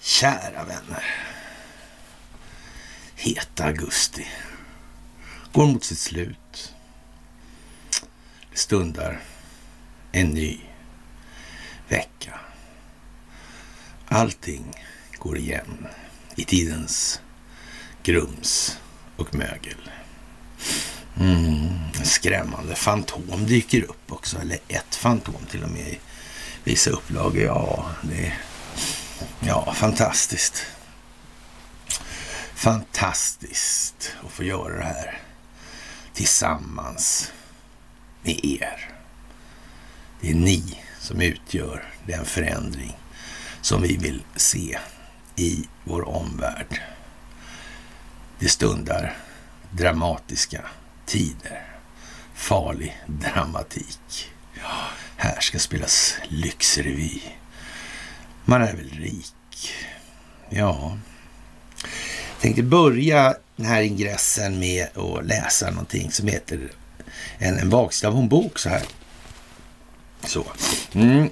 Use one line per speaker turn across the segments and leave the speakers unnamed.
Kära vänner. Heta augusti går mot sitt slut. Det stundar en ny vecka. Allting går igen i tidens grums och mögel. Mm, en skrämmande fantom dyker upp också, eller ett fantom till och med i vissa upplagor. Ja, det är ja, fantastiskt. Fantastiskt att få göra det här tillsammans med er. Det är ni som utgör den förändring som vi vill se i vår omvärld. Det stundar dramatiska tider. Farlig dramatik. Här ska spelas lyxrevy. Man är väl rik? Ja. Jag tänkte börja den här ingressen med att läsa någonting som heter en, en av en bok så här. Så. Mm.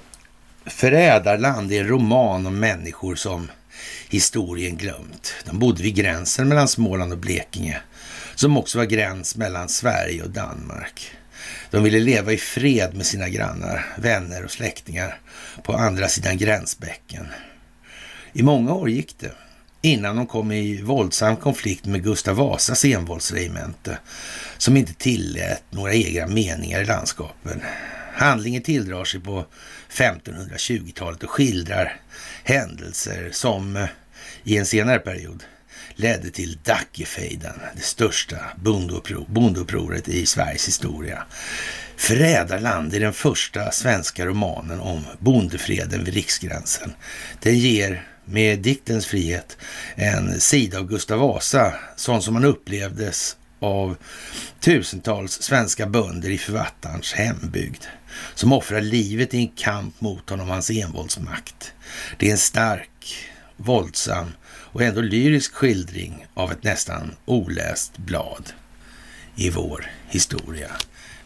Förrädarland är en roman om människor som historien glömt. De bodde vid gränsen mellan Småland och Blekinge, som också var gräns mellan Sverige och Danmark. De ville leva i fred med sina grannar, vänner och släktingar på andra sidan gränsbäcken. I många år gick det innan de kom i våldsam konflikt med Gustav Vasas envåldsregemente som inte tillät några egna meningar i landskapen. Handlingen tilldrar sig på 1520-talet och skildrar händelser som eh, i en senare period ledde till Dackefejden, det största bondeupproret i Sveriges historia. Förrädarland är den första svenska romanen om bondefreden vid riksgränsen. Den ger med diktens frihet en sida av Gustav Vasa, sån som han upplevdes av tusentals svenska bönder i författarens hembygd som offrar livet i en kamp mot honom och hans envåldsmakt. Det är en stark, våldsam och ändå lyrisk skildring av ett nästan oläst blad i vår historia.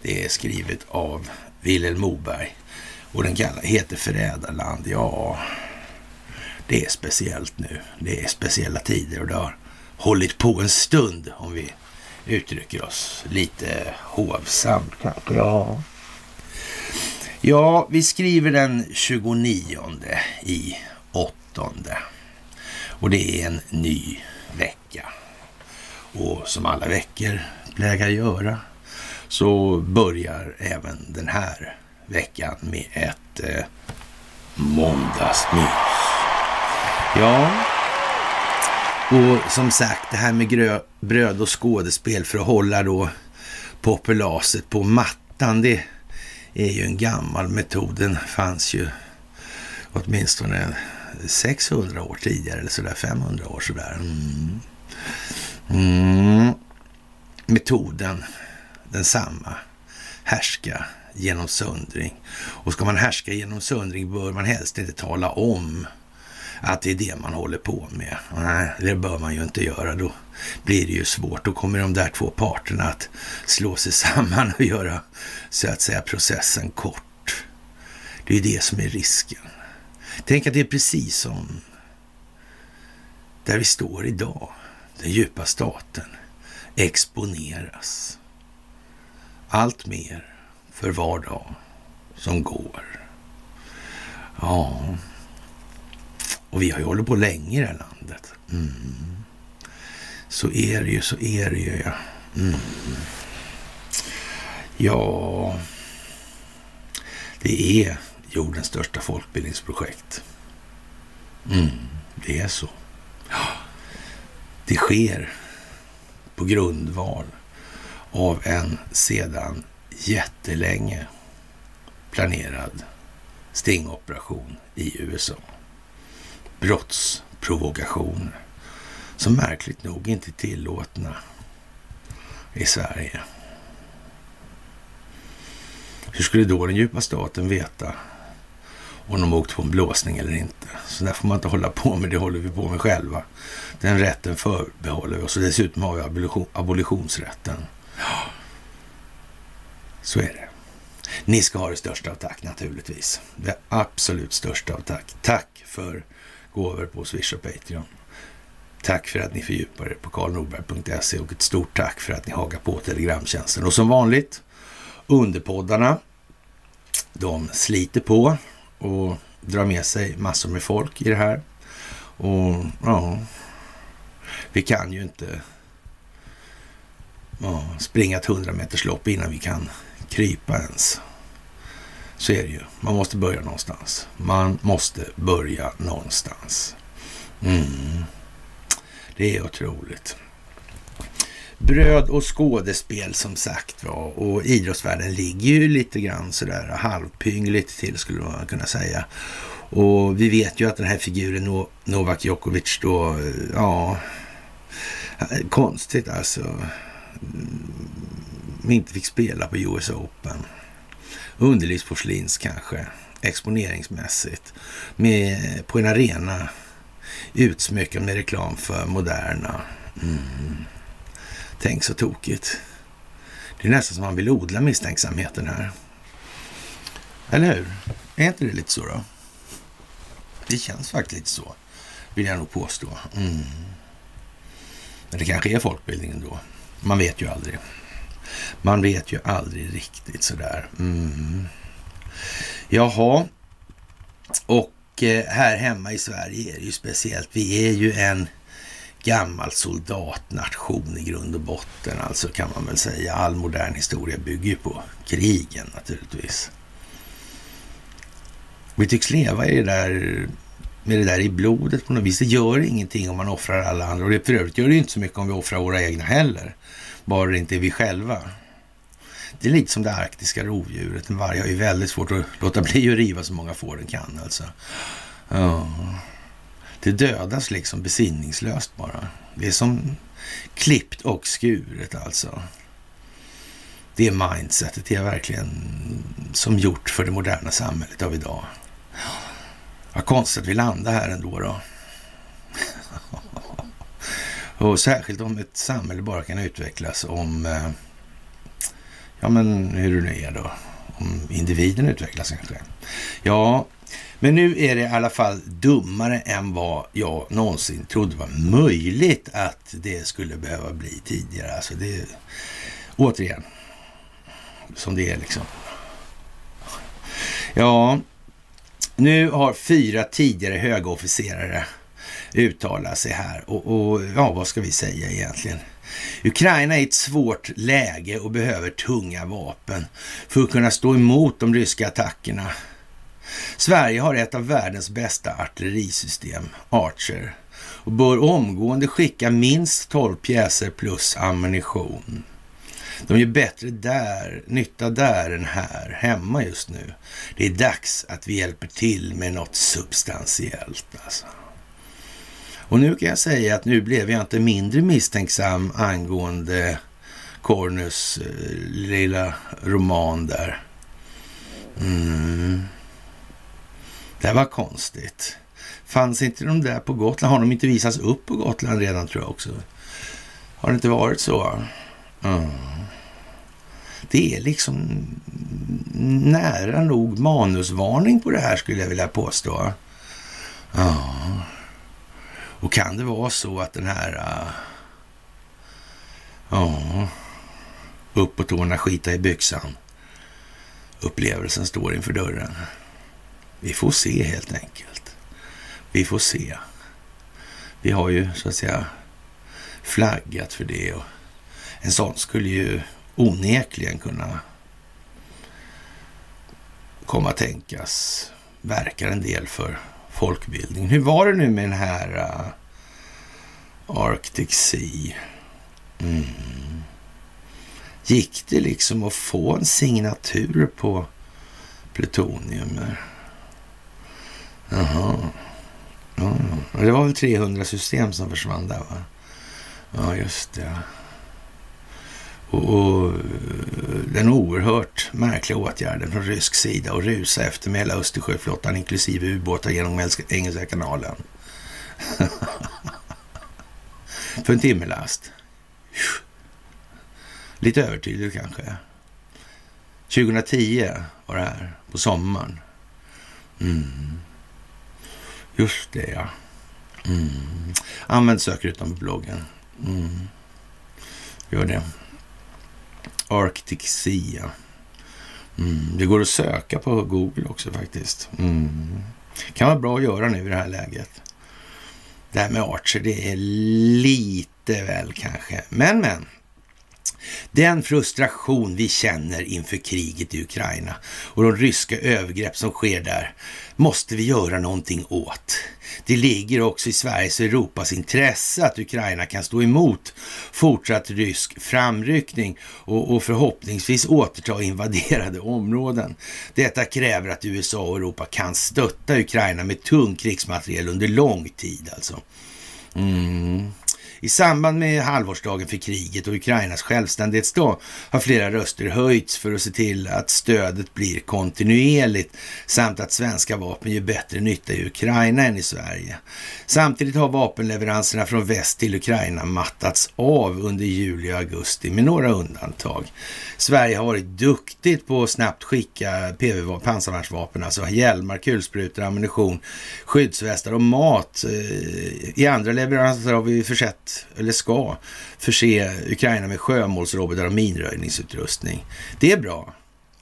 Det är skrivet av Vilhelm Moberg och den heter Förrädarland. Ja, det är speciellt nu. Det är speciella tider och det har hållit på en stund om vi uttrycker oss lite hovsamt kanske. Ja. ja, vi skriver den 29 i åttonde. Och det är en ny vecka. Och som alla veckor plägar göra så börjar även den här veckan med ett eh, måndagsmys. Ja, och som sagt det här med bröd och skådespel för att hålla då populaset på mattan, det är ju en gammal metod. Den fanns ju åtminstone 600 år tidigare, eller sådär 500 år sådär. Mm. Mm. Metoden densamma. Härska genom söndring. Och ska man härska genom söndring bör man helst inte tala om att det är det man håller på med. Nej, det bör man ju inte göra. Då blir det ju svårt. Då kommer de där två parterna att slå sig samman och göra så att säga processen kort. Det är ju det som är risken. Tänk att det är precis som där vi står idag. Den djupa staten exponeras allt mer för var dag som går. Ja, och vi har ju hållit på länge i det här landet. Mm. Så är det ju, så är det ju. Ja. Mm. ja, det är jordens största folkbildningsprojekt. Mm, det är så. Det sker på grundval av en sedan jättelänge planerad stingoperation i USA. Brottsprovokationer som märkligt nog inte är tillåtna i Sverige. Hur skulle då den djupa staten veta om de åkt på en blåsning eller inte? Så där får man inte hålla på med, det håller vi på med själva. Den rätten förbehåller vi oss och dessutom har vi abolition, abolitionsrätten. Så är det. Ni ska ha det största av tack naturligtvis. Det absolut största av tack. Tack för gåvor på Swish och Patreon. Tack för att ni fördjupar er på karlnorberg.se och ett stort tack för att ni hakar på Telegramtjänsten. Och som vanligt, underpoddarna, de sliter på och drar med sig massor med folk i det här. Och ja, vi kan ju inte ja, springa ett 100 meters lopp innan vi kan krypa ens. Så är det ju. Man måste börja någonstans. Man måste börja någonstans. Mm. Det är otroligt. Bröd och skådespel som sagt var och idrottsvärlden ligger ju lite grann sådär halvpyngligt till skulle man kunna säga. Och vi vet ju att den här figuren Novak Djokovic då, ja, konstigt alltså, mm, inte fick spela på US Open. Underlivsporslins kanske, exponeringsmässigt, med, på en arena utsmyckad med reklam för Moderna. Mm. Tänk så tokigt. Det är nästan som man vill odla misstänksamheten här. Eller hur? Är inte det lite så då? Det känns faktiskt lite så, vill jag nog påstå. Mm. Men det kanske är folkbildningen då. Man vet ju aldrig. Man vet ju aldrig riktigt sådär. Mm. Jaha, och eh, här hemma i Sverige är det ju speciellt. Vi är ju en gammal soldatnation i grund och botten, alltså kan man väl säga. All modern historia bygger ju på krigen naturligtvis. Vi tycks leva i det där, med det där i blodet på något vis. Det gör ingenting om man offrar alla andra. Och det, för övrigt gör det ju inte så mycket om vi offrar våra egna heller. Bara det inte är vi själva. Det är lite som det arktiska rovdjuret. En varg har ju väldigt svårt att låta bli att riva så många får den kan alltså. Ja. Det dödas liksom besinningslöst bara. Det är som klippt och skuret alltså. Det mindsetet är verkligen som gjort för det moderna samhället av idag. Vad konstigt att vi landar här ändå då. och särskilt om ett samhälle bara kan utvecklas om, eh, ja men hur det nu är då, om individen utvecklas kanske. Ja, men nu är det i alla fall dummare än vad jag någonsin trodde var möjligt att det skulle behöva bli tidigare. Alltså det, återigen, som det är liksom. Ja, nu har fyra tidigare höga officerare uttalat sig här och, och ja, vad ska vi säga egentligen? Ukraina är i ett svårt läge och behöver tunga vapen för att kunna stå emot de ryska attackerna. Sverige har ett av världens bästa artillerisystem, Archer, och bör omgående skicka minst 12 pjäser plus ammunition. De gör bättre där, nytta där än här, hemma just nu. Det är dags att vi hjälper till med något substantiellt alltså. Och nu kan jag säga att nu blev jag inte mindre misstänksam angående Cornus eh, lilla roman där. Mm. Det var konstigt. Fanns inte de där på Gotland? Har de inte visats upp på Gotland redan tror jag också? Har det inte varit så? Mm. Det är liksom nära nog manusvarning på det här skulle jag vilja påstå. Ja. Och kan det vara så att den här... Äh, ja, upp på tårna, skita i byxan. Upplevelsen står inför dörren. Vi får se helt enkelt. Vi får se. Vi har ju så att säga flaggat för det och en sån skulle ju onekligen kunna komma att tänkas. Verkar en del för folkbildning. Hur var det nu med den här uh, Arctic Sea? Mm. Gick det liksom att få en signatur på plutonium? Jaha. Ja, det var väl 300 system som försvann där va? Ja, just det. Och, och den oerhört märkliga åtgärden från rysk sida att rusa efter med hela Östersjöflottan inklusive ubåtar genom Engelska kanalen. För en timmerlast. Lite övertydligt kanske. 2010 var det här, på sommaren. Mm. Just det, ja. Mm. Använd sökrutan på bloggen. Mm. Gör det. Arctic Sea. Mm. Det går att söka på Google också faktiskt. Mm. kan vara bra att göra nu i det här läget. Det här med Archer, det är lite väl kanske. Men, men. Den frustration vi känner inför kriget i Ukraina och de ryska övergrepp som sker där måste vi göra någonting åt. Det ligger också i Sveriges och Europas intresse att Ukraina kan stå emot fortsatt rysk framryckning och, och förhoppningsvis återta invaderade områden. Detta kräver att USA och Europa kan stötta Ukraina med tung krigsmateriel under lång tid alltså. Mm. I samband med halvårsdagen för kriget och Ukrainas självständighetsdag har flera röster höjts för att se till att stödet blir kontinuerligt samt att svenska vapen gör bättre nytta i Ukraina än i Sverige. Samtidigt har vapenleveranserna från väst till Ukraina mattats av under juli och augusti med några undantag. Sverige har varit duktigt på att snabbt skicka PV pansarvärnsvapen, alltså hjälmar, kulsprutor, ammunition, skyddsvästar och mat. Eh, I andra leveranser har vi försett eller ska förse Ukraina med sjömålsrobotar och minröjningsutrustning. Det är bra.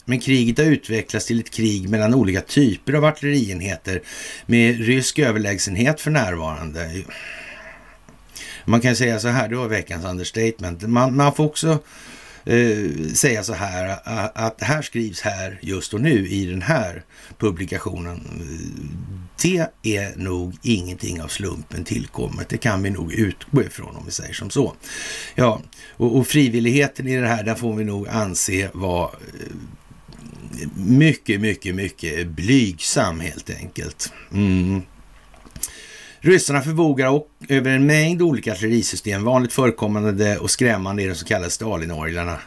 Men kriget har utvecklats till ett krig mellan olika typer av artillerienheter med rysk överlägsenhet för närvarande. Man kan säga så här, det var veckans understatement. Man, man får också eh, säga så här att här skrivs här just och nu i den här publikationen. Det är nog ingenting av slumpen tillkommet. Det kan vi nog utgå ifrån om vi säger som så. Ja, och, och frivilligheten i det här, den får vi nog anse vara eh, mycket, mycket, mycket blygsam helt enkelt. Mm. Ryssarna förfogar över en mängd olika artillerisystem. Vanligt förekommande och skrämmande är de så kallade Stalinorglarna.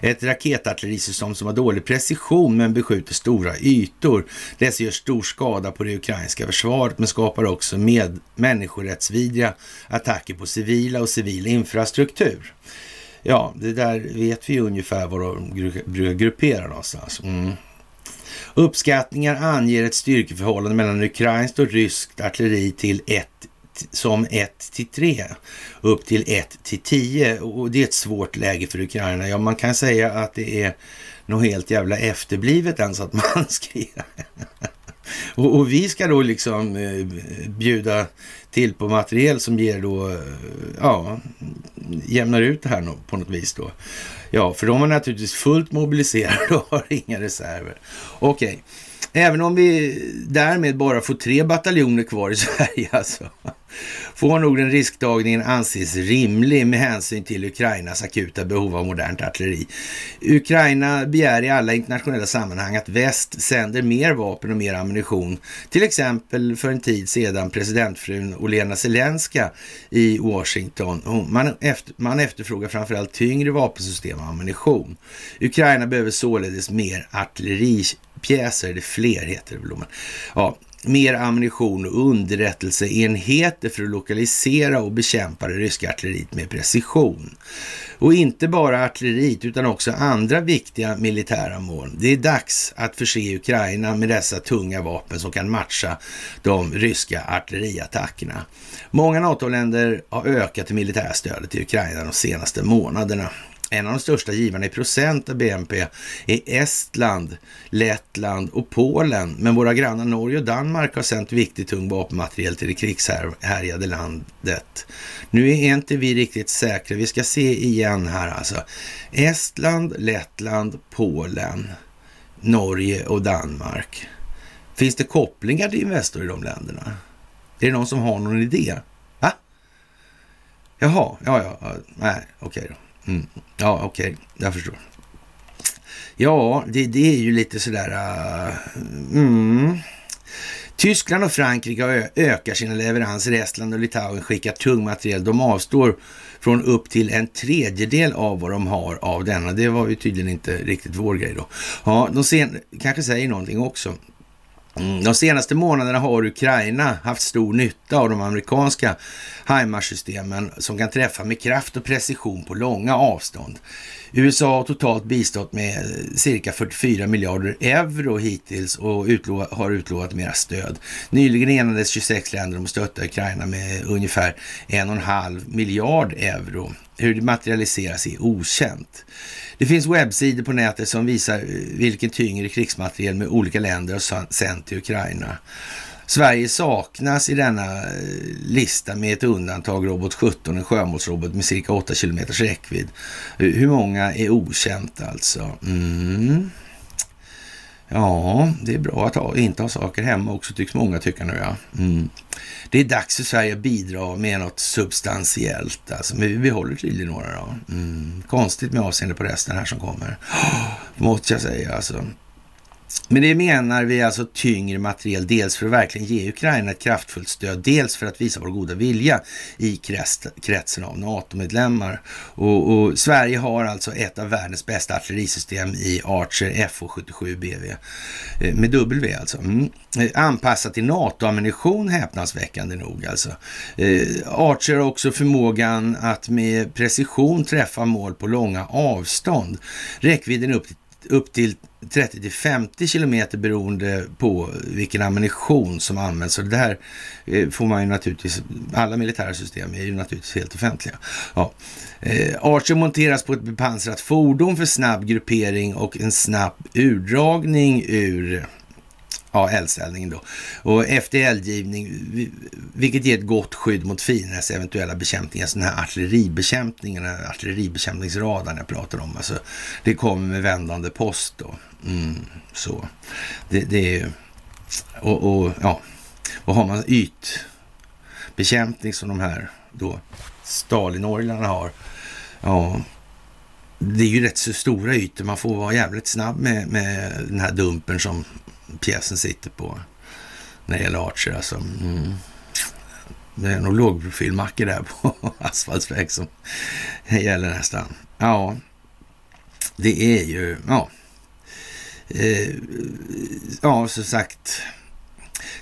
Ett raketartillerisystem som har dålig precision men beskjuter stora ytor. Dessa gör stor skada på det ukrainska försvaret men skapar också med människorättsvidriga attacker på civila och civil infrastruktur. Ja, det där vet vi ungefär var de grupperar någonstans. Mm. Uppskattningar anger ett styrkeförhållande mellan ukrainskt och ryskt artilleri till 1 som 1 till 3 upp till 1 till 10 och det är ett svårt läge för Ukraina. Ja, man kan säga att det är något helt jävla efterblivet ens att man skriver och, och, vi ska då liksom eh, bjuda till på materiel som ger då, eh, ja, jämnar ut det här på något vis då. Ja, för de är naturligtvis fullt mobiliserade och har inga reserver. Okej, okay. även om vi därmed bara får tre bataljoner kvar i Sverige alltså får nog den risktagningen anses rimlig med hänsyn till Ukrainas akuta behov av modernt artilleri. Ukraina begär i alla internationella sammanhang att väst sänder mer vapen och mer ammunition. Till exempel för en tid sedan presidentfrun Olena Zelenska i Washington. Man, efter, man efterfrågar framförallt tyngre vapensystem och ammunition. Ukraina behöver således mer artilleripjäser, eller fler heter det väl. Ja, mer ammunition och underrättelseenheter för att lokalisera och bekämpa det ryska artilleriet med precision. Och inte bara artilleriet utan också andra viktiga militära mål. Det är dags att förse Ukraina med dessa tunga vapen som kan matcha de ryska artilleriattackerna. Många NATO-länder har ökat det militära stödet till Ukraina de senaste månaderna. En av de största givarna i procent av BNP är Estland, Lettland och Polen. Men våra grannar Norge och Danmark har sänt viktig tung vapenmateriel till det krigshärjade landet. Nu är inte vi riktigt säkra. Vi ska se igen här alltså. Estland, Lettland, Polen, Norge och Danmark. Finns det kopplingar till Investor i de länderna? Är det någon som har någon idé? Va? Jaha, ja, ja, nej, okej då. Mm. Ja, okej, okay. jag förstår. Ja, det, det, är ju lite sådär... Uh, mm. Tyskland och Frankrike ökar sina leveranser. Estland och Litauen skickar tung materiel. De avstår från upp till en tredjedel av vad de har av denna. Det var ju tydligen inte riktigt vår grej då. Ja, de sen, kanske säger någonting också. Mm, de senaste månaderna har Ukraina haft stor nytta av de amerikanska HIMARS-systemen som kan träffa med kraft och precision på långa avstånd. USA har totalt bistått med eh, cirka 44 miljarder euro hittills och utlovat, har utlovat mera stöd. Nyligen enades 26 länder om att stötta Ukraina med ungefär en och en halv miljard euro. Hur det materialiseras är okänt. Det finns webbsidor på nätet som visar eh, vilken tyngre krigsmateriel med olika länder har sänt till Ukraina. Sverige saknas i denna eh, lista med ett undantag, Robot 17, en sjömålsrobot med cirka 8 km räckvidd. Hur många är okänt alltså? Mm. Ja, det är bra att ha, inte ha saker hemma också, tycks många tycka nu. Ja. Mm. Det är dags för Sverige att bidra med något substantiellt. Alltså, men vi behåller tydligen några då. Mm. Konstigt med avseende på resten här som kommer. Oh, måste jag säga alltså. Men det menar vi alltså tyngre materiel, dels för att verkligen ge Ukraina ett kraftfullt stöd, dels för att visa vår goda vilja i kretsen av NATO-medlemmar. Och, och, Sverige har alltså ett av världens bästa artillerisystem i Archer FO77 BV, eh, med W alltså. Mm. Eh, anpassat till NATO-ammunition, häpnadsväckande nog alltså. Eh, Archer har också förmågan att med precision träffa mål på långa avstånd. Räckvidden upp till upp till 30 till 50 kilometer beroende på vilken ammunition som används. Och det här eh, får man ju naturligtvis, alla militära system är ju naturligtvis helt offentliga. Ja. Eh, Archer monteras på ett bepansrat fordon för snabb gruppering och en snabb urdragning ur ja, eldställningen då. Och efter eldgivning, vilket ger ett gott skydd mot fiendens eventuella bekämpning, alltså den här artilleribekämpningen, den här artilleribekämpningsradarn jag pratar om. Alltså, det kommer med vändande post då. Mm, så. Det, det är och, och ja, och har man ytbekämpning som de här då Stalinorglarna har, ja, det är ju rätt så stora ytor. Man får vara jävligt snabb med, med den här dumpen som pjäsen sitter på när det gäller Archer. Alltså. Mm. Det är nog lågprofilmackor där på asfaltsväg som gäller nästan. Ja, det är ju, ja. Eh, ja, som sagt.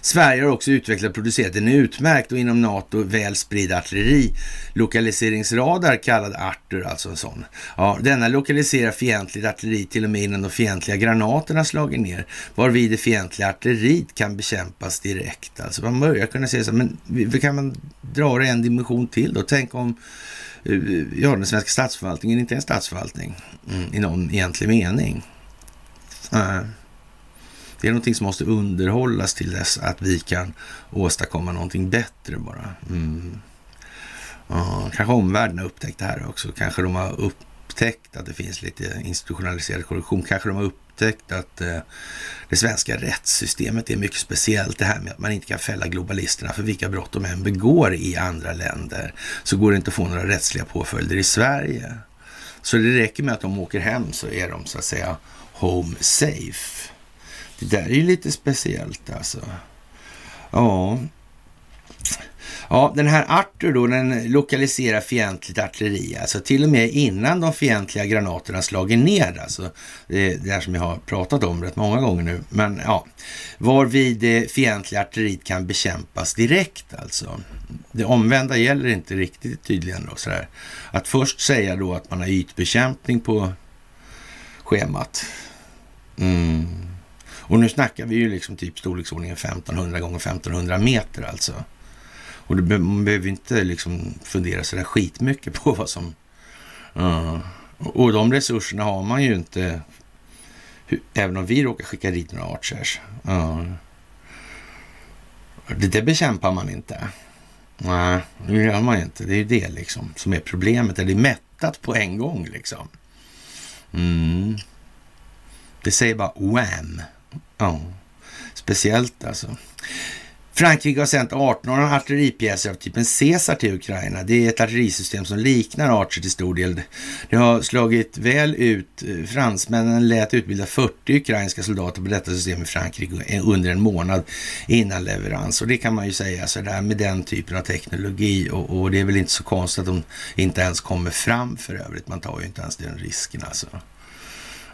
Sverige har också utvecklat och producerat en utmärkt och inom NATO väl spridd artilleri lokaliseringsradar kallad Arthur, alltså en sån. Ja, denna lokaliserar fientligt artilleri till och med innan de fientliga granaterna slagit ner, varvid det fientliga artilleriet kan bekämpas direkt. Alltså man börjar kunna säga så, men kan man dra det en dimension till då? Tänk om eh, ja, den svenska statsförvaltningen inte är en statsförvaltning mm, i någon egentlig mening. Uh. Det är någonting som måste underhållas till dess att vi kan åstadkomma någonting bättre bara. Mm. Ja, kanske omvärlden har upptäckt det här också. Kanske de har upptäckt att det finns lite institutionaliserad korruption. Kanske de har upptäckt att eh, det svenska rättssystemet är mycket speciellt. Det här med att man inte kan fälla globalisterna för vilka brott de än begår i andra länder. Så går det inte att få några rättsliga påföljder i Sverige. Så det räcker med att de åker hem så är de så att säga home safe. Det där är ju lite speciellt alltså. Ja. Ja, den här Arthur då, den lokaliserar fientligt artilleri, alltså till och med innan de fientliga granaterna slagit ner, alltså det, det här som jag har pratat om rätt många gånger nu, men ja, varvid det fientliga artilleriet kan bekämpas direkt alltså. Det omvända gäller inte riktigt tydligen då sådär. Att först säga då att man har ytbekämpning på schemat. Mm. Och nu snackar vi ju liksom typ storleksordningen 1500 gånger 1500 meter alltså. Och det, man behöver inte liksom fundera sådär skitmycket på vad som... Uh, och de resurserna har man ju inte, även om vi råkar skicka dit några archers. Uh, det, det bekämpar man inte. Nej, det gör man inte. Det är ju det liksom som är problemet. Det är mättat på en gång liksom. Mm. Det säger bara wham. Ja, speciellt alltså. Frankrike har sänt 18 artilleripjäser av typen Caesar till Ukraina. Det är ett artillerisystem som liknar Archer till stor del. Det har slagit väl ut. Eh, fransmännen lät utbilda 40 ukrainska soldater på detta system i Frankrike eh, under en månad innan leverans. Och det kan man ju säga sådär med den typen av teknologi. Och, och, det är väl inte så konstigt att de inte ens kommer fram för övrigt. Man tar ju inte ens den risken alltså.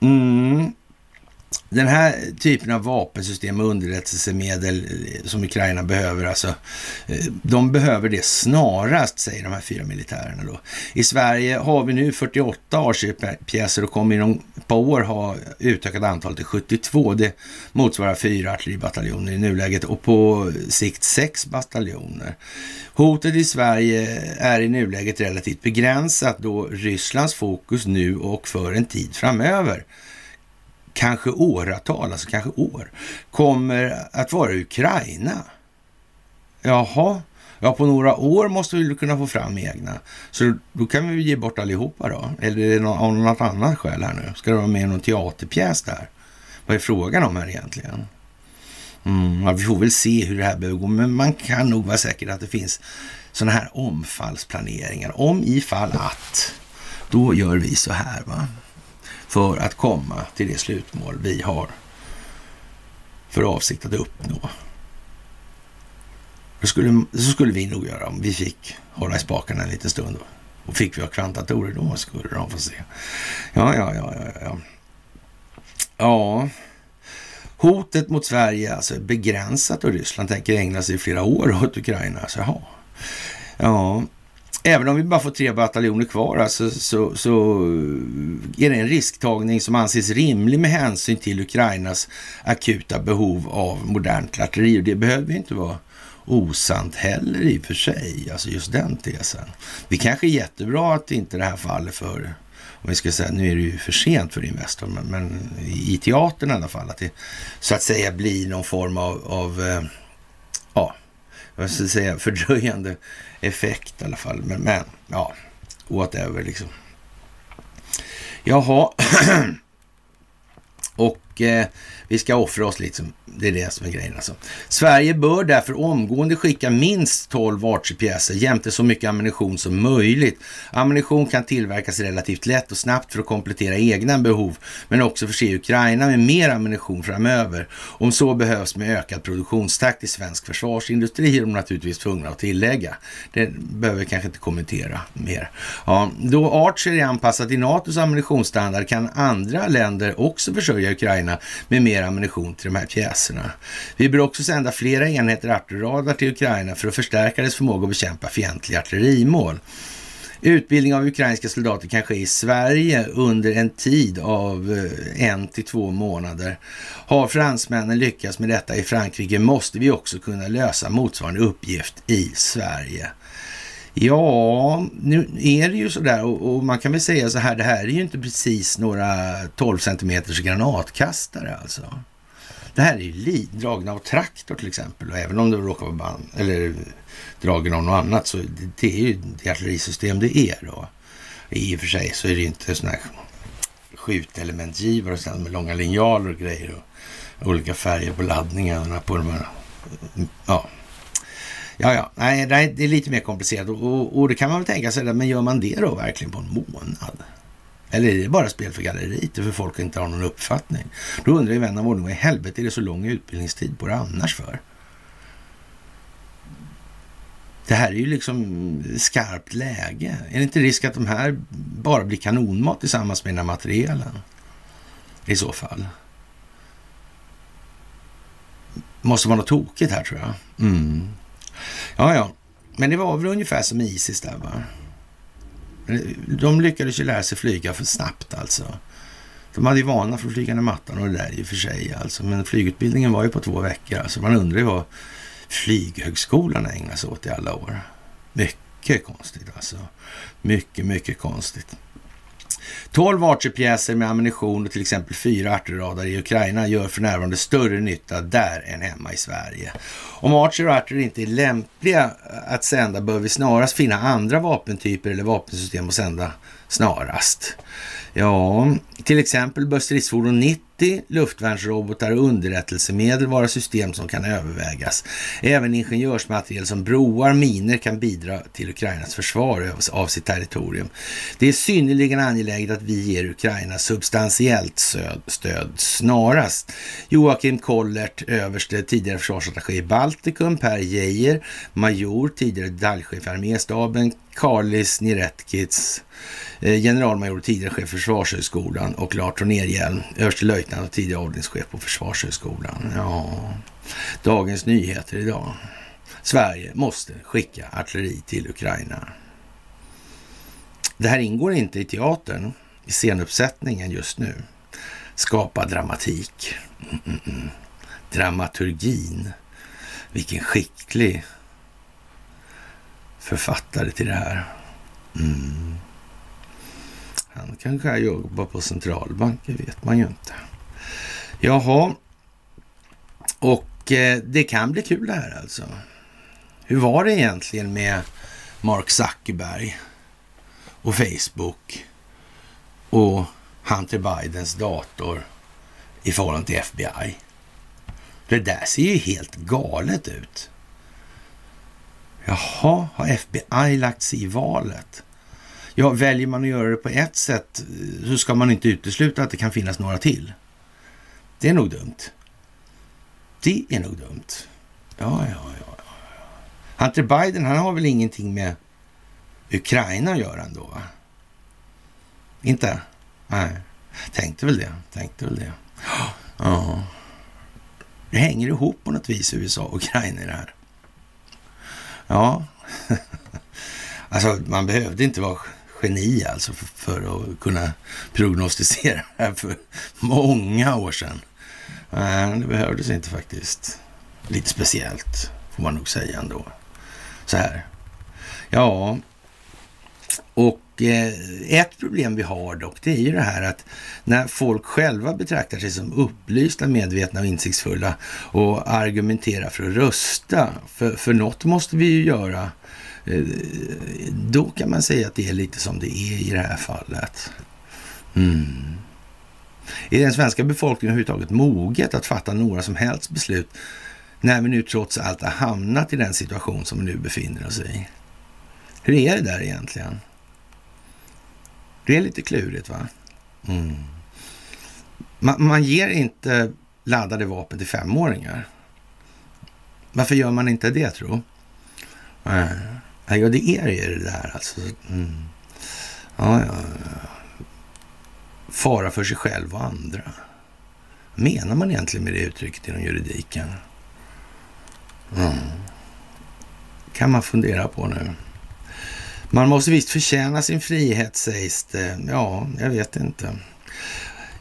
嗯。Den här typen av vapensystem och underrättelsemedel eh, som Ukraina behöver, alltså, eh, de behöver det snarast, säger de här fyra militärerna. Då. I Sverige har vi nu 48 Archer-pjäser och kommer inom ett par år ha utökat antalet till 72. Det motsvarar fyra artilleribataljoner i nuläget och på sikt sex bataljoner. Hotet i Sverige är i nuläget relativt begränsat då Rysslands fokus nu och för en tid framöver kanske åratal, alltså kanske år, kommer att vara Ukraina. Jaha, ja på några år måste vi kunna få fram egna. Så då kan vi ge bort allihopa då. Eller är det av något annat skäl här nu? Ska det vara med i någon teaterpjäs där? Vad är frågan om här egentligen? Mm, ja, vi får väl se hur det här behöver gå, men man kan nog vara säker att det finns sådana här omfallsplaneringar. Om ifall att, då gör vi så här. va för att komma till det slutmål vi har för avsikt att uppnå. Det skulle, så skulle vi nog göra om vi fick hålla i spakarna en liten stund. Då. Och fick vi ha kvantdatorer då skulle de få se. Ja, ja, ja, ja, ja. Ja, hotet mot Sverige alltså är begränsat och Ryssland tänker ägna sig i flera år åt Ukraina. Så, jaha. Ja, Även om vi bara får tre bataljoner kvar alltså, så, så eh, är det en risktagning som anses rimlig med hänsyn till Ukrainas akuta behov av modernt artilleri. Och det behöver ju inte vara osant heller i och för sig, alltså just den tesen. Det kanske är jättebra att inte det här faller för, om vi ska säga, nu är det ju för sent för Investor, men, men i teatern i alla fall, att det så att säga blir någon form av, av eh, vad ska jag säga, fördröjande effekt i alla fall. Men, men ja, whatever liksom. Jaha. Och eh, vi ska offra oss lite. Det är det som är grejen alltså. Sverige bör därför omgående skicka minst 12 Archer-pjäser jämte så mycket ammunition som möjligt. Ammunition kan tillverkas relativt lätt och snabbt för att komplettera egna behov, men också förse Ukraina med mer ammunition framöver. Om så behövs med ökad produktionstakt i svensk försvarsindustri är de naturligtvis tvungna att tillägga. Det behöver vi kanske inte kommentera mer. Ja, då Archer är anpassat till NATOs ammunitionsstandard kan andra länder också försörja Ukraina med mer ammunition till de här pjäserna. Vi bör också sända flera enheter artilradar till Ukraina för att förstärka dess förmåga att bekämpa fientliga artillerimål. Utbildning av ukrainska soldater kan ske i Sverige under en tid av eh, en till två månader. Har fransmännen lyckats med detta i Frankrike måste vi också kunna lösa motsvarande uppgift i Sverige. Ja, nu är det ju sådär och, och man kan väl säga så här, det här är ju inte precis några 12 centimeters granatkastare alltså. Det här är ju dragna av traktor till exempel och även om det råkar vara band, eller dragen av något annat så det, det är ju det artillerisystem det är då. I och för sig så är det ju inte sådana här skjutelementgivare och sådär med långa linjaler och grejer och olika färger på laddningarna på de här, ja, Ja, ja, nej, det är lite mer komplicerat och, och, det kan man väl tänka sig, men gör man det då verkligen på en månad? Eller är det bara spel för galleriet för folk inte har någon uppfattning? Då undrar ju vän av ordning, vad i helvete är det så lång utbildningstid på det annars för? Det här är ju liksom skarpt läge. Är det inte risk att de här bara blir kanonmat tillsammans med den här materielen? I så fall. Måste vara något tokigt här tror jag. Mm. Ja, ja. Men det var väl ungefär som Isis där va? De lyckades ju lära sig flyga för snabbt alltså. De hade ju vana för flygande mattan och det där i och för sig alltså. Men flygutbildningen var ju på två veckor alltså. Man undrar ju vad flyghögskolan ägnade sig åt i alla år. Mycket konstigt alltså. Mycket, mycket konstigt. 12 Archer-pjäser med ammunition och till exempel fyra artilradar i Ukraina gör för närvarande större nytta där än hemma i Sverige. Om Archer och Archer inte är lämpliga att sända bör vi snarast finna andra vapentyper eller vapensystem att sända snarast. Ja, till exempel bör stridsfordon 90, luftvärnsrobotar och underrättelsemedel vara system som kan övervägas. Även ingenjörsmateriel som broar, miner kan bidra till Ukrainas försvar av sitt territorium. Det är synnerligen angeläget att vi ger Ukraina substantiellt stöd, snarast. Joakim Kollert, överste, tidigare försvarsattaché i Baltikum, Per Geijer, major, tidigare detaljchef i arméstaben, Karlis Niretkits, Eh, generalmajor, tidigare chef för Försvarshögskolan och Lars Tornerhjelm, överstelöjtnant och tidigare avdelningschef på Försvarshögskolan. Ja, Dagens Nyheter idag. Sverige måste skicka artilleri till Ukraina. Det här ingår inte i teatern, i scenuppsättningen just nu. Skapa dramatik. Mm -mm. mm. Dramaturgin. Vilken skicklig författare till det här. Mm. Han kanske jobbar på centralbanken, vet man ju inte. Jaha, och eh, det kan bli kul det här alltså. Hur var det egentligen med Mark Zuckerberg och Facebook och Hunter Bidens dator i förhållande till FBI? Det där ser ju helt galet ut. Jaha, har FBI lagt sig i valet? Ja, väljer man att göra det på ett sätt så ska man inte utesluta att det kan finnas några till. Det är nog dumt. Det är nog dumt. Ja, ja, ja. ja. Hunter Biden, han har väl ingenting med Ukraina att göra ändå? Va? Inte? Nej. Tänkte väl det. Tänkte väl det. Ja. Det hänger ihop på något vis, USA och Ukraina i det här. Ja. alltså, man behövde inte vara geni alltså för, för att kunna prognostisera det här för många år sedan. Men det behövdes inte faktiskt. Lite speciellt får man nog säga ändå. Så här. Ja, och eh, ett problem vi har dock, det är ju det här att när folk själva betraktar sig som upplysta, medvetna och insiktsfulla och argumenterar för att rösta, för, för något måste vi ju göra Eh, då kan man säga att det är lite som det är i det här fallet. Mm. Är den svenska befolkningen överhuvudtaget moget att fatta några som helst beslut när vi nu trots allt har hamnat i den situation som vi nu befinner oss i? Hur är det där egentligen? Det är lite klurigt va? Mm. Man, man, ger inte laddade vapen till femåringar. Varför gör man inte det tro? Mm. Ja, det är ju det där alltså. Mm. Ja, ja, Fara för sig själv och andra. Vad menar man egentligen med det uttrycket inom juridiken? Mm. kan man fundera på nu. Man måste visst förtjäna sin frihet sägs det. Ja, jag vet inte.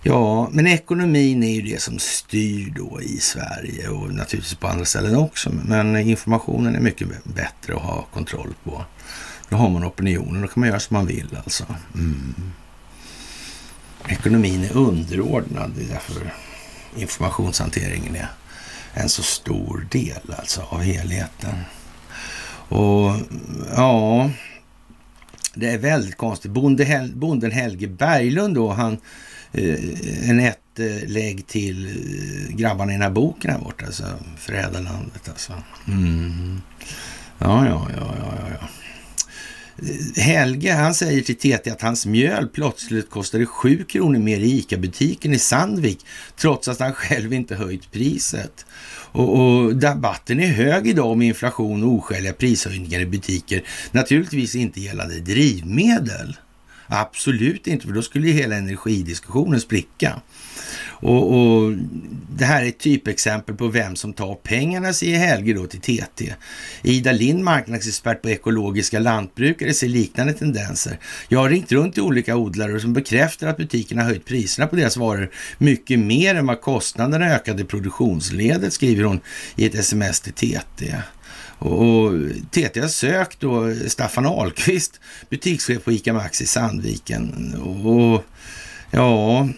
Ja, men ekonomin är ju det som styr då i Sverige och naturligtvis på andra ställen också. Men informationen är mycket bättre att ha kontroll på. Då har man opinionen, då kan man göra som man vill alltså. Mm. Ekonomin är underordnad, det är därför informationshanteringen är en så stor del alltså av helheten. Och ja, det är väldigt konstigt. bonden Helge Berglund då, han Eh, en ett eh, lägg till eh, grabbarna i den här boken här borta, alltså Fräderlandet alltså. Mm. Ja, ja, ja, ja, ja. Helge, han säger till TT att hans mjöl plötsligt kostade 7 kronor mer i ICA-butiken i Sandvik, trots att han själv inte höjt priset. Och, och debatten är hög idag om inflation och oskäliga prishöjningar i butiker, naturligtvis inte gällande drivmedel. Absolut inte, för då skulle ju hela energidiskussionen spricka. Och, och, Det här är ett typexempel på vem som tar pengarna, säger Helge då till TT. Ida Lind, marknadsexpert på ekologiska lantbrukare, ser liknande tendenser. Jag har ringt runt till olika odlare som bekräftar att butikerna höjt priserna på deras varor mycket mer än vad kostnaderna ökade i produktionsledet, skriver hon i ett sms till TT. Och TT har sökt då Staffan Ahlqvist, butikschef på ICA Maxi Sandviken. Och ja,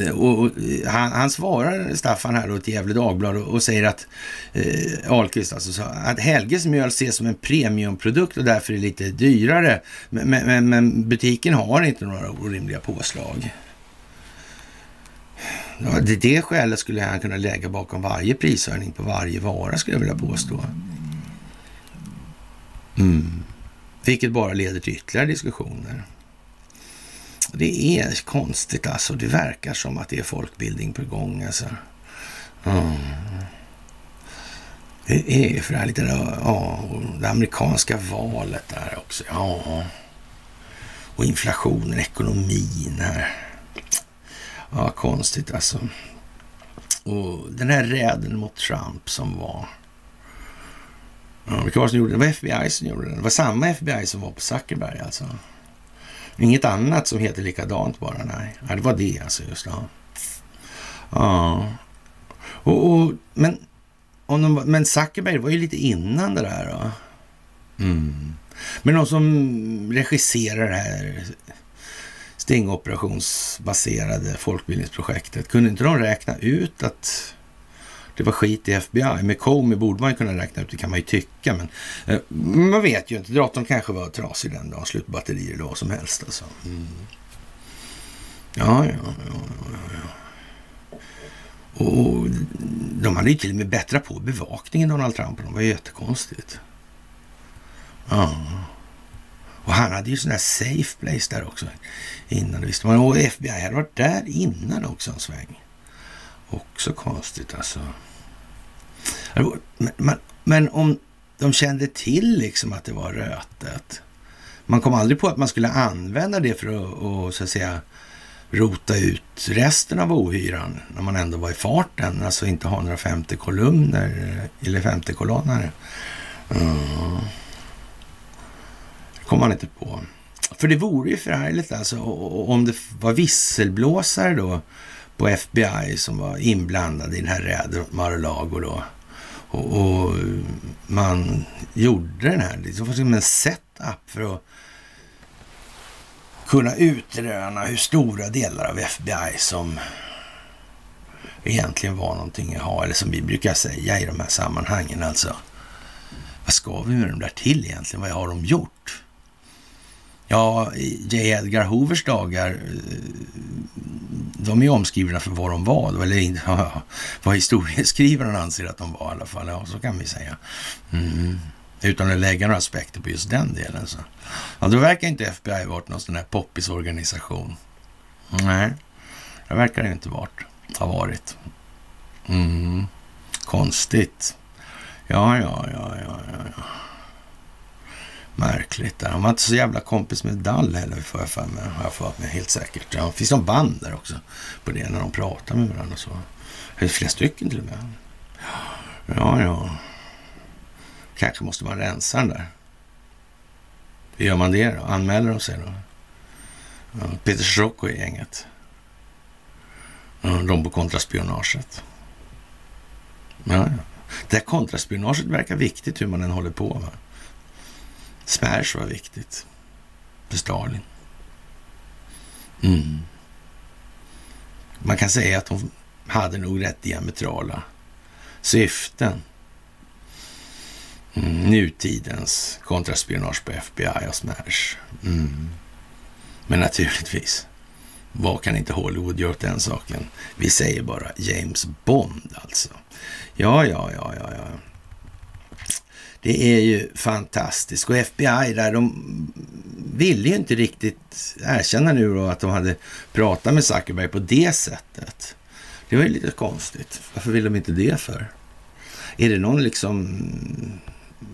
eh, och han, han, svarar, Staffan, här då till Gefle Dagblad och, och, säger att eh, Ahlqvist alltså, att Helges mjöl ses som en premiumprodukt och därför är lite dyrare. Men, men, men butiken har inte några orimliga påslag. Ja, det, det skälet skulle han kunna lägga bakom varje prishöjning på varje vara, skulle jag vilja påstå. Mm. Vilket bara leder till ytterligare diskussioner. Det är konstigt alltså. Det verkar som att det är folkbildning på gång alltså. Mm. Det är för det här lite, ja, det amerikanska valet där också. Ja. Och inflationen, ekonomin här. Ja, konstigt alltså. Och den här räden mot Trump som var. Ja, vilka var det som gjorde den? Det var FBI som gjorde den. Det var samma FBI som var på Zuckerberg alltså. Inget annat som heter likadant bara, nej. Ja, det var det alltså just det. Ja. Och, och, men, om de, men Zuckerberg var ju lite innan det där då. Mm. Men de som regisserar det här stingoperationsbaserade folkbildningsprojektet, kunde inte de räkna ut att det var skit i FBI. Med Comey borde man kunna räkna ut, det kan man ju tycka. Men eh, man vet ju inte. Datorn kanske var trasig den dagen, slut batterier eller vad som helst. Alltså. Mm. Ja, ja, ja, ja, ja. Och de hade ju till och med bättrat på bevakningen, Donald Trump. Det var ju jättekonstigt. Ja. Och han hade ju sån här safe place där också innan. Visste man. Och FBI hade varit där innan också en sväng. Också konstigt alltså. Men, men om de kände till liksom att det var rötet. Man kom aldrig på att man skulle använda det för att, och, så att säga, rota ut resten av ohyran när man ändå var i farten. Alltså inte ha några 50 kolumner eh, eller 50 kolonnare. Mm. Kom han inte på. För det vore ju förhärligt alltså om det var visselblåsare då på FBI som var inblandade i den här räden Mar-a-Lago då. Och, och, man gjorde den här, det var som en setup för att kunna utröna hur stora delar av FBI som egentligen var någonting att ha, eller som vi brukar säga i de här sammanhangen alltså. Vad ska vi med dem där till egentligen? Vad har de gjort? Ja, J. Edgar Hoovers dagar, eh, de är omskrivna för vad de var, eller ja, vad historieskrivaren anser att de var i alla fall. Ja, så kan vi säga. Mm. Utan att lägga några aspekter på just den delen. Så. Ja, då verkar inte FBI varit någon sån här poppisorganisation. Nej, det verkar det inte varit, ha varit. Mm. Konstigt. Ja, ja, ja, ja, ja. Märkligt. Han var inte så jävla kompis med Dall heller, får jag för mig. Har jag för mig helt säkert. Ja, finns någon band där också på det när de pratar med varandra och så. Eller flera stycken till och med. Ja, ja. Kanske måste man rensa den där. Hur gör man det då? Anmäler de sig då? Ja, Peter Schrocco i gänget. Ja, de på kontraspionaget. Ja, ja. Det här kontraspionaget verkar viktigt hur man än håller på. Va? Smash var viktigt för Stalin. Mm. Man kan säga att de hade nog rätt diametrala syften. Mm. Nutidens kontraspionage på FBI och Smash. Mm. Men naturligtvis, vad kan inte Hollywood göra åt den saken? Vi säger bara James Bond alltså. Ja, ja, ja, ja, ja. Det är ju fantastiskt. Och FBI där, de ville ju inte riktigt erkänna nu då att de hade pratat med Zuckerberg på det sättet. Det var ju lite konstigt. Varför vill de inte det för? Är det någon liksom,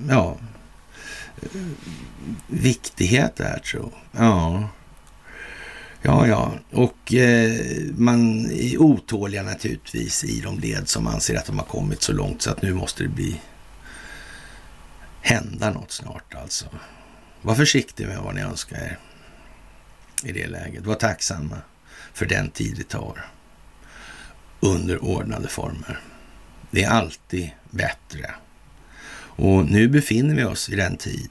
ja, viktighet där tro? Ja. Ja, ja, och eh, man är otåliga naturligtvis i de led som anser att de har kommit så långt så att nu måste det bli hända något snart alltså. Var försiktig med vad ni önskar er i det läget. Var tacksamma för den tid det tar under ordnade former. Det är alltid bättre. Och nu befinner vi oss i den tid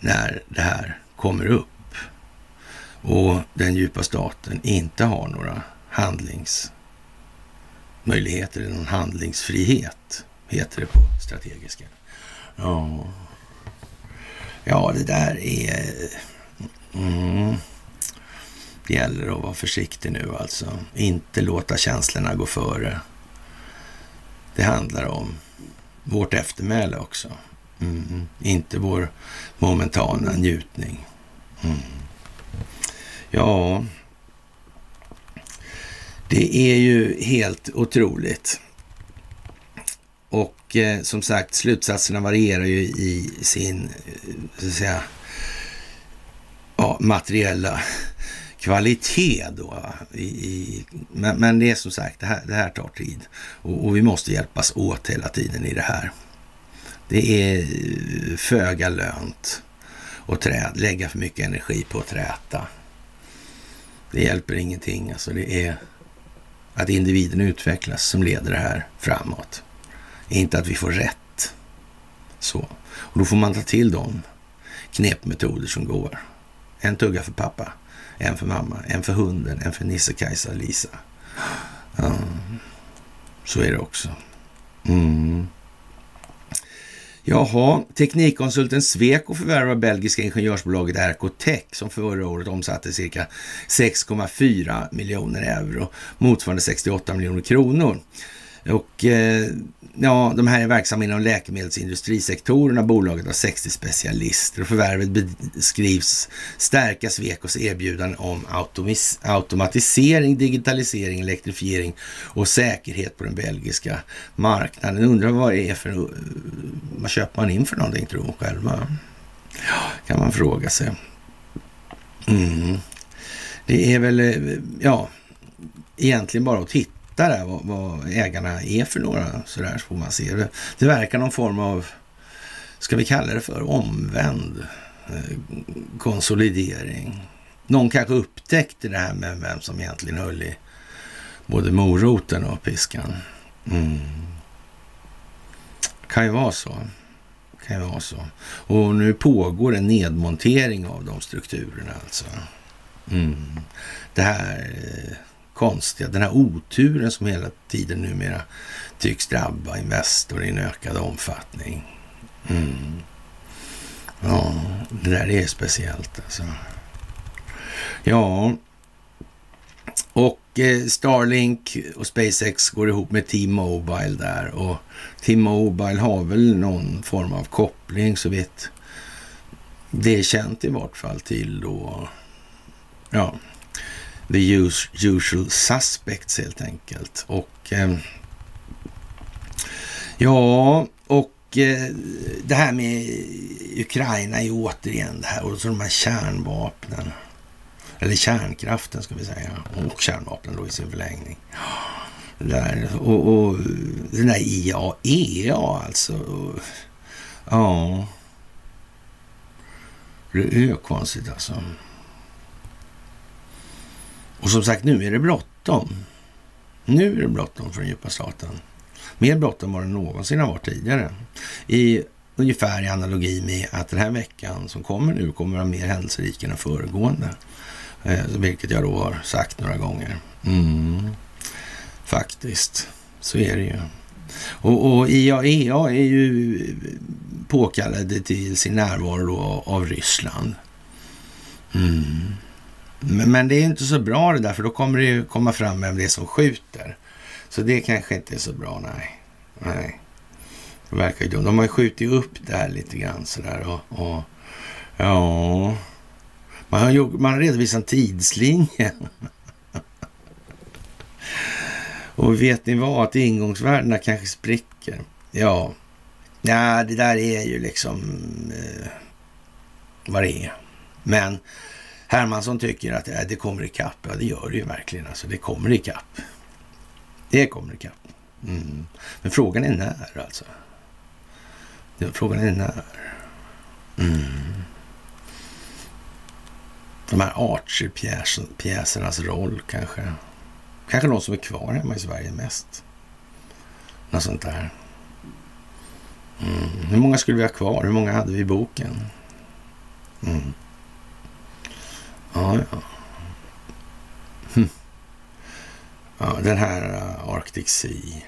när det här kommer upp och den djupa staten inte har några handlingsmöjligheter, eller någon handlingsfrihet, heter det på strategiska. Ja, ja det där är... Mm. Det gäller att vara försiktig nu alltså. Inte låta känslorna gå före. Det handlar om vårt eftermäle också. Mm. Inte vår momentana njutning. Mm. Ja, det är ju helt otroligt. Och eh, som sagt, slutsatserna varierar ju i sin eh, så att säga, ja, materiella kvalitet då. I, i, men, men, det är som sagt, det här, det här tar tid. Och, och, vi måste hjälpas åt hela tiden i det här. Det är eh, föga lönt att trä, lägga för mycket energi på att träta. Det hjälper ingenting. Alltså det är att individen utvecklas som leder det här framåt. Inte att vi får rätt. Så. Och då får man ta till de knepmetoder som går. En tugga för pappa, en för mamma, en för hunden, en för Nisse, Kajsa och Lisa. Ja, så är det också. Mm. Jaha, teknikkonsulten Sweco förvärvar belgiska ingenjörsbolaget Ercotech som förra året omsatte cirka 6,4 miljoner euro, motsvarande 68 miljoner kronor. Och eh, ja, de här är verksamma inom läkemedelsindustrisektorerna. Bolaget har 60 specialister och förvärvet beskrivs stärka Svekos erbjudanden om automatisering, digitalisering, elektrifiering och säkerhet på den belgiska marknaden. Undrar vad det är för, vad köper man in för någonting tror hon själva? Ja, kan man fråga sig. Mm. Det är väl, eh, ja, egentligen bara att titta hitta där vad, vad, ägarna är för några sådär så får man se. Det, det verkar någon form av, ska vi kalla det för, omvänd eh, konsolidering. Någon kanske upptäckte det här med vem som egentligen höll i både moroten och piskan. Mm. Kan ju vara så. Kan ju vara så. Och nu pågår en nedmontering av de strukturerna alltså. Mm. Det här eh, konstiga, den här oturen som hela tiden numera tycks drabba Investor i en ökad omfattning. Mm. Ja, det där är speciellt alltså. Ja, och eh, Starlink och SpaceX går ihop med T-Mobile där och T-Mobile har väl någon form av koppling så vitt det är känt i vart fall till då, ja, the usual suspects helt enkelt. Och eh, ja, och eh, det här med Ukraina är återigen det här och så de här kärnvapnen. Eller kärnkraften ska vi säga. Och kärnvapnen då i sin förlängning. där, och, och den där IAEA alltså. Och, ja. Det är konstigt alltså. Och som sagt, nu är det bråttom. Nu är det bråttom för den djupa staten. Mer bråttom var det någonsin har varit tidigare. I ungefär i analogi med att den här veckan som kommer nu kommer vara mer händelserik än den föregående. Eh, vilket jag då har sagt några gånger. Mm. Faktiskt, så är det ju. Och, och IAEA är ju påkallade till sin närvaro då av Ryssland. Mm. Men det är inte så bra det där, för då kommer det ju komma fram vem det är som skjuter. Så det kanske inte är så bra, nej. nej. Det verkar ju dumt. De har ju skjutit upp det här lite grann sådär och, och ja... Man har, gjort, man har redovisat en tidslinje. och vet ni vad? Att ingångsvärdena kanske spricker. Ja, ja det där är ju liksom eh, vad det är. Men Hermansson tycker att äh, det kommer ikapp. Ja, det gör det ju verkligen. Alltså, det kommer ikapp. Det kommer ikapp. Mm. Men frågan är när alltså. Frågan är när. Mm. De här Archer-pjäsernas roll kanske. Kanske de som är kvar hemma i Sverige mest. Något sånt där. Mm. Hur många skulle vi ha kvar? Hur många hade vi i boken? Mm. Ja, ja. Hm. Ja, den här uh, Arctic Sea.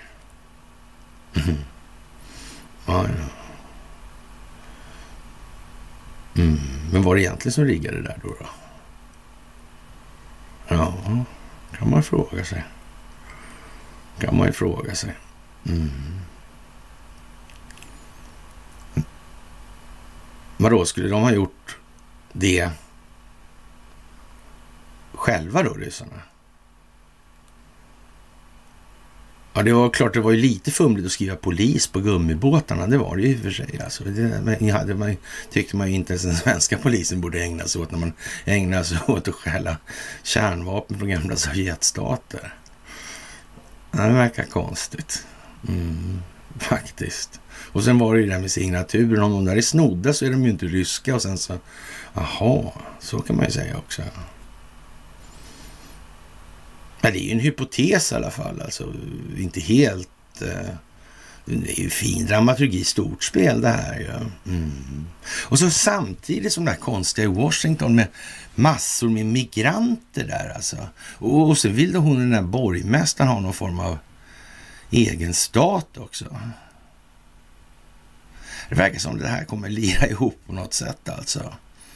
Mm. Ja, ja. Mm. Men var det egentligen som riggade det där då? då? Ja, kan man fråga sig. Kan man ju fråga sig. Mm. Vadå, skulle de ha gjort det själva då, ryssarna? Ja, det var klart, det var ju lite fumligt att skriva polis på gummibåtarna. Det var det ju i och för sig. Alltså, det hade man, tyckte man ju inte ens den svenska polisen borde ägna sig åt när man ägnar sig åt att stjäla kärnvapen från gamla Sovjetstater. Det verkar konstigt. Mm, faktiskt. Och sen var det ju det där med signaturen. Om de där är snodda så är de ju inte ryska. Och sen så, aha, så kan man ju säga också. Men det är ju en hypotes i alla fall. Alltså inte helt... Eh, det är ju fin dramaturgi, stort spel det här ju. Mm. Och så samtidigt som det här konstiga i Washington med massor med migranter där alltså. Och, och så vill hon den där borgmästaren ha någon form av egen stat också. Det verkar som det här kommer lira ihop på något sätt alltså.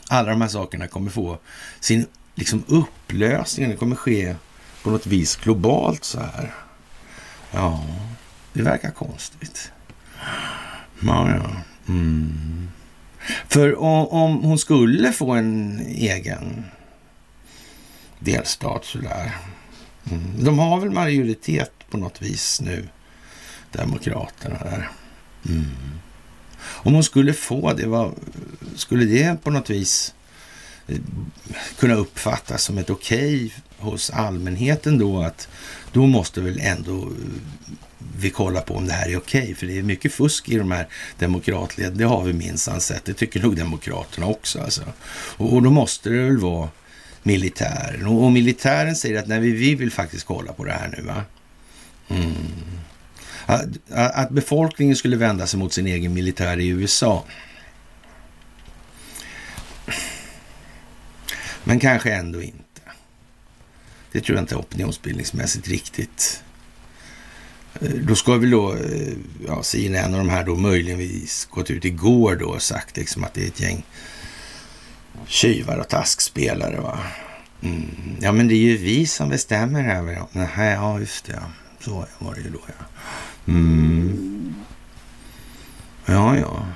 Alla de här sakerna kommer få sin liksom upplösning. Det kommer ske på något vis globalt så här. Ja, det verkar konstigt. Ja, ja. Mm. För om, om, hon skulle få en egen delstat sådär. Mm. De har väl majoritet på något vis nu, Demokraterna där. Mm. Om hon skulle få det, vad, skulle det på något vis eh, kunna uppfattas som ett okej okay hos allmänheten då att då måste väl ändå vi kolla på om det här är okej. Okay, för det är mycket fusk i de här demokratleden. Det har vi minsann sett. Det tycker nog demokraterna också. Alltså. Och, och, då måste det väl vara militären. Och, och militären säger att nej, vi, vi vill faktiskt kolla på det här nu. Va? Mm. Att, att befolkningen skulle vända sig mot sin egen militär i USA. Men kanske ändå inte. Det tror jag inte opinionsbildningsmässigt riktigt. Eh, då ska väl då, eh, ja, CNN och de här då möjligtvis gått ut igår då och sagt liksom att det är ett gäng tjuvar och taskspelare. Va? Mm. Ja, men det är ju vi som bestämmer här. Nej, ja, just det. Ja. Så var det ju då, ja. Mm. Ja, ja.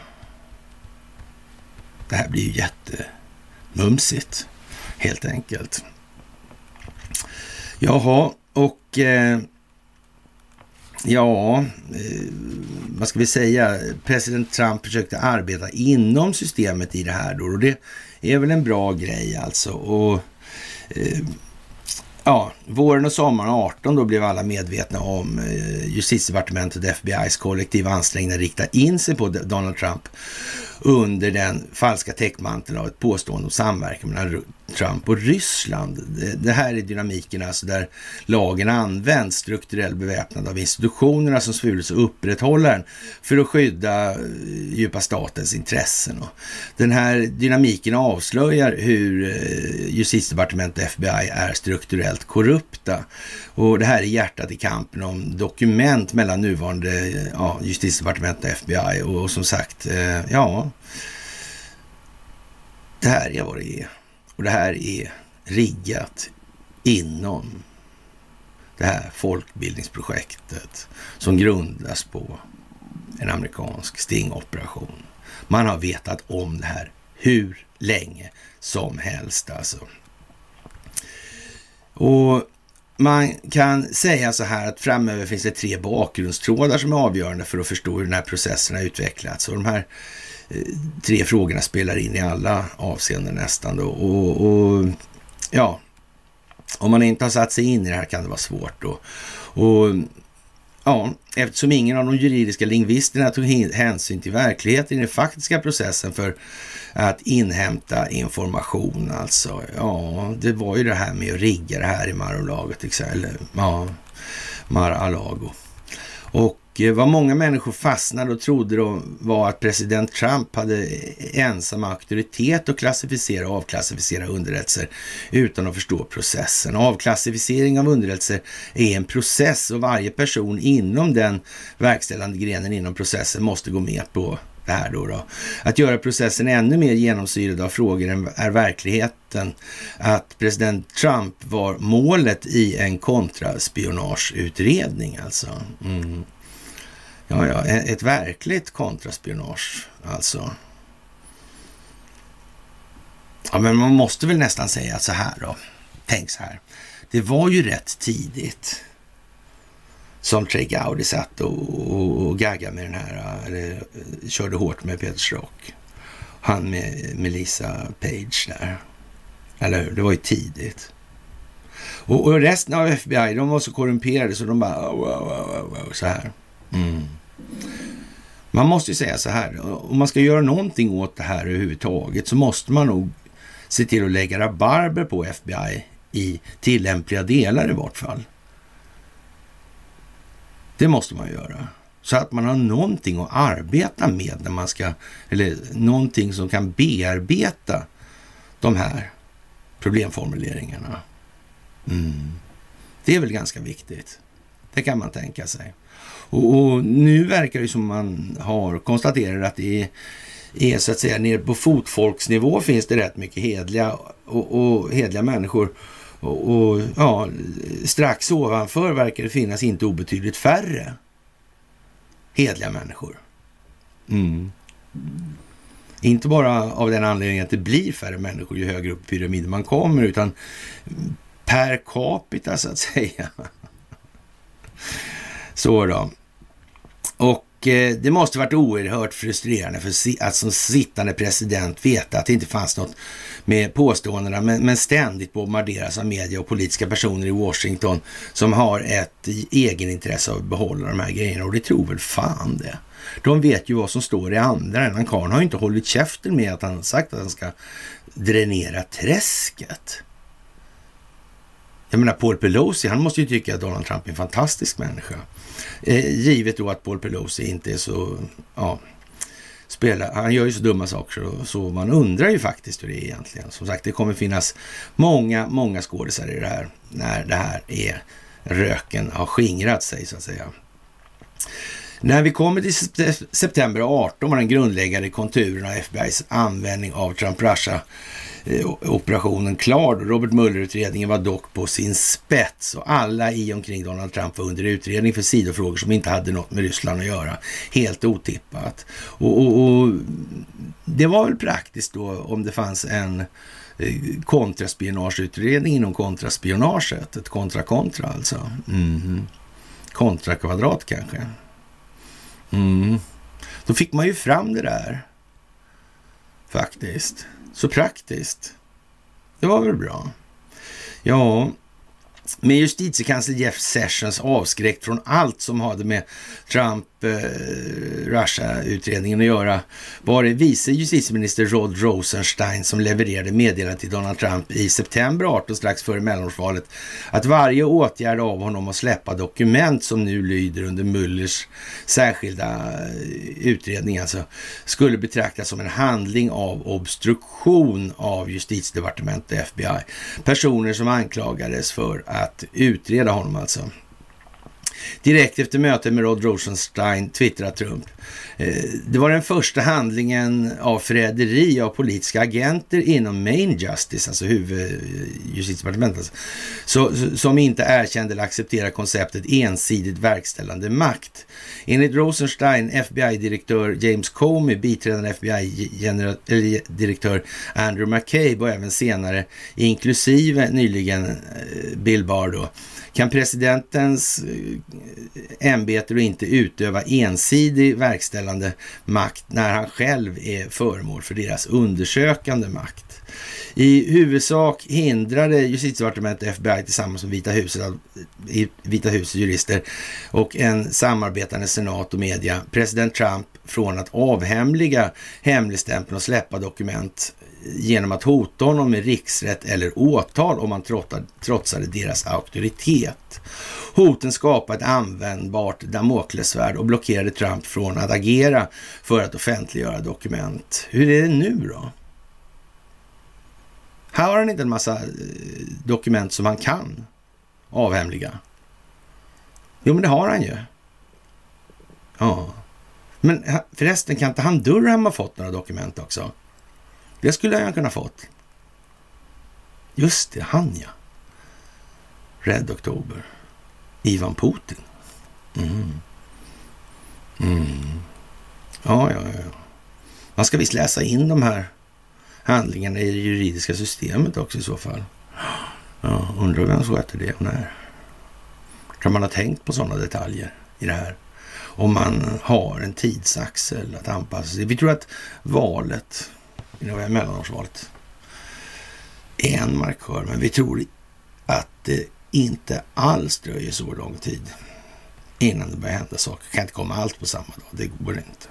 Det här blir ju jättemumsigt, helt enkelt. Jaha, och eh, ja, eh, vad ska vi säga? President Trump försökte arbeta inom systemet i det här då och det är väl en bra grej alltså. Och eh, Ja, våren och sommaren 18 då blev alla medvetna om eh, justitiedepartementet och FBI's kollektiva ansträngningar rikta in sig på Donald Trump under den falska täckmanteln av ett påstående om samverkan mellan Trump och Ryssland. Det här är dynamiken alltså där lagen används, strukturell beväpnad av institutionerna som svurits att upprätthålla den för att skydda eh, djupa statens intressen. Den här dynamiken avslöjar hur eh, justitiedepartementet och FBI är strukturellt korrupta. Och det här är hjärtat i kampen om dokument mellan nuvarande eh, ja, justitiedepartementet och FBI. Och, och som sagt, eh, ja, det här är vad det är. Och det här är riggat inom det här folkbildningsprojektet som grundas på en amerikansk stingoperation. Man har vetat om det här hur länge som helst alltså. Och man kan säga så här att framöver finns det tre bakgrundstrådar som är avgörande för att förstå hur den här processen har utvecklats. Och de här Eh, tre frågorna spelar in i alla avseenden nästan. Då. Och, och, ja, om man inte har satt sig in i det här kan det vara svårt. Då. Och ja, eftersom ingen av de juridiska lingvisterna tog hänsyn till verkligheten i den faktiska processen för att inhämta information alltså. Ja, det var ju det här med att rigga det här i Mar-a-Lago, eller ja, Mar-a-Lago. Och vad många människor fastnade och trodde då var att president Trump hade ensam auktoritet att klassificera och avklassificera underrättelser utan att förstå processen. Avklassificering av underrättelser är en process och varje person inom den verkställande grenen inom processen måste gå med på det här då, då. Att göra processen ännu mer genomsyrad av frågor än är verkligheten att president Trump var målet i en kontraspionageutredning alltså. Mm. Ja, ja, ett verkligt kontraspionage alltså. Ja, men man måste väl nästan säga så här då. Tänk så här. Det var ju rätt tidigt som Trey Gowdy satt och, och, och gaggade med den här, eller körde hårt med Peter Schrock. Han med Melissa Page där. Eller hur? Det var ju tidigt. Och, och, resten av FBI, de var så korrumperade så de bara wow, wow, wow, så här. Mm. Man måste ju säga så här, om man ska göra någonting åt det här överhuvudtaget så måste man nog se till att lägga rabarber på FBI i tillämpliga delar i vart fall. Det måste man göra. Så att man har någonting att arbeta med när man ska, eller någonting som kan bearbeta de här problemformuleringarna. Mm. Det är väl ganska viktigt. Det kan man tänka sig. Och, och, nu verkar det som man har konstaterat att det är, är så att säga nere på fotfolksnivå finns det rätt mycket hedliga och, och hedliga människor och, och, ja, strax ovanför verkar det finnas inte obetydligt färre hedliga människor. Mm. Inte bara av den anledningen att det blir färre människor ju högre upp i pyramiden man kommer, utan per capita så att säga. Så då. Och Eh, det måste varit oerhört frustrerande för att som sittande president veta att det inte fanns något med påståendena, men, men ständigt bombarderas av media och politiska personer i Washington som har ett egenintresse av att behålla de här grejerna och det tror väl fan det. De vet ju vad som står i andra änden. Karln har ju inte hållit käften med att han sagt att han ska dränera träsket. Jag menar Paul Pelosi, han måste ju tycka att Donald Trump är en fantastisk människa. Eh, givet då att Paul Pelosi inte är så, ja, spelar, han gör ju så dumma saker och så man undrar ju faktiskt hur det är egentligen. Som sagt, det kommer finnas många, många skådisar i det här när det här är röken har skingrat sig så att säga. När vi kommer till september 18 var den grundläggande konturen av FBIs användning av Trump Russia Eh, operationen klar. Robert Mueller-utredningen var dock på sin spets och alla i omkring Donald Trump var under utredning för sidofrågor som inte hade något med Ryssland att göra. Helt otippat. Och, och, och det var väl praktiskt då om det fanns en eh, kontraspionageutredning inom kontraspionaget. Ett kontra-kontra alltså. Mm. Kontra-kvadrat kanske. Mm. Då fick man ju fram det där. Faktiskt. Så praktiskt. Det var väl bra. Ja, med justitiekansler Jeff Sessions avskräckt från allt som hade med Trump eh, Russia-utredningen att göra var det vice justitieminister Rod Rosenstein som levererade meddelandet till Donald Trump i september 18 strax före mellanårsvalet att varje åtgärd av honom att släppa dokument som nu lyder under Mullers särskilda eh, utredning alltså skulle betraktas som en handling av obstruktion av justitiedepartementet och FBI. Personer som anklagades för att utreda honom alltså. Direkt efter mötet med Rod Rosenstein twittrar Trump. Eh, det var den första handlingen av förräderi av politiska agenter inom Main Justice, alltså huvudjustitiedepartementet, alltså, som inte erkände eller accepterade konceptet ensidigt verkställande makt. Enligt Rosenstein, FBI-direktör James Comey, biträdande FBI-direktör Andrew McCabe och även senare, inklusive nyligen eh, Bill Barr då, kan presidentens eh, ämbete då inte utöva ensidig verkställande makt när han själv är föremål för deras undersökande makt. I huvudsak hindrade justitiedepartementet FBI tillsammans med Vita huset, eh, Vita husets jurister och en samarbetande senat och media president Trump från att avhemliga hemligstämpeln och släppa dokument genom att hota honom med riksrätt eller åtal om han trotsade deras auktoritet. Hoten skapade ett användbart damoklessvärd och blockerade Trump från att agera för att offentliggöra dokument. Hur är det nu då? Här har han inte en massa eh, dokument som han kan avhemliga. Jo, men det har han ju. Ja. Men förresten, kan inte han Durham ha fått några dokument också? Det skulle han kunna fått. Just det, han ja. Red Oktober. Ivan Putin. Mm. Mm. Ja, ja, ja. Man ska visst läsa in de här handlingarna i det juridiska systemet också i så fall. Ja, undrar vem som sköter det och när. Kan man ha tänkt på sådana detaljer i det här? Om man har en tidsaxel att anpassa sig. Vi tror att valet, mellanårsvalet, en markör, men vi tror att det inte alls dröjer så lång tid innan det börjar hända saker. Det kan inte komma allt på samma dag. Det går inte.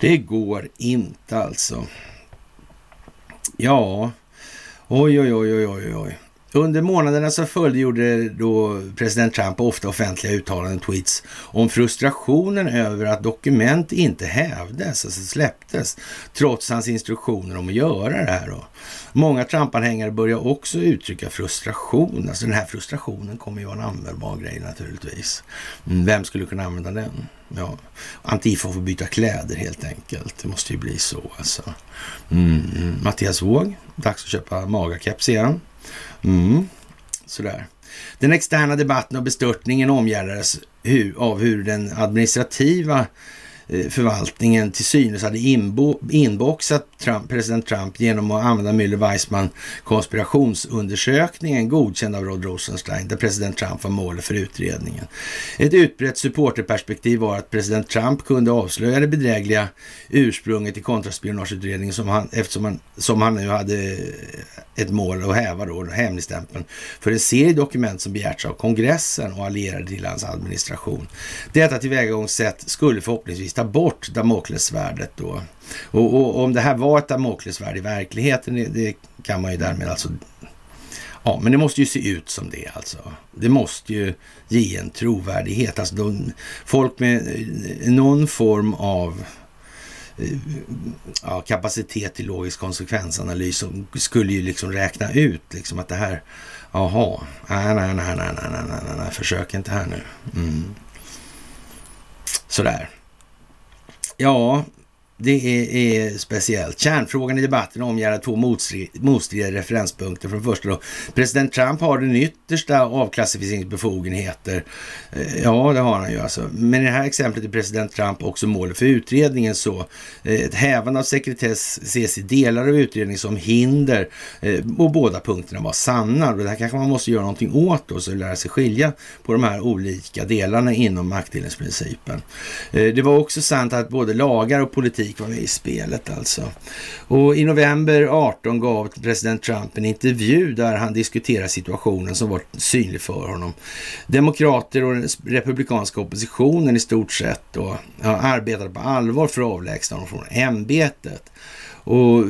Det går inte alltså. Ja, oj, oj, oj, oj, oj. Under månaderna som följde gjorde då president Trump ofta offentliga uttalanden, tweets, om frustrationen över att dokument inte hävdes, alltså släpptes, trots hans instruktioner om att göra det här. Då. Många Trump-anhängare börjar också uttrycka frustration. Alltså den här frustrationen kommer ju vara en användbar grej naturligtvis. Mm, vem skulle kunna använda den? Ja, Antifa får byta kläder helt enkelt. Det måste ju bli så alltså. Mm, mm. Mattias Våg, dags att köpa magakeps igen. Mm, sådär. Den externa debatten och bestörtningen omgärdades av hur den administrativa eh, förvaltningen till synes hade inboxat Trump, president Trump genom att använda Müller-Weissman konspirationsundersökningen godkänd av Rod Rosenstein där president Trump var målet för utredningen. Ett utbrett supporterperspektiv var att president Trump kunde avslöja det bedrägliga ursprunget i kontraspionageutredningen som han, eftersom han, som han nu hade ett mål att häva då, hemligstämpeln för en serie dokument som begärts av kongressen och allierade till hans administration. Detta tillvägagångssätt skulle förhoppningsvis ta bort Damoklessvärdet då. Och, och om det här var ett damoklessvärd i verkligheten, det, det, kan man ju därmed alltså... Ja, men det måste ju se ut som det alltså. Det måste ju ge en trovärdighet. Alltså de, folk med eh, någon form av eh, ja, kapacitet till logisk konsekvensanalys skulle ju liksom räkna ut liksom att det här, jaha, nej, nej, nej, nej, nej, nej, nej, försök inte här nu. Mm. Sådär. Ja, det är, är, speciellt. Kärnfrågan i debatten omgärdar två motstridiga referenspunkter. För det första då, president Trump har den yttersta avklassificeringsbefogenheter. Eh, ja, det har han ju alltså. Men i det här exemplet är president Trump också målet för utredningen så. Eh, ett hävande av sekretess ses i delar av utredningen som hinder eh, och båda punkterna var sanna. Och det här kanske man måste göra någonting åt då, så lära sig skilja på de här olika delarna inom maktdelningsprincipen. Det var också sant att både lagar och politik politik var med i spelet alltså. Och i november 18 gav president Trump en intervju där han diskuterar situationen som var synlig för honom. Demokrater och den republikanska oppositionen i stort sett då, arbetade på allvar för att avlägsna honom från ämbetet. Och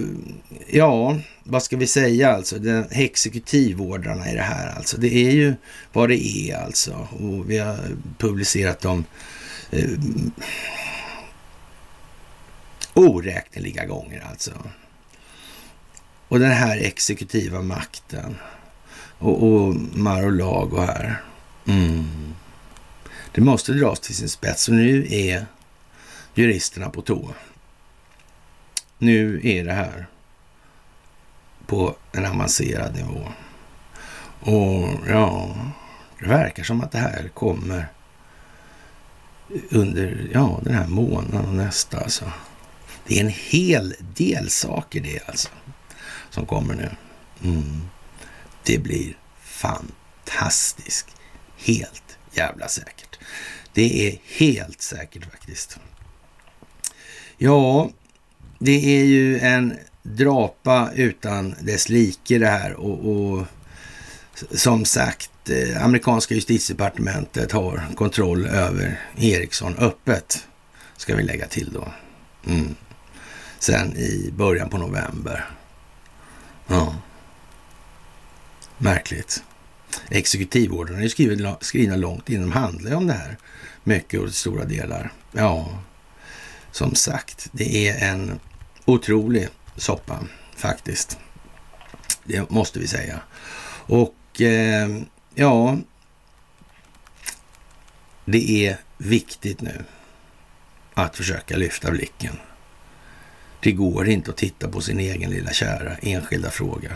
ja, vad ska vi säga alltså? Den exekutivordrarna i det här alltså. Det är ju vad det är alltså. Och vi har publicerat dem eh, Oräkneliga gånger alltså. Och den här exekutiva makten och, och Mar-a-Lago här. Mm. Det måste dras till sin spets och nu är juristerna på tå. Nu är det här på en avancerad nivå. Och ja, det verkar som att det här kommer under ja, den här månaden och nästa alltså. Det är en hel del saker det alltså som kommer nu. Mm. Det blir fantastiskt. Helt jävla säkert. Det är helt säkert faktiskt. Ja, det är ju en drapa utan dess like det här och, och som sagt, eh, amerikanska justitiedepartementet har kontroll över Ericsson öppet, ska vi lägga till då. Mm sen i början på november. Ja. Märkligt. Exekutivorden är ju skrivit, skrivna långt innan de handlar om det här. Mycket och stora delar. Ja, som sagt, det är en otrolig soppa faktiskt. Det måste vi säga. Och eh, ja, det är viktigt nu att försöka lyfta blicken. Det går inte att titta på sin egen lilla kära enskilda fråga.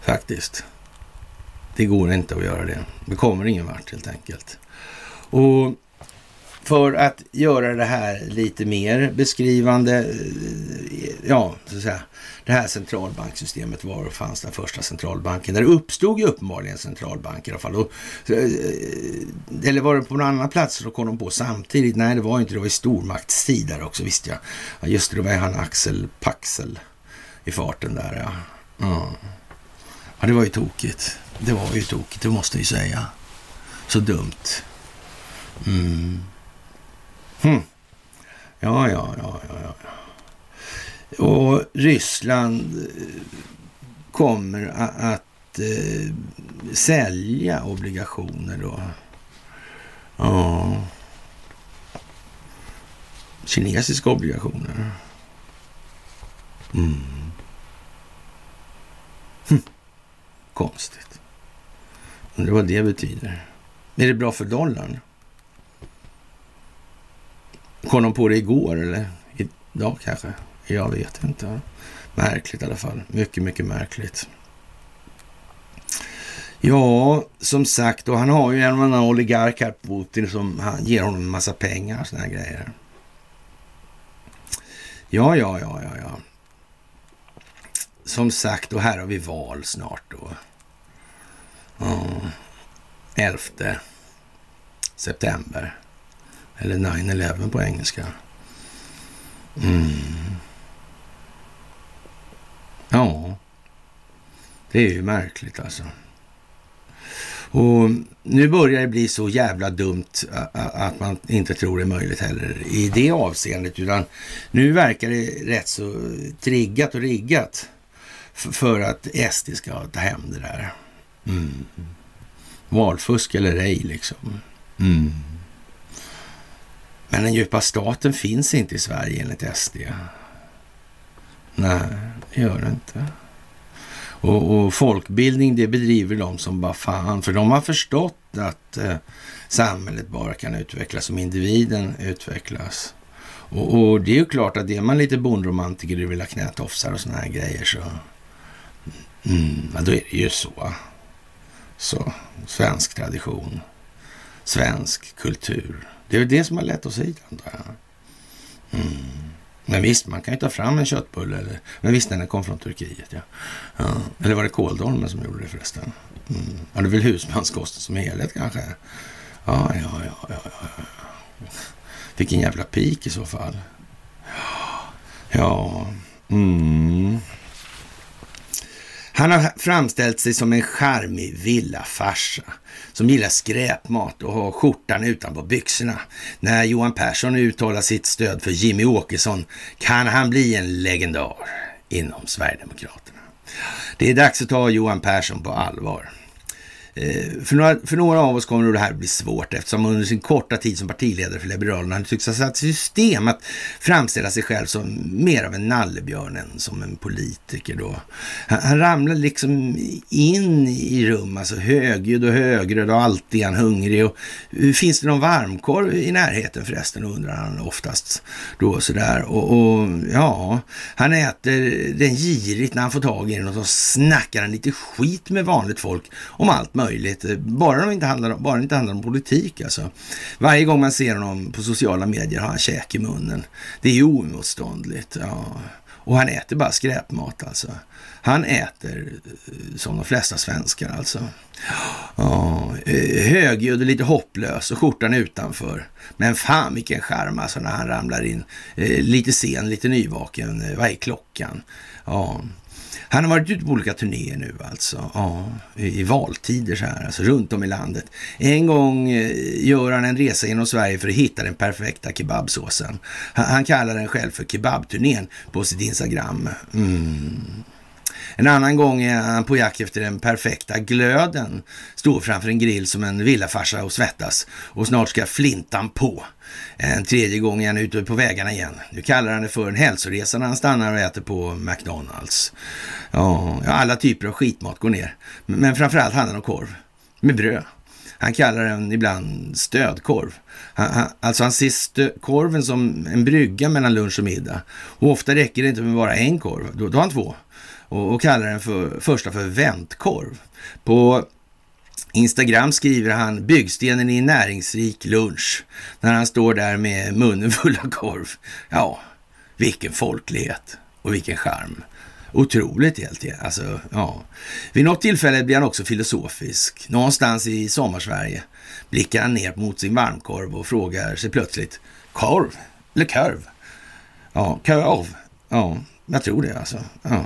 Faktiskt. Det går inte att göra det. Vi kommer ingen vart helt enkelt. Och för att göra det här lite mer beskrivande, eh, ja, så att säga, det här centralbanksystemet, var fanns den första centralbanken? Där uppstod ju uppenbarligen centralbanker i alla fall. Och, eh, eller var det på någon annan plats så kom de på samtidigt? Nej, det var inte det. var i stormaktstid där också, visste jag. Ja, just det, det var han Axel Paxel i farten där, ja. Mm. Ja, det var ju tokigt. Det var ju tokigt, det måste jag ju säga. Så dumt. Mm. Hm. Ja, ja, ja, ja, ja. Och Ryssland eh, kommer att eh, sälja obligationer då. Ja. Kinesiska obligationer. Mm. Hm. Konstigt. Undrar vad det betyder. Är det bra för dollarn? Kom de på det igår eller idag kanske? Jag vet inte. Märkligt i alla fall. Mycket, mycket märkligt. Ja, som sagt, och han har ju en annan oligark här, Putin, som han ger honom en massa pengar och såna här grejer. Ja, ja, ja, ja, ja. Som sagt, och här har vi val snart då. Ja, 11 september. Eller 9-11 på engelska. Mm. Ja, det är ju märkligt alltså. Och nu börjar det bli så jävla dumt att man inte tror det är möjligt heller i det avseendet. Utan nu verkar det rätt så triggat och riggat för att SD ska ta hem det där. Mm. Valfusk eller ej liksom. Mm. Men den djupa staten finns inte i Sverige enligt SD. Nej, det gör det inte. Och, och, folkbildning det bedriver de som bara fan, för de har förstått att eh, samhället bara kan utvecklas om individen utvecklas. Och, och, det är ju klart att är man lite bondromantiker och vill ha knätofsar och såna här grejer så mm, ja, då är det ju så. Så, svensk tradition, svensk kultur. Det är väl det som har lett oss hit, antar jag. Mm. Men visst, man kan ju ta fram en köttbulle. Eller, men visst, den kom från Turkiet. Ja. ja. Eller var det Kåldolmen som gjorde det förresten? Mm. Ja, det är väl husmanskosten som helhet kanske? Ja, ja, ja, ja, ja. Vilken jävla pik i så fall. Ja, mm. Han har framställt sig som en charmig villafarsa som gillar skräpmat och har skjortan utanpå byxorna. När Johan Persson uttalar sitt stöd för Jimmy Åkesson kan han bli en legendar inom Sverigedemokraterna. Det är dags att ta Johan Persson på allvar. Eh, för några, för några av oss kommer det här bli svårt eftersom under sin korta tid som partiledare för Liberalerna han tycks ha satt system att framställa sig själv som mer av en nallebjörn än som en politiker. Då. Han, han ramlar liksom in i rum, alltså högljudd och högröd och alltid är han hungrig. Och, eh, finns det någon varmkorv i närheten förresten, undrar han oftast. Då, sådär. Och, och ja, han äter den girigt när han får tag i den och så snackar han lite skit med vanligt folk om allt möjligt. Bara det inte handlar, bara inte handlar om politik alltså. Varje gång man ser honom på sociala medier har han käk i munnen. Det är ju oemotståndligt. Ja. Och han äter bara skräpmat alltså. Han äter eh, som de flesta svenskar alltså. Ja, eh, högljudd och lite hopplös och skjortan utanför. Men fan vilken charm alltså när han ramlar in. Eh, lite sen, lite nyvaken. Vad är klockan? Ja, han har varit ute på olika turnéer nu alltså. Ja, i valtider så här, alltså runt om i landet. En gång eh, gör han en resa genom Sverige för att hitta den perfekta kebabsåsen. Han, han kallar den själv för kebabturnén på sitt Instagram. Mm. En annan gång är han på jakt efter den perfekta glöden. Står framför en grill som en villafarsa och svettas och snart ska flintan på. En tredje gång är han ute på vägarna igen. Nu kallar han det för en hälsoresa när han stannar och äter på McDonalds. Ja, alla typer av skitmat går ner. Men framförallt handlar det om korv med bröd. Han kallar den ibland stödkorv. Han, han, alltså han ser korven som en brygga mellan lunch och middag. Och ofta räcker det inte med bara en korv. Då, då har han två och, och kallar den för, första för väntkorv. På Instagram skriver han byggstenen i näringsrik lunch när han står där med munnen full av korv. Ja, vilken folklighet och vilken charm. Otroligt helt alltså, ja. Vid något tillfälle blir han också filosofisk. Någonstans i sommarsverige blickar han ner mot sin varmkorv och frågar sig plötsligt korv eller korv? Ja, korv. Ja, jag tror det alltså. Ja.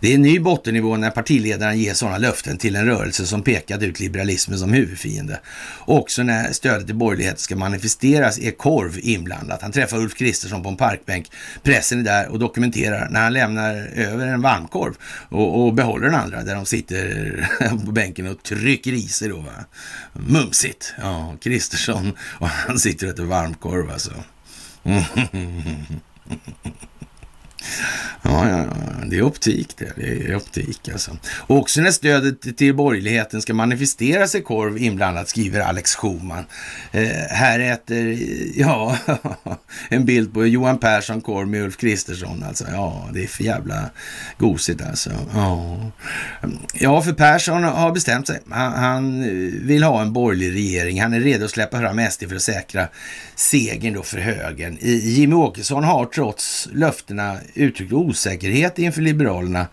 Det är en ny bottennivå när partiledaren ger sådana löften till en rörelse som pekat ut liberalismen som huvudfiende. Också när stödet till borgerligheten ska manifesteras är korv inblandat. Han träffar Ulf Kristersson på en parkbänk. Pressen är där och dokumenterar när han lämnar över en varmkorv och, och behåller den andra där de sitter på bänken och trycker i sig då. Va? Mumsigt. Ja, Kristersson och han sitter och äter varmkorv alltså. Ja, ja, ja, det är optik det. Det är optik alltså. Och också när stödet till borgerligheten ska manifestera sig korv inblandat, skriver Alex Schumann. Eh, här äter, ja, en bild på Johan Persson korv med Ulf Kristersson alltså. Ja, det är för jävla gosigt alltså. Ja, ja för Persson har bestämt sig. Han, han vill ha en borgerlig regering. Han är redo att släppa fram SD för att säkra segern då för högern. Jimmy Åkesson har trots löftena uttryckt osäkerhet inför Liberalerna.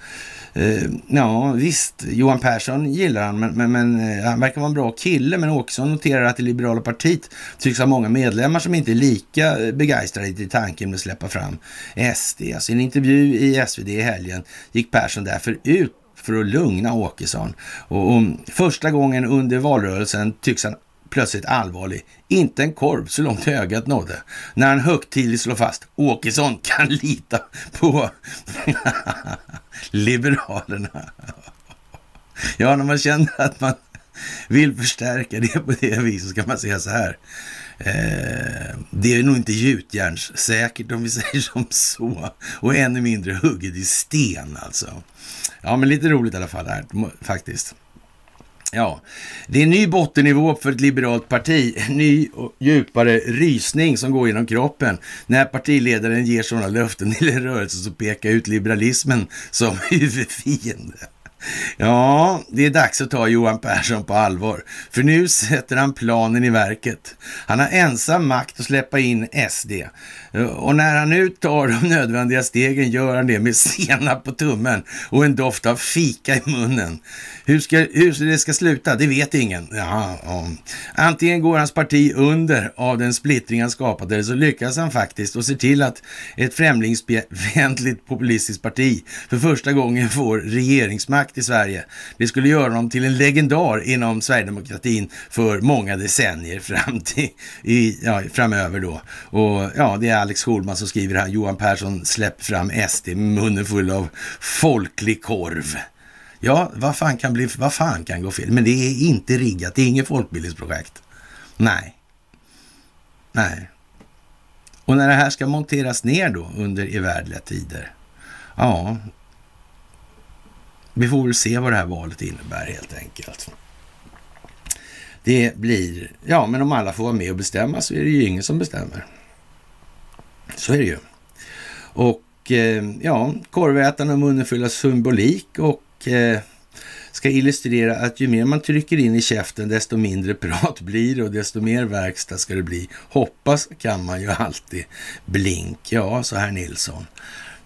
Uh, ja visst, Johan Persson gillar han, men, men, men uh, han verkar vara en bra kille. Men Åkesson noterar att det liberala partiet tycks ha många medlemmar som inte är lika eh, begeistrade i tanken med att släppa fram SD. Alltså, I en intervju i SvD i helgen gick Persson därför ut för att lugna Åkesson. Och, och första gången under valrörelsen tycks han plötsligt allvarlig. Inte en korv så långt ögat nådde. När han högtidligt slår fast Åkesson kan lita på Liberalerna. Ja, när man känner att man vill förstärka det på det viset så kan man säga så här. Eh, det är nog inte gjutjärnssäkert om vi säger som så. Och ännu mindre hugget i sten alltså. Ja, men lite roligt i alla fall här faktiskt. Ja, det är en ny bottennivå för ett liberalt parti. En ny och djupare rysning som går genom kroppen när partiledaren ger sådana löften till en rörelse som pekar ut liberalismen som huvudfiende. Ja, det är dags att ta Johan Persson på allvar. För nu sätter han planen i verket. Han har ensam makt att släppa in SD. Och när han nu tar de nödvändiga stegen gör han det med senap på tummen och en doft av fika i munnen. Hur, ska, hur det ska sluta, det vet ingen. Ja, ja. Antingen går hans parti under av den splittring han skapade eller så lyckas han faktiskt och ser till att ett främlingsfientligt populistiskt parti för första gången får regeringsmakt i Sverige. Det skulle göra honom till en legendar inom Sverigedemokratin för många decennier fram till, i, ja, framöver då. Och ja, det är Alex Schulman som skriver här, Johan Persson släpp fram SD med munnen full av folklig korv. Ja, vad fan kan, bli, vad fan kan gå fel? Men det är inte riggat, det är inget folkbildningsprojekt. Nej. Nej. Och när det här ska monteras ner då under evärdliga tider, ja, vi får väl se vad det här valet innebär helt enkelt. Det blir, ja men om alla får vara med och bestämma så är det ju ingen som bestämmer. Så är det ju. Och eh, ja, korvätarna och munnen full symbolik och eh, ska illustrera att ju mer man trycker in i käften desto mindre prat blir det och desto mer verkstad ska det bli. Hoppas kan man ju alltid. Blink, ja, så här Nilsson.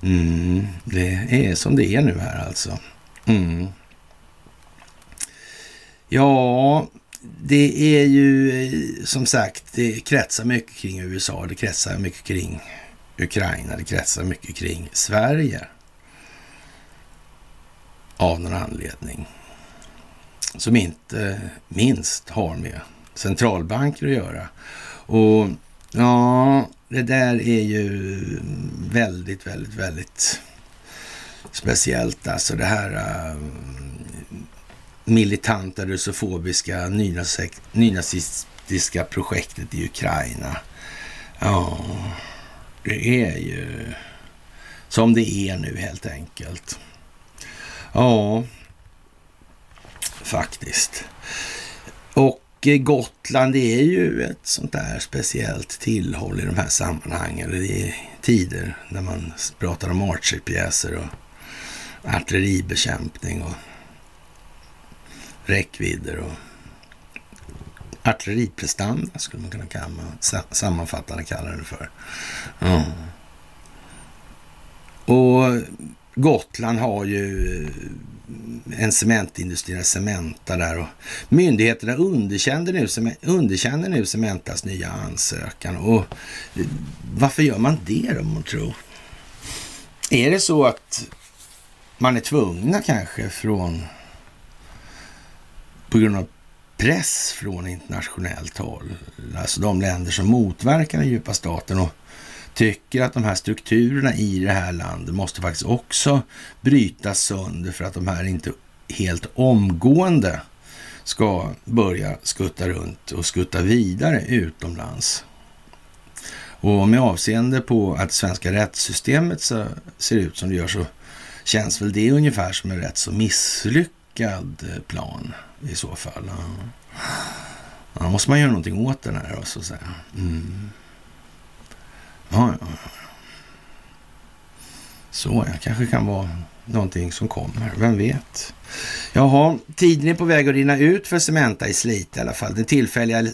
Mm, det är som det är nu här alltså. Mm. Ja, det är ju eh, som sagt, det kretsar mycket kring USA, det kretsar mycket kring Ukraina, det kretsar mycket kring Sverige. av någon anledning. Som inte minst har med centralbanker att göra. Och ja, det där är ju väldigt, väldigt, väldigt speciellt. Alltså det här eh, militanta russofobiska nynazistiska projektet i Ukraina. Ja, det är ju som det är nu helt enkelt. Ja, faktiskt. Och eh, Gotland är ju ett sånt där speciellt tillhåll i de här sammanhangen. Det är tider när man pratar om Archerpjäser och artilleribekämpning och räckvidder och artilleriprestanda skulle man kunna kalla, sammanfattande kalla det för. Mm. Och Gotland har ju eh, en cementindustri, Cementa där och myndigheterna underkänner nu, underkänner nu Cementas nya ansökan. Och eh, varför gör man det då, man tror? Är det så att man är tvungna kanske från på grund av press från internationellt håll, alltså de länder som motverkar den djupa staten och tycker att de här strukturerna i det här landet måste faktiskt också brytas sönder för att de här inte helt omgående ska börja skutta runt och skutta vidare utomlands. Och med avseende på att svenska rättssystemet ser ut som det gör så känns väl det ungefär som en rätt så misslyckad eh, plan i så fall. Ja. då måste man göra någonting åt den här så att säga. Mm. Ja, ja. Så jag kanske kan vara någonting som kommer. Vem vet? Jaha, tiden är på väg att rinna ut för Cementa i Slite i alla fall. Det tillfälliga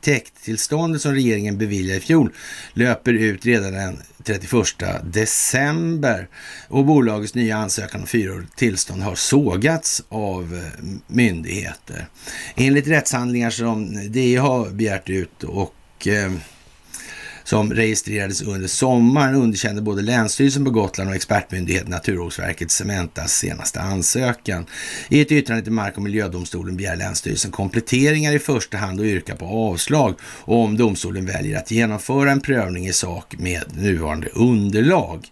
täkttillståndet som regeringen beviljade i fjol löper ut redan den 31 december och bolagets nya ansökan om fyraårigt tillstånd har sågats av eh, myndigheter. Enligt rättshandlingar som DI har begärt ut och eh, som registrerades under sommaren underkände både Länsstyrelsen på Gotland och expertmyndigheten Naturvårdsverket Cementas senaste ansökan. I ett yttrande till Mark och miljödomstolen begär Länsstyrelsen kompletteringar i första hand och yrkar på avslag om domstolen väljer att genomföra en prövning i sak med nuvarande underlag.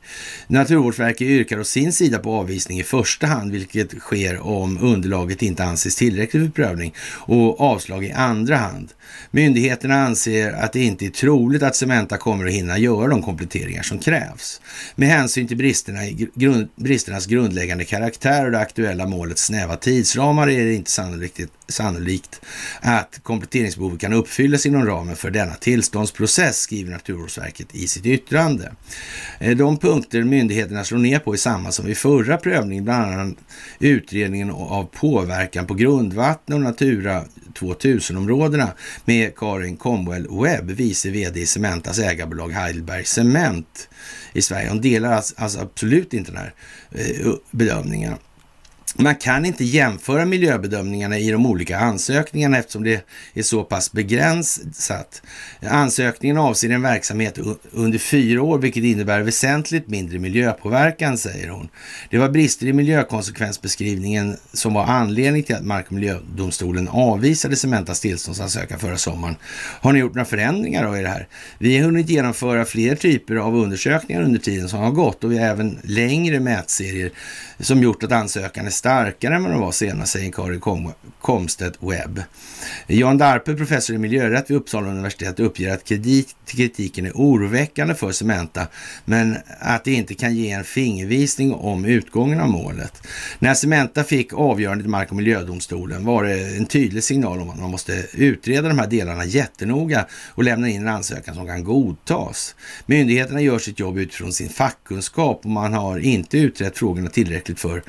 Naturvårdsverket yrkar å sin sida på avvisning i första hand, vilket sker om underlaget inte anses tillräckligt för prövning och avslag i andra hand. Myndigheterna anser att det inte är troligt att Cementa kommer att hinna göra de kompletteringar som krävs. Med hänsyn till bristerna i grund, bristernas grundläggande karaktär och det aktuella målets snäva tidsramar är det inte sannolikt, sannolikt att kompletteringsbehovet kan uppfyllas inom ramen för denna tillståndsprocess, skriver Naturvårdsverket i sitt yttrande. Eh, de punkter myndigheterna slår ner på är samma som vid förra prövningen, bland annat utredningen av påverkan på grundvatten och Natura 2000-områdena med Karin Comwell Webb, vice vd i Cementas ägarbolag Heidelberg Cement i Sverige. Hon delar alltså, alltså absolut inte den här eh, bedömningen. Man kan inte jämföra miljöbedömningarna i de olika ansökningarna eftersom det är så pass begränsat. Ansökningen avser en verksamhet under fyra år, vilket innebär väsentligt mindre miljöpåverkan, säger hon. Det var brister i miljökonsekvensbeskrivningen som var anledning till att Mark och miljödomstolen avvisade Cementas tillståndsansökan förra sommaren. Har ni gjort några förändringar då i det här? Vi har hunnit genomföra fler typer av undersökningar under tiden som har gått och vi har även längre mätserier som gjort att ansökan är starkare än vad den var senast, säger Karin Komstedt Webb. Jan Darpe, professor i miljörätt vid Uppsala universitet, uppger att kritiken är oroväckande för Cementa, men att det inte kan ge en fingervisning om utgången av målet. När Cementa fick avgörandet i Mark och miljödomstolen var det en tydlig signal om att man måste utreda de här delarna jättenoga och lämna in en ansökan som kan godtas. Myndigheterna gör sitt jobb utifrån sin fackkunskap och man har inte utrett frågorna tillräckligt för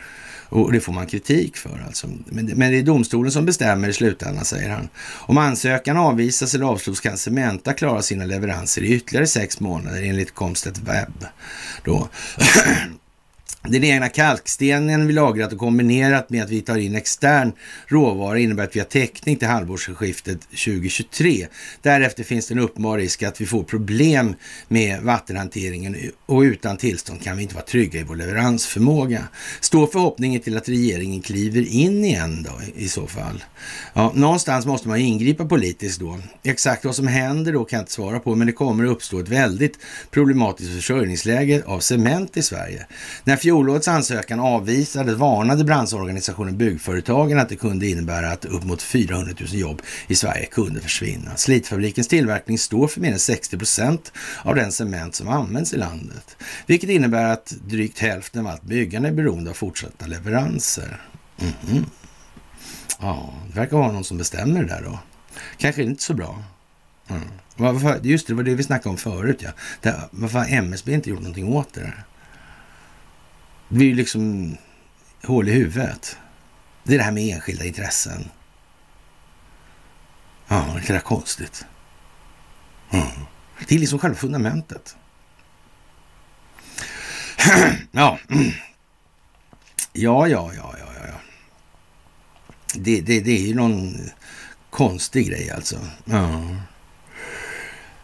och det får man kritik för alltså. Men, men det är domstolen som bestämmer i slutändan, säger han. Om ansökan avvisas eller avslogs kan Cementa klara sina leveranser i ytterligare sex månader enligt Comstedt Webb. Då. Den egna kalkstenen vi lagrat och kombinerat med att vi tar in extern råvara innebär att vi har täckning till halvårsskiftet 2023. Därefter finns det en uppenbar risk att vi får problem med vattenhanteringen och utan tillstånd kan vi inte vara trygga i vår leveransförmåga. Står förhoppningen till att regeringen kliver in igen då i så fall? Ja, någonstans måste man ingripa politiskt då. Exakt vad som händer då kan jag inte svara på, men det kommer att uppstå ett väldigt problematiskt försörjningsläge av cement i Sverige. När fjolårets ansökan avvisades varnade branschorganisationen Byggföretagen att det kunde innebära att upp mot 400 000 jobb i Sverige kunde försvinna. Slitfabrikens tillverkning står för mer än 60 procent av den cement som används i landet, vilket innebär att drygt hälften av allt byggande är beroende av fortsatta leveranser. Mm -hmm. Ja, det verkar vara någon som bestämmer det där då. Kanske inte så bra. Mm. Just det, det var det vi snackade om förut ja. varför har MSB inte gjort någonting åt det där? Det blir ju liksom hål i huvudet. Det är det här med enskilda intressen. Ja, det är konstigt. Mm. Det är liksom själva fundamentet. Mm. ja. ja, ja, ja, ja, ja. Det, det, det är ju någon konstig grej alltså. Ja.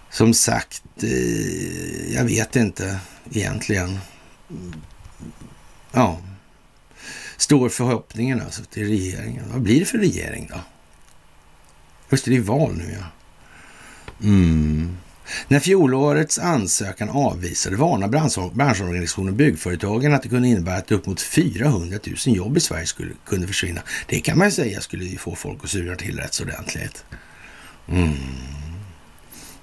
Som sagt, eh, jag vet inte egentligen ja, står förhoppningen alltså till regeringen. Vad blir det för regering då? Just det, det är val nu ja. Mm. När fjolårets ansökan avvisade varnade branschorganisationen Byggföretagen att det kunde innebära att upp mot 400 000 jobb i Sverige skulle kunna försvinna. Det kan man säga skulle ju få folk att sura till rätt ordentligt. Mm.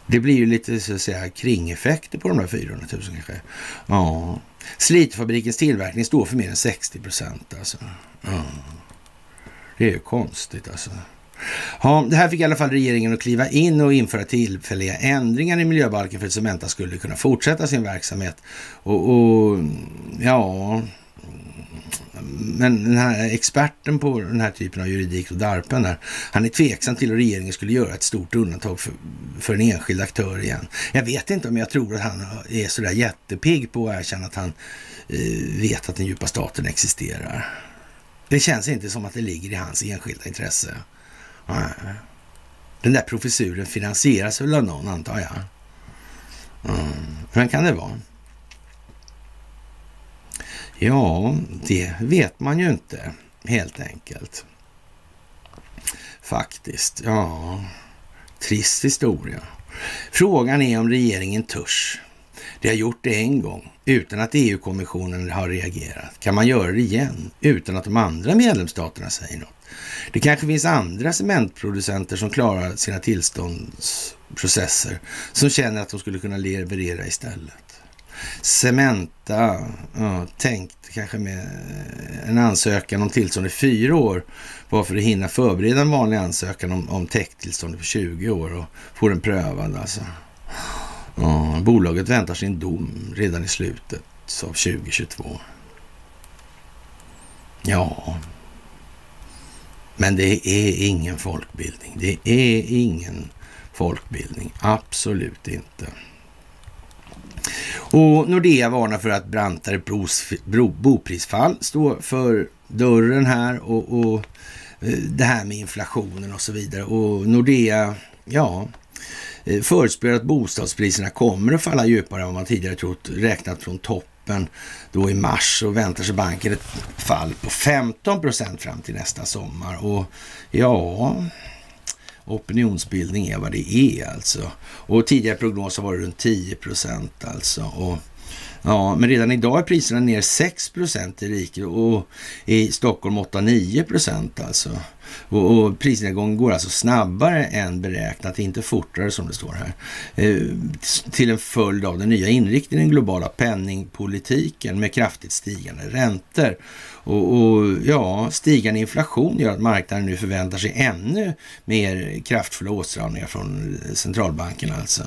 Det blir ju lite så att säga kringeffekter på de där 400 000 kanske. Ja. Slitfabrikens tillverkning står för mer än 60 procent alltså. Mm. Det är ju konstigt alltså. Ja, det här fick i alla fall regeringen att kliva in och införa tillfälliga ändringar i miljöbalken för att Cementa skulle kunna fortsätta sin verksamhet. Och, och ja, men den här experten på den här typen av juridik och DARPen där, han är tveksam till att regeringen skulle göra ett stort undantag för, för en enskild aktör igen. Jag vet inte om jag tror att han är sådär jättepigg på att erkänna att han eh, vet att den djupa staten existerar. Det känns inte som att det ligger i hans enskilda intresse. Nej. Den där professuren finansieras väl av någon, antar jag. Mm. Vem kan det vara? Ja, det vet man ju inte helt enkelt. Faktiskt, ja. Trist historia. Frågan är om regeringen törs. Det har gjort det en gång utan att EU-kommissionen har reagerat. Kan man göra det igen utan att de andra medlemsstaterna säger något? Det kanske finns andra cementproducenter som klarar sina tillståndsprocesser som känner att de skulle kunna leverera istället. Cementa, ja, tänkt kanske med en ansökan om tillstånd i fyra år bara för att hinna förbereda en vanlig ansökan om, om täcktillstånd på 20 år och få den prövad. Alltså. Ja, bolaget väntar sin dom redan i slutet av 2022. Ja, men det är ingen folkbildning. Det är ingen folkbildning. Absolut inte. Och Nordea varnar för att brantare boprisfall står för dörren här och, och eh, det här med inflationen och så vidare. Och Nordea, ja, eh, förutspår att bostadspriserna kommer att falla djupare än vad man tidigare trott, räknat från toppen då i mars och väntar sig banken ett fall på 15 procent fram till nästa sommar. Och ja, opinionsbildning är vad det är alltså. Och tidigare prognoser var det runt 10 procent alltså. Och, ja, men redan idag är priserna ner 6 procent i riket och i Stockholm 8-9 procent alltså. Och, och prisnedgången går alltså snabbare än beräknat, inte fortare som det står här. Eh, till en följd av den nya inriktningen i den globala penningpolitiken med kraftigt stigande räntor. Och, och, ja, stigande inflation gör att marknaden nu förväntar sig ännu mer kraftfulla åtstramningar från centralbanken alltså.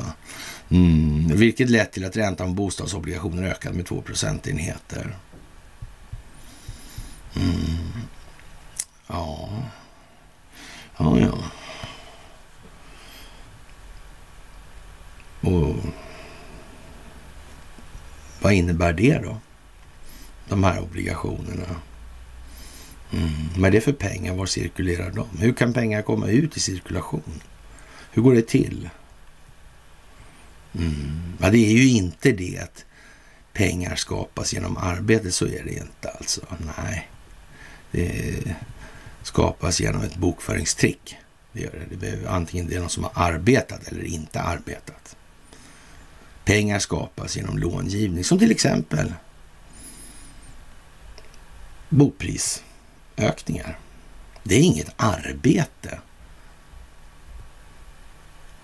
Mm, vilket lett till att räntan på bostadsobligationer ökat med 2 procentenheter. Mm. Ja. Ja, ja. Och vad innebär det då? de här obligationerna. Mm. Vad är det för pengar? Var cirkulerar de? Hur kan pengar komma ut i cirkulation? Hur går det till? Mm. Ja, det är ju inte det att pengar skapas genom arbete, så är det inte alltså. Nej, det skapas genom ett bokföringstrick. Det gör det. det behöver, antingen det är någon som har arbetat eller inte arbetat. Pengar skapas genom långivning, som till exempel boprisökningar. Det är inget arbete.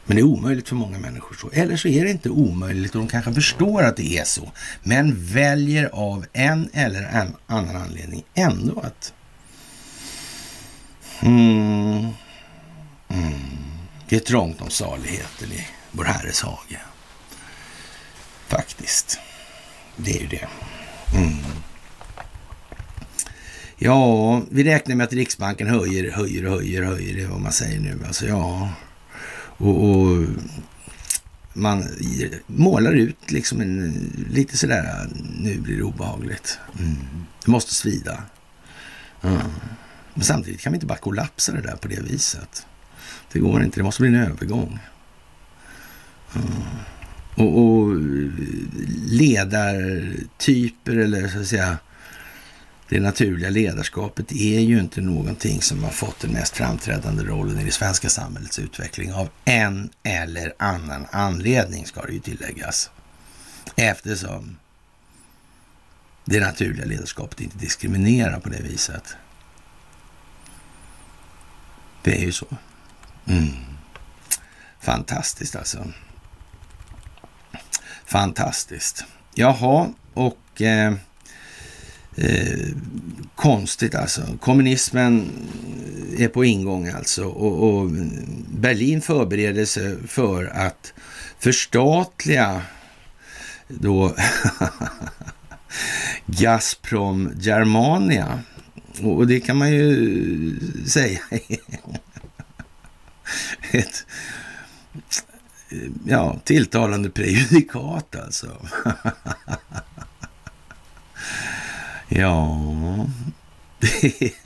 Men det är omöjligt för många människor så. Eller så är det inte omöjligt och de kanske förstår att det är så. Men väljer av en eller en annan anledning ändå att mm, mm, det är trångt om saligheten i vår Herres hage. Faktiskt. Det är ju det. Mm. Ja, vi räknar med att Riksbanken höjer, höjer och höjer, höjer. Det är vad man säger nu. Alltså ja, och, och man målar ut liksom en, lite sådär, nu blir det obehagligt. Mm. Det måste svida. Mm. Men samtidigt kan vi inte bara kollapsa det där på det viset. Det går inte, det måste bli en övergång. Mm. Och, och eh, ledartyper eller så att säga det naturliga ledarskapet är ju inte någonting som har fått den mest framträdande rollen i det svenska samhällets utveckling av en eller annan anledning, ska det ju tilläggas. Eftersom det naturliga ledarskapet inte diskriminerar på det viset. Det är ju så. Mm. Fantastiskt alltså. Fantastiskt. Jaha, och eh, Eh, konstigt alltså. Kommunismen eh, är på ingång alltså och, och Berlin förbereder sig för att förstatliga då Gazprom Germania. Och det kan man ju säga ett eh, ja, tilltalande prejudikat alltså.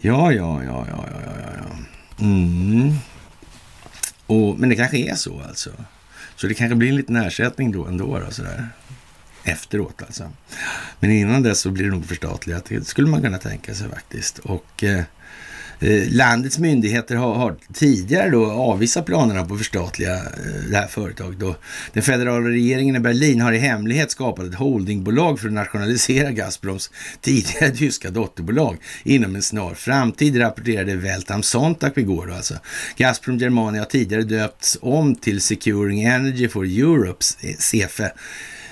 Ja, ja, ja, ja, ja, ja, ja. Mm. Och, men det kanske är så alltså. Så det kanske blir en liten ersättning då ändå, då, sådär. Efteråt alltså. Men innan dess så blir det nog förstatligat. Det skulle man kunna tänka sig faktiskt. Och eh, Eh, landets myndigheter har, har, tidigare då avvisat planerna på att förstatliga eh, det här företaget. Då. Den federala regeringen i Berlin har i hemlighet skapat ett holdingbolag för att nationalisera Gazproms tidigare tyska dotterbolag inom en snar framtid, rapporterade Welt am Sonntag igår. Alltså. Gazprom Germania har tidigare döpts om till Securing Energy for Europe, eh, CFE,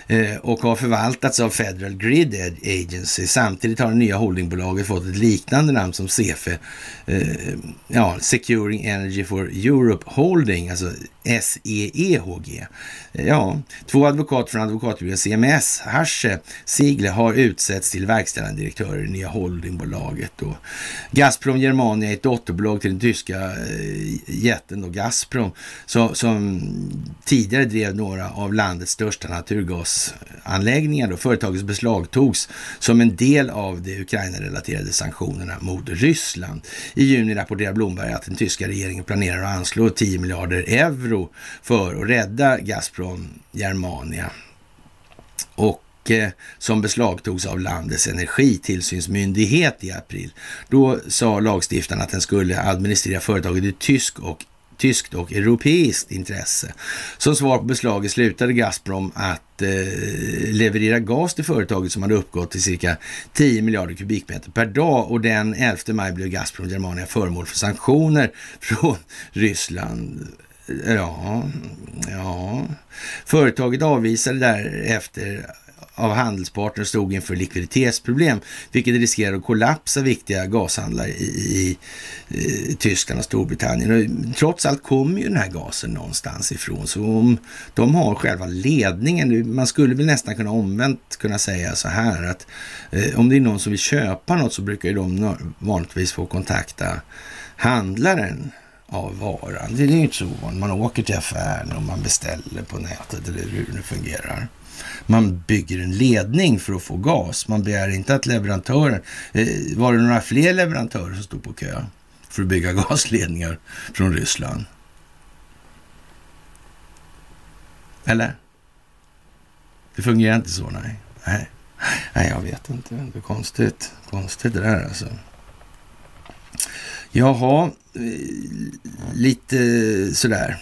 Eh, och har förvaltats av Federal Grid Agency. Samtidigt har det nya holdingbolaget fått ett liknande namn som CFE, eh, ja, Securing Energy for Europe Holding, alltså SEEHG. Ja, två advokater från advokatbyrån CMS, Hasche Sigle, har utsetts till verkställande direktörer i det nya holdingbolaget. Och Gazprom Germania är ett dotterbolag till den tyska eh, jätten då Gazprom, som, som tidigare drev några av landets största naturgasanläggningar. Då. Företagets beslagtogs som en del av de Ukraina-relaterade sanktionerna mot Ryssland. I juni rapporterar Blomberg att den tyska regeringen planerar att anslå 10 miljarder euro euro för att rädda Gazprom Germania. Och eh, som beslagtogs av landets energitillsynsmyndighet i april. Då sa lagstiftaren att den skulle administrera företaget i tysk och tyskt och europeiskt intresse. Som svar på beslaget slutade Gazprom att eh, leverera gas till företaget som hade uppgått till cirka 10 miljarder kubikmeter per dag och den 11 maj blev Gazprom Germania föremål för sanktioner från Ryssland Ja, ja. Företaget avvisade därefter av handelspartner stod inför likviditetsproblem, vilket riskerar att kollapsa viktiga gashandlar i, i, i Tyskland och Storbritannien. Och trots allt kommer ju den här gasen någonstans ifrån, så om de har själva ledningen, man skulle väl nästan kunna omvänt kunna säga så här att eh, om det är någon som vill köpa något så brukar ju de vanligtvis få kontakta handlaren av varan. Det är ju inte så ovanligt. Man åker till affären och man beställer på nätet eller hur det fungerar. Man bygger en ledning för att få gas. Man begär inte att leverantören... Eh, var det några fler leverantörer som stod på kö för att bygga gasledningar från Ryssland? Eller? Det fungerar inte så, nej. Nej, nej jag vet inte. Det är konstigt. Konstigt det där alltså. Jaha, lite sådär.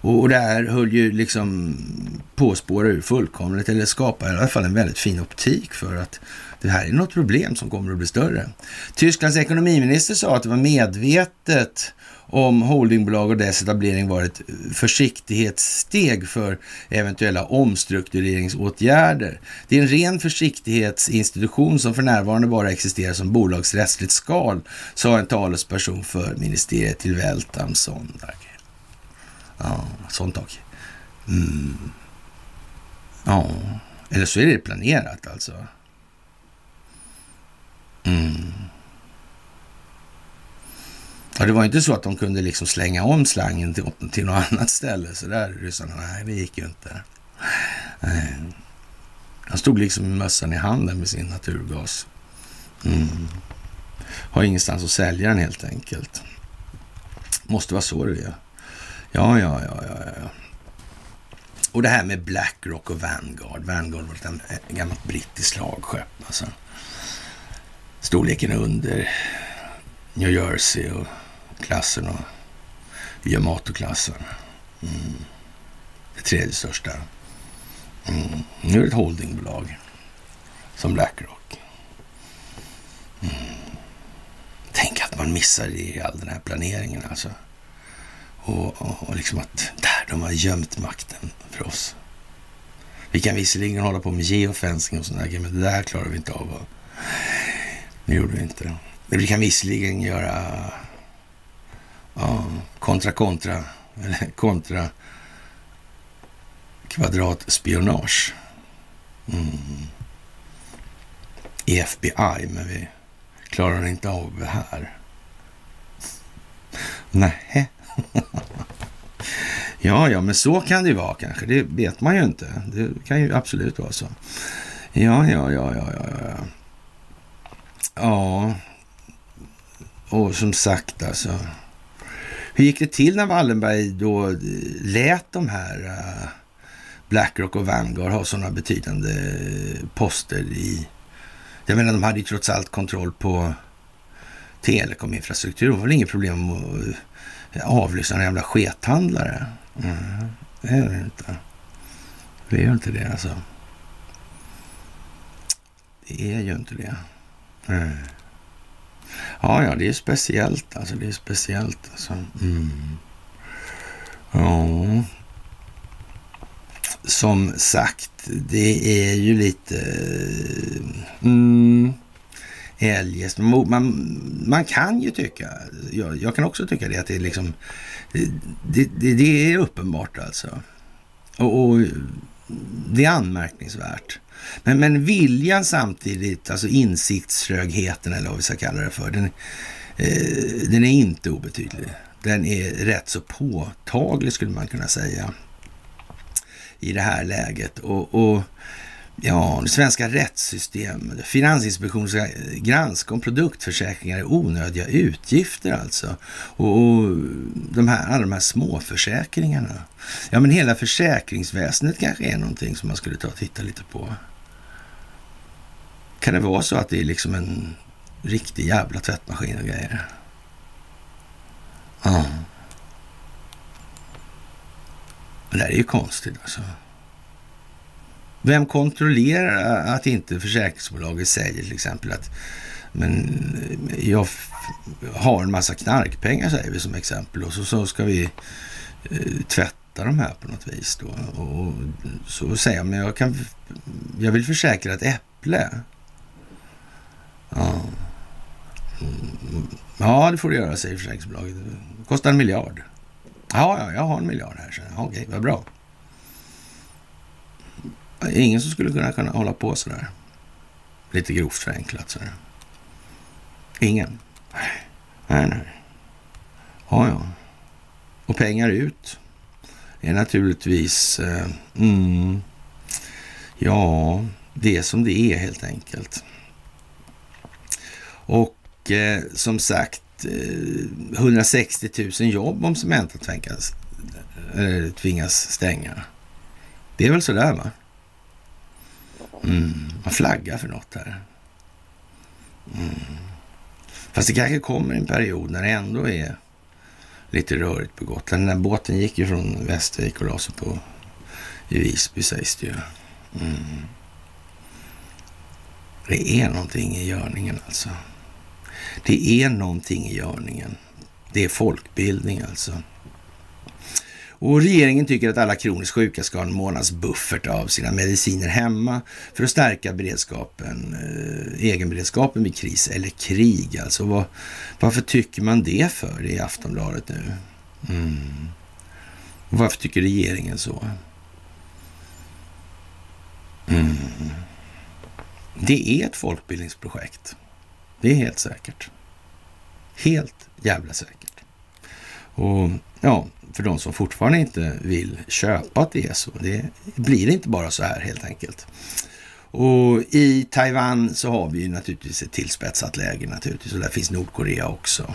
Och, och det här höll ju liksom på att spåra ur fullkomligt, eller skapa i alla fall en väldigt fin optik för att det här är något problem som kommer att bli större. Tysklands ekonomiminister sa att det var medvetet om holdingbolag och dess etablering var ett försiktighetssteg för eventuella omstruktureringsåtgärder. Det är en ren försiktighetsinstitution som för närvarande bara existerar som bolagsrättsligt skal, sa en talesperson för ministeriet till Weltam söndag. Ja, Sondag. Mm. Ja, eller så är det planerat alltså. Mm. Ja, det var inte så att de kunde liksom slänga om slangen till, till något annat ställe. Så där ryssarna, nej det gick ju inte. Nej. Han stod liksom med mössan i handen med sin naturgas. Mm. Har ingenstans att sälja den helt enkelt. Måste vara så det är. Ja, ja, ja, ja, ja. Och det här med Blackrock och Vanguard. Vanguard var ett gammalt brittiskt slagskepp. Alltså. Storleken under New Jersey och klassen och Yamato-klassen. Mm. Det tredje största. Mm. Nu är det ett holdingbolag som Blackrock. Mm. Tänk att man missar det i all den här planeringen alltså. Och, och, och liksom att där, de har gömt makten för oss. Vi kan visserligen hålla på med geofencing och sådana grejer, men det där klarar vi inte av. Det gjorde vi inte. Vi kan visserligen göra ja, kontra kontra, eller kontra kvadratspionage. Mm. I FBI, men vi klarar inte av det här. Nej. ja, ja, men så kan det vara kanske. Det vet man ju inte. Det kan ju absolut vara så. Ja, ja, ja, ja, ja. Ja, ja och som sagt alltså. Hur gick det till när Wallenberg då eh, lät de här eh, Blackrock och Vanguard ha sådana betydande eh, poster i... Jag menar, de hade ju trots allt kontroll på telekominfrastruktur. Det var väl inget problem att avlyssna en jävla skethandlare. Mm, det är det inte. Det är ju inte det alltså. Det är ju inte det. Mm. Ja, ja, det är speciellt alltså. Det är speciellt alltså. Mm. Ja. Som sagt, det är ju lite... Mm, eljest. Man, man kan ju tycka, jag, jag, kan också tycka det, att det är liksom... Det, det, det är uppenbart alltså. Och, och, det är anmärkningsvärt. Men, men viljan samtidigt, alltså insiktsrögheten eller vad vi ska kalla det för, den, eh, den är inte obetydlig. Den är rätt så påtaglig skulle man kunna säga i det här läget. Och, och ja, det svenska rättssystemet, Finansinspektionen ska granska om produktförsäkringar är onödiga utgifter alltså. Och, och de här, alla de här småförsäkringarna. Ja, men hela försäkringsväsendet kanske är någonting som man skulle ta och titta lite på. Kan det vara så att det är liksom en riktig jävla tvättmaskin och grejer? Ja. Det där är ju konstigt alltså. Vem kontrollerar att inte försäkringsbolaget säger till exempel att men jag har en massa knarkpengar säger vi som exempel och så, så ska vi eh, tvätta de här på något vis då. Och så säger jag, men jag, kan, jag vill försäkra ett äpple. Ja. Mm. ja, det får du göra, säger försäkringsbolaget. Det kostar en miljard. Ja, ja, jag har en miljard här. Så, okej, vad bra. Ingen som skulle kunna, kunna hålla på sådär. Lite grovt förenklat sådär. Ingen. Nej, nej. Ja, ja. Och pengar ut är naturligtvis, eh, mm, ja, det som det är helt enkelt. Och eh, som sagt, eh, 160 000 jobb om Cementa tvingas, eh, tvingas stänga. Det är väl sådär va? Mm, man flaggar för något här. Mm. Fast det kanske kommer en period när det ändå är lite rörigt på Gotland. Den där båten gick ju från Västervik och la sig på i Visby sägs det ju. Mm. Det är någonting i görningen alltså. Det är någonting i görningen. Det är folkbildning alltså. Och regeringen tycker att alla kroniskt sjuka ska ha en månads buffert av sina mediciner hemma för att stärka beredskapen, eh, egenberedskapen vid kris eller krig. Alltså vad, varför tycker man det för i Aftonbladet nu? Mm. Varför tycker regeringen så? Mm. Det är ett folkbildningsprojekt. Det är helt säkert. Helt jävla säkert. Och ja, för de som fortfarande inte vill köpa att det är så. Det blir inte bara så här helt enkelt. Och i Taiwan så har vi ju naturligtvis ett tillspetsat läge naturligtvis. Och där finns Nordkorea också.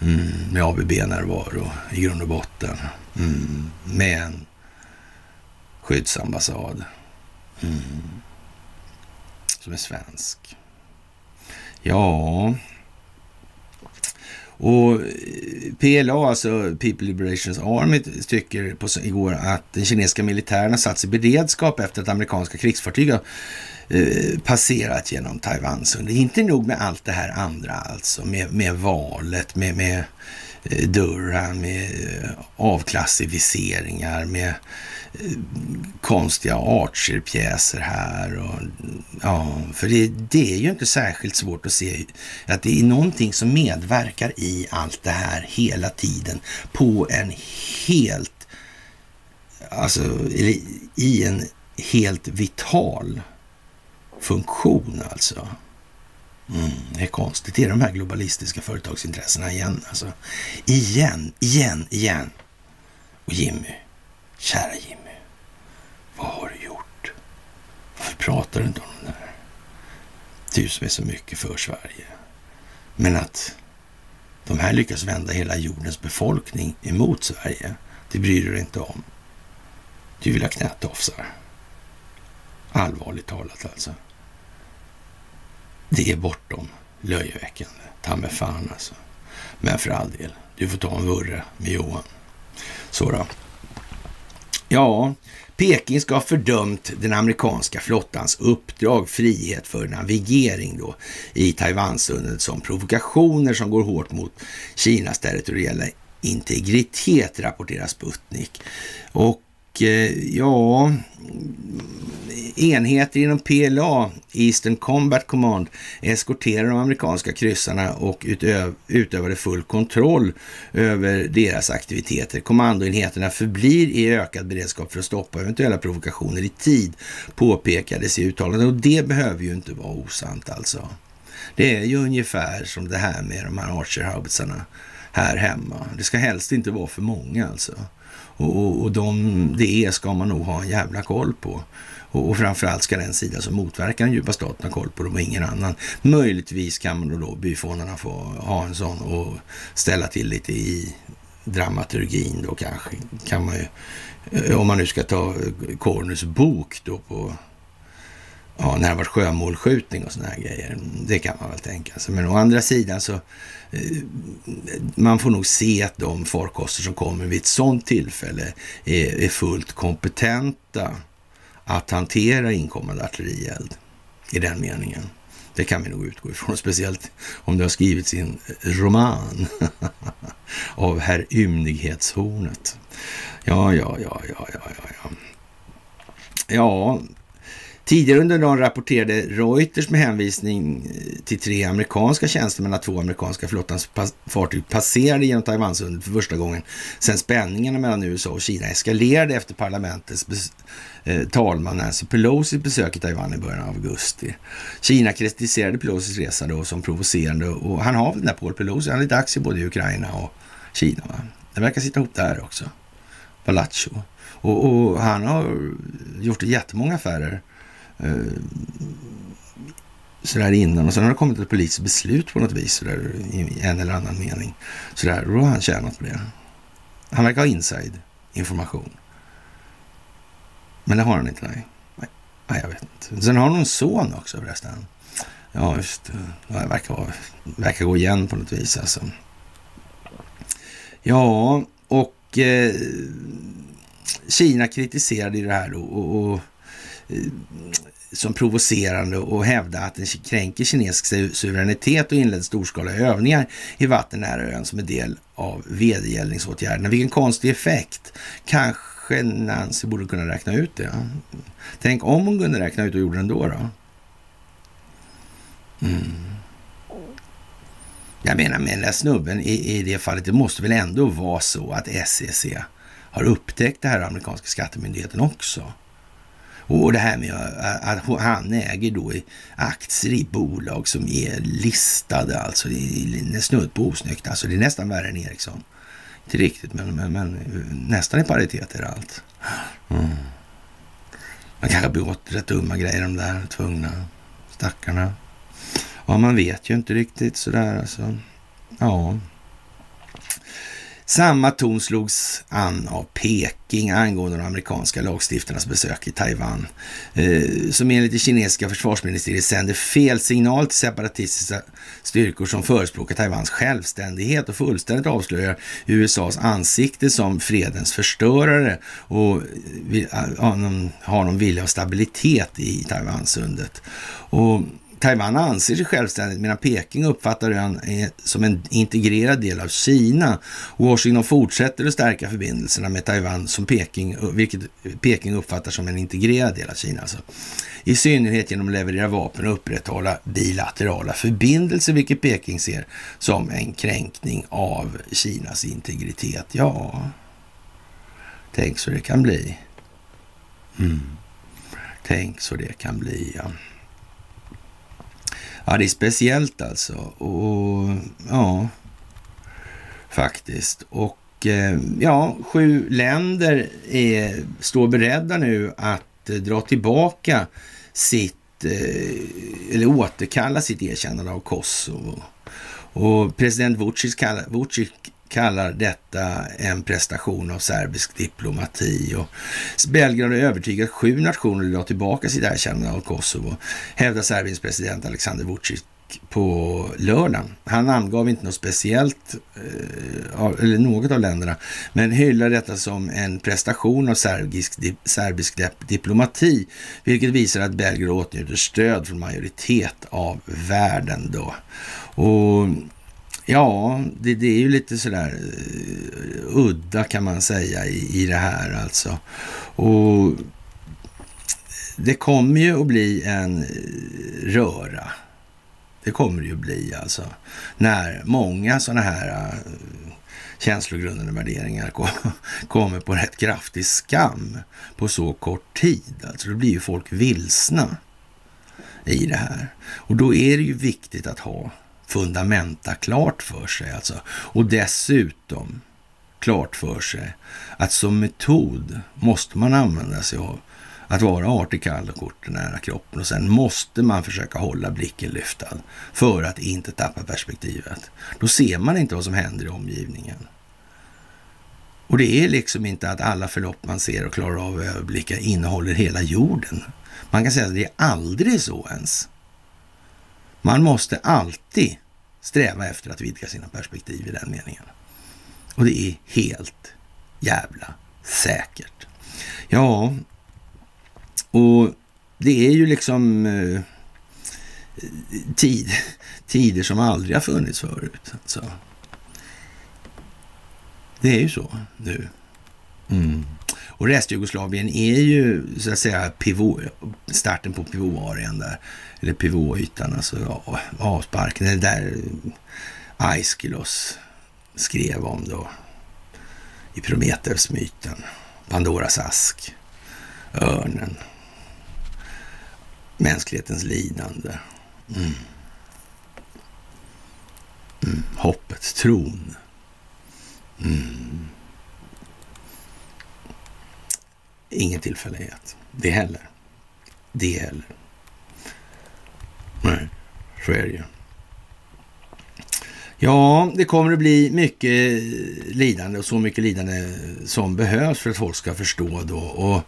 Mm, med ABB-närvaro i grund och botten. Mm, med en skyddsambassad. Mm, som är svensk. Ja, och eh, PLA, alltså People Liberations Army, tycker på, igår att den kinesiska militären har satt sig i beredskap efter att amerikanska krigsfartyg har eh, passerat genom Taiwansundet. Inte nog med allt det här andra alltså, med, med valet, med, med eh, Eh, Durham, med eh, avklassificeringar, med eh, konstiga Archer-pjäser här. Och, ja, för det, det, är ju inte särskilt svårt att se att det är någonting som medverkar i allt det här hela tiden på en helt, alltså i en helt vital funktion alltså. Mm, det är konstigt. Det är de här globalistiska företagsintressena igen alltså. Igen, igen, igen. Och Jimmy, kära Jimmy. Vad har du gjort? Varför pratar du inte om det där? Du som är så mycket för Sverige. Men att de här lyckas vända hela jordens befolkning emot Sverige, det bryr du dig inte om. Du vill ha knätofsar. Allvarligt talat alltså. Det är bortom löjeväckande. Ta med fan alltså. Men för all del, du får ta en vurre med Johan. Så då. Ja, Peking ska ha fördömt den amerikanska flottans uppdrag frihet för navigering då i Taiwansundet som provokationer som går hårt mot Kinas territoriella integritet, rapporterar Sputnik. Och Eh, ja, enheter inom PLA, Eastern Combat Command, eskorterade de amerikanska kryssarna och utöv, utövade full kontroll över deras aktiviteter. Kommandoenheterna förblir i ökad beredskap för att stoppa eventuella provokationer i tid, påpekades i uttalandet. Och det behöver ju inte vara osant alltså. Det är ju ungefär som det här med de här Archer-haubitsarna här hemma. Det ska helst inte vara för många alltså. Och, och, och de, det e ska man nog ha en jävla koll på. Och, och framförallt ska den sida som motverkar den djupa staten ha koll på dem och ingen annan. Möjligtvis kan man då, då byfånarna få ha en sån och ställa till lite i dramaturgin då kanske. Kan man ju, eh, om man nu ska ta Corners bok då på ja, när det varit sjömålskjutning och såna här grejer. Det kan man väl tänka sig. Men å andra sidan så eh, man får nog se att de farkoster som kommer vid ett sådant tillfälle är, är fullt kompetenta att hantera inkommande artillerield i den meningen. Det kan vi nog utgå ifrån, speciellt om det har skrivits i en roman av herr Ymnighetshornet. Ja, ja, ja, ja, ja. Ja, ja Tidigare under dagen rapporterade Reuters med hänvisning eh, till tre amerikanska tjänstemän att två amerikanska flottans fartyg passerade genom Taiwansundet för första gången sedan spänningarna mellan USA och Kina eskalerade efter parlamentets eh, talman Nancy Pelosis besök i Taiwan i början av augusti. Kina kritiserade Pelosis resa då som provocerande och han har väl den där Paul Pelosi, han har lite aktier både i Ukraina och Kina. Va? Det verkar sitta ihop där också. Palacho. Och, och, han har gjort jättemånga affärer Eh, sådär innan och sen har det kommit ett politiskt beslut på något vis sådär, i en eller annan mening. Sådär, och då har han tjänat på det. Han verkar ha inside information. Men det har han inte, nej. Nej, jag vet inte. Sen har han en son också förresten. Ja, just det. Det verkar, verkar gå igen på något vis alltså. Ja, och eh, Kina kritiserade ju det här då och, och Eh, som provocerande och hävda att den kränker kinesisk suveränitet och inledde storskaliga övningar i vatten nära ön som en del av vedergällningsåtgärderna. Vilken konstig effekt. Kanske Nancy borde kunna räkna ut det. Tänk om hon kunde räkna ut och gjorde det ändå då. Mm. Jag menar med den där snubben i, i det fallet, det måste väl ändå vara så att SEC har upptäckt det här amerikanska skattemyndigheten också. Och det här med att han äger då aktier i bolag som är listade, alltså det är snudd på osnyggt. Alltså det är nästan värre än Ericsson. Inte riktigt, men, men, men nästan i paritet är det allt. Mm. Man kanske har begått rätt dumma grejer de där tvungna stackarna. Ja, man vet ju inte riktigt sådär alltså. Ja. Samma ton slogs an av Peking angående de amerikanska lagstiftarnas besök i Taiwan, eh, som enligt det kinesiska försvarsministeriet sänder fel signal till separatistiska styrkor som förespråkar Taiwans självständighet och fullständigt avslöjar USAs ansikte som fredens förstörare och eh, har någon vilja av stabilitet i Taiwansundet. Och Taiwan anser sig självständigt medan Peking uppfattar ön som en integrerad del av Kina. Washington fortsätter att stärka förbindelserna med Taiwan som Peking, vilket Peking uppfattar som en integrerad del av Kina. Alltså. I synnerhet genom att leverera vapen och upprätthålla bilaterala förbindelser, vilket Peking ser som en kränkning av Kinas integritet. Ja, tänk så det kan bli. Mm. Tänk så det kan bli, ja. Ja, det är speciellt alltså. Och ja, faktiskt. Och eh, ja, sju länder är, står beredda nu att eh, dra tillbaka sitt, eh, eller återkalla sitt erkännande av Kosovo. Och president Vucic, kallar, Vucic kallar detta en prestation av serbisk diplomati. Och Belgrad har övertygat sju nationer att dra tillbaka sitt erkännande av Kosovo, hävdar Serbiens president Alexander Vucic på lördagen. Han angav inte något speciellt, eh, eller något av länderna, men hyllar detta som en prestation av serbisk, serbisk diplomati, vilket visar att Belgrad åtnjuter stöd från majoritet av världen då. Och Ja, det, det, är ju lite sådär eh, udda kan man säga i, i det här alltså. Och det kommer ju att bli en eh, röra. Det kommer det ju att bli alltså. När många sådana här uh, känslogrundande värderingar kommer på rätt kraftig skam på så kort tid. Alltså då blir ju folk vilsna i det här. Och då är det ju viktigt att ha fundamenta klart för sig. Alltså. Och dessutom klart för sig att som metod måste man använda sig av att vara artig, kall och kort nära kroppen och sen måste man försöka hålla blicken lyftad för att inte tappa perspektivet. Då ser man inte vad som händer i omgivningen. Och det är liksom inte att alla förlopp man ser och klarar av att överblicka innehåller hela jorden. Man kan säga att det är aldrig så ens. Man måste alltid sträva efter att vidga sina perspektiv i den meningen. Och det är helt jävla säkert. Ja, och det är ju liksom eh, tid, tider som aldrig har funnits förut. Alltså. Det är ju så nu. Mm. Och Restjugoslavien är ju så att säga pivot, starten på pivotarean där. Eller pivotytan, alltså avsparken. Det där Aiskylos skrev om då i Prometheus-myten. Pandoras ask, örnen, mänsklighetens lidande. Mm. Mm. Hoppet, tron. Mm. Ingen tillfällighet. Det heller. Det heller. Nej, så är det ju. Ja, det kommer att bli mycket lidande och så mycket lidande som behövs för att folk ska förstå då. Och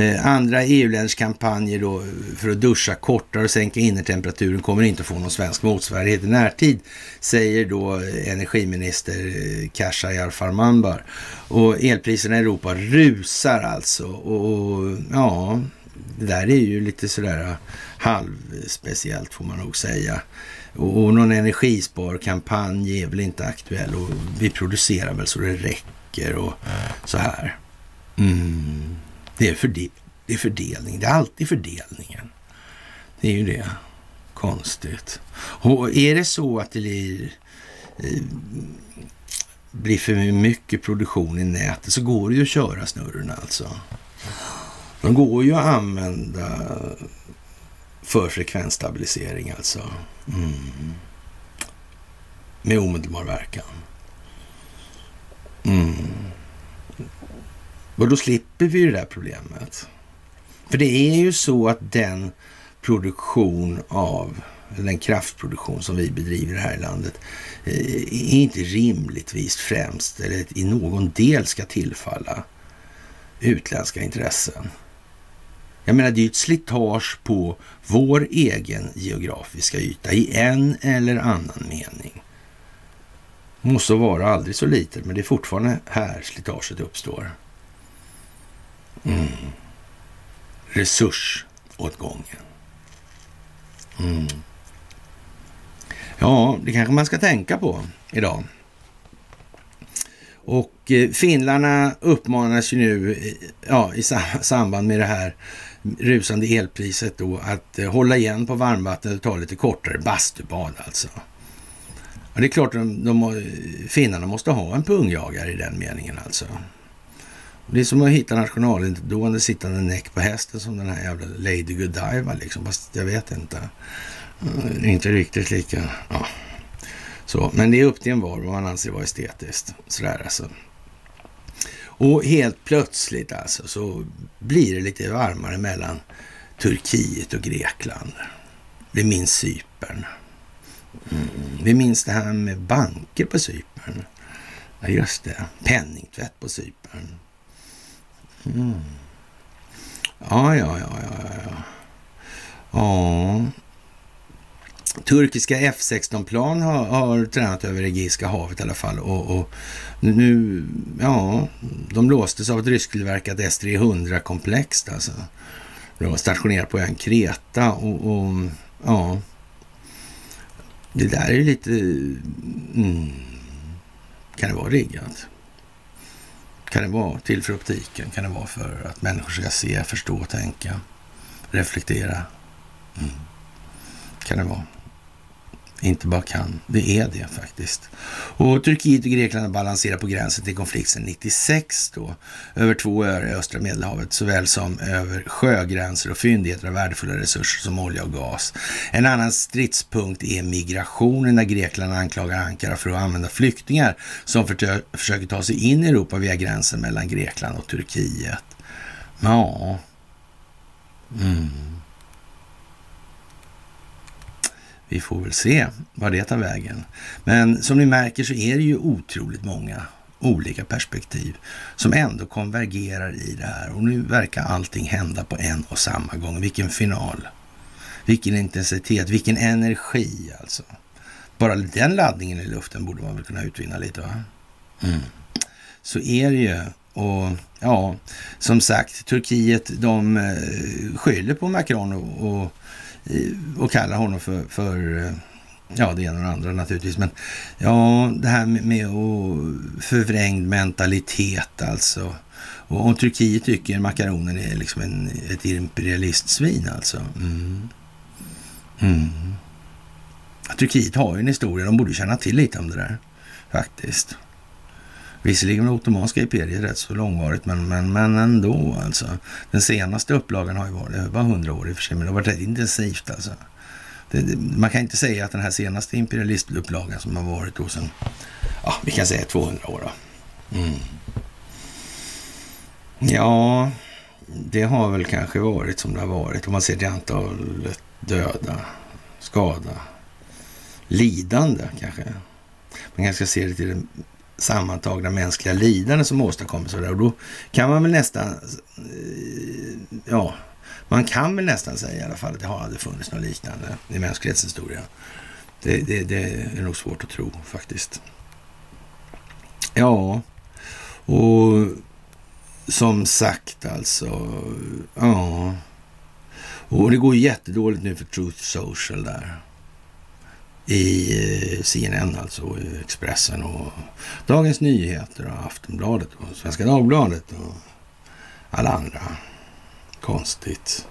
eh, andra EU-länders kampanjer då för att duscha kortare och sänka innertemperaturen kommer inte att få någon svensk motsvarighet i närtid, säger då energiminister eh, Khashayar Farmanbar. Och elpriserna i Europa rusar alltså. Och ja, det där är ju lite sådär halvspeciellt får man nog säga. Och någon energisparkampanj är väl inte aktuell och vi producerar väl så det räcker och så här. Mm. Det, är fördel det är fördelning. Det är alltid fördelningen. Det är ju det. Konstigt. Och är det så att det blir, eh, blir för mycket produktion i nätet så går det ju att köra snurren alltså. De går ju att använda för frekvensstabilisering alltså. Mm. Med omedelbar verkan. Mm. Och då slipper vi det där problemet. För det är ju så att den produktion av, den kraftproduktion som vi bedriver här i landet, eh, är inte rimligtvis främst, eller i någon del ska tillfalla utländska intressen. Jag menar, det är ju ett slitage på vår egen geografiska yta i en eller annan mening. Måste vara aldrig så litet, men det är fortfarande här slitaget uppstår. Mm. Resursåtgången. Mm. Ja, det kanske man ska tänka på idag. Och eh, finnarna uppmanas ju nu eh, ja, i samband med det här rusande elpriset då att eh, hålla igen på varmvattnet och ta lite kortare bastubad alltså. Ja, det är klart att de, de, finnarna måste ha en pungjagare i den meningen alltså. Det är som att hitta nationalidående sittande näck på hästen som den här jävla Lady Godiva liksom. Fast jag vet inte. Mm, inte riktigt lika... Ja. Så, men det är upp till en var vad man anser vara estetiskt. Sådär alltså. Och helt plötsligt alltså så blir det lite varmare mellan Turkiet och Grekland. Vi minns Cypern. Mm. Vi minns det här med banker på Cypern. Ja, just det. Penningtvätt på Cypern. Mm. Ja, ja, ja, ja, ja. Ja, turkiska F16-plan har, har tränat över Egeiska havet i alla fall. Och, och, nu, ja, de låstes av ett rysktillverkat S-300-komplex. Alltså. De var stationerade på en Kreta och, och, ja, det där är ju lite, mm, kan det vara riggat? Kan det vara till för optiken? Kan det vara för att människor ska se, förstå, tänka, reflektera? Mm. Kan det vara? Inte bara kan, det är det faktiskt. Och Turkiet och Grekland balanserar på gränsen till konflikt sedan 96 då. Över två öar i östra medelhavet såväl som över sjögränser och fyndigheter av värdefulla resurser som olja och gas. En annan stridspunkt är migrationen där Grekland anklagar Ankara för att använda flyktingar som försöker ta sig in i Europa via gränsen mellan Grekland och Turkiet. Ja. Mm. Vi får väl se vad det tar vägen. Men som ni märker så är det ju otroligt många olika perspektiv som ändå konvergerar i det här. Och nu verkar allting hända på en och samma gång. Vilken final! Vilken intensitet, vilken energi alltså. Bara den laddningen i luften borde man väl kunna utvinna lite va? Mm. Så är det ju. Och ja, som sagt, Turkiet de eh, skyller på Macron och, och Eh, och kallar honom för, för eh, ja, det ena och det andra naturligtvis. Men ja, det här med, med förvrängd mentalitet alltså. Och om Turkiet tycker makaronen är liksom en, ett imperialistsvin alltså. Mm. Mm. Turkiet har ju en historia, de borde känna till lite om det där faktiskt. Visserligen var Ottomanska imperiet rätt så långvarigt, men, men, men ändå alltså. Den senaste upplagan har ju varit, det var hundra år i och för sig, men det har varit rätt intensivt alltså. Det, det, man kan inte säga att den här senaste imperialistupplagan som har varit då sen, ja, vi kan säga 200 år då. Mm. Ja, det har väl kanske varit som det har varit. Om man ser till antalet döda, skada, lidande kanske. Man kanske ska se det till det sammantagna mänskliga lidande som åstadkoms av det. Och då kan man väl nästan, eh, ja, man kan väl nästan säga i alla fall att det har aldrig funnits något liknande i mänsklighetens historia. Det, det, det är nog svårt att tro faktiskt. Ja, och som sagt alltså, ja. Och det går jättedåligt nu för Truth Social där. I eh, CNN alltså, i Expressen och Dagens Nyheter och Aftonbladet och Svenska Dagbladet och alla andra. Konstigt.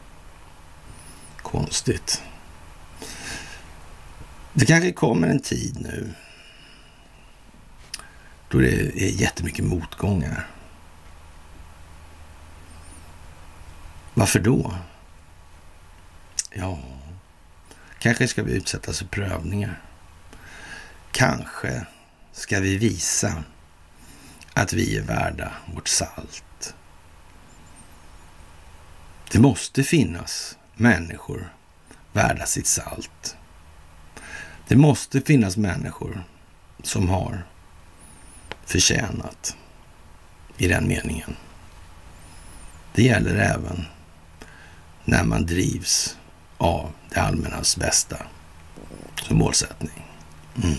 Konstigt. Det kanske kommer en tid nu då det är jättemycket motgångar. Varför då? Ja, kanske ska vi utsättas för prövningar. Kanske ska vi visa att vi är värda vårt salt. Det måste finnas människor värda sitt salt. Det måste finnas människor som har förtjänat i den meningen. Det gäller även när man drivs av det allmännas bästa som målsättning. Mm.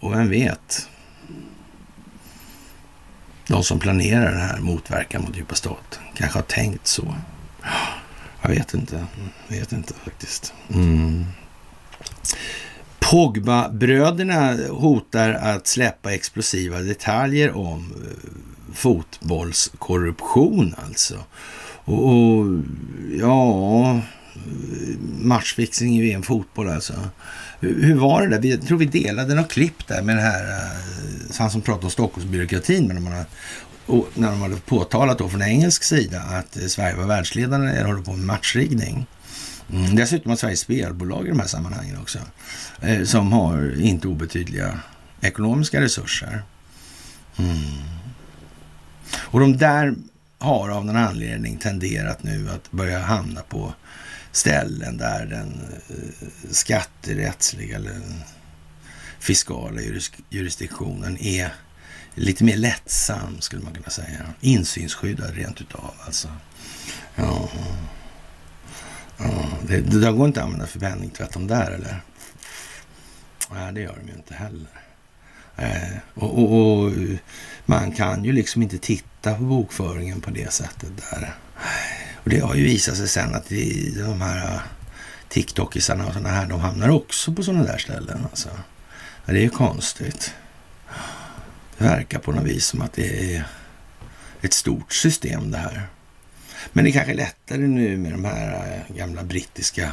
Och vem vet? De som planerar den här motverkan mot djupa staten kanske har tänkt så. Jag vet inte. Jag vet inte faktiskt. Mm. Pogba-bröderna hotar att släppa explosiva detaljer om eh, fotbollskorruption alltså. Och, och ja, matchfixing i VM fotboll alltså. Hur, hur var det där? Vi, jag tror vi delade något klipp där med den här, eh, han som pratade om Stockholmsbyråkratin, men man och när de hade påtalat då från engelsk sida att eh, Sverige var världsledande när det håller på med matchriggning. Mm. Dessutom har Sveriges spelbolag i de här sammanhangen också, eh, som har inte obetydliga ekonomiska resurser. Mm. Och de där har av någon anledning tenderat nu att börja hamna på ställen där den eh, skatterättsliga eller fiskala jurisdiktionen är lite mer lättsam skulle man kunna säga. Insynsskyddad rent utav alltså. Ja. ja det, det går inte att använda för penningtvätt de där eller? Nej, det gör de ju inte heller. Eh, och, och, och, man kan ju liksom inte titta på bokföringen på det sättet där. Och det har ju visat sig sen att vi, de här eh, TikTokisarna och sådana här, de hamnar också på sådana där ställen. Alltså. Ja, det är ju konstigt. Det verkar på något vis som att det är ett stort system det här. Men det är kanske lättare nu med de här eh, gamla brittiska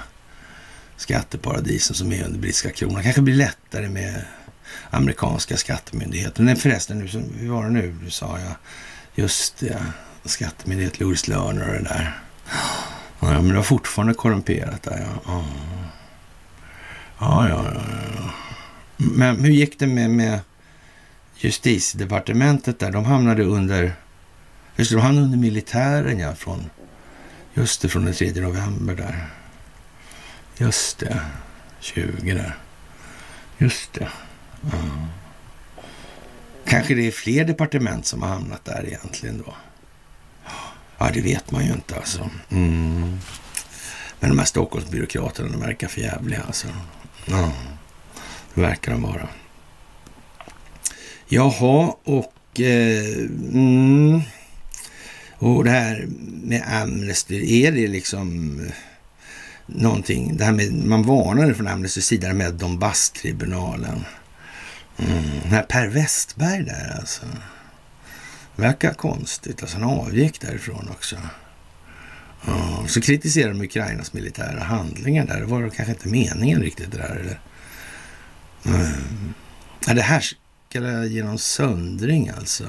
skatteparadisen som är under brittiska kronan. Det kanske blir lättare med amerikanska skattemyndigheten. Nej förresten, nu, hur var det nu? Du sa jag. Just det, skattemyndighet, Louis Lerner och det där. Ja, men det var fortfarande korrumperat där, ja. Ja, ja, ja. ja. Men hur gick det med, med justitiedepartementet där? De hamnade under... Just det, de hamnade under militären, ja. Från, just det, från den 3 november där. Just det. 20 där. Just det. Mm. Kanske det är fler departement som har hamnat där egentligen då. Ja, det vet man ju inte alltså. Mm. Men de här Stockholmsbyråkraterna, de verkar för jävliga alltså. Ja, det verkar de vara. Jaha, och... Eh, mm, och det här med Amnesty, är det liksom eh, någonting, det här med, man varnade från Amnestys sida med Donbass-tribunalen. Mm, här Per Westberg där alltså. Verkar konstigt. Alltså han avgick därifrån också. Mm. så kritiserar de Ukrainas militära handlingar där. Det var kanske inte meningen riktigt det där. Eller? Mm. Ja, det här ska söndring alltså.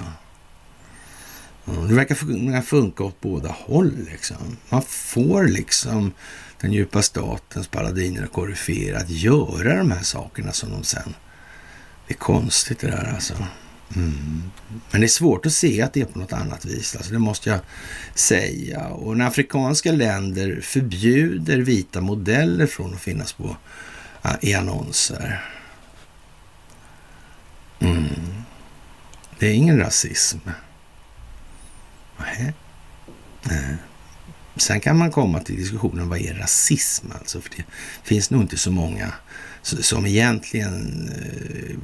Mm. det verkar funka åt båda håll liksom. Man får liksom den djupa statens paladiner och koryféer att göra de här sakerna som de sen det är konstigt det där alltså. Mm. Men det är svårt att se att det är på något annat vis. Alltså, det måste jag säga. Och när afrikanska länder förbjuder vita modeller från att finnas på eh, i annonser. Mm. Det är ingen rasism. Nej. Nej. Sen kan man komma till diskussionen vad är rasism alltså? För det finns nog inte så många som egentligen eh,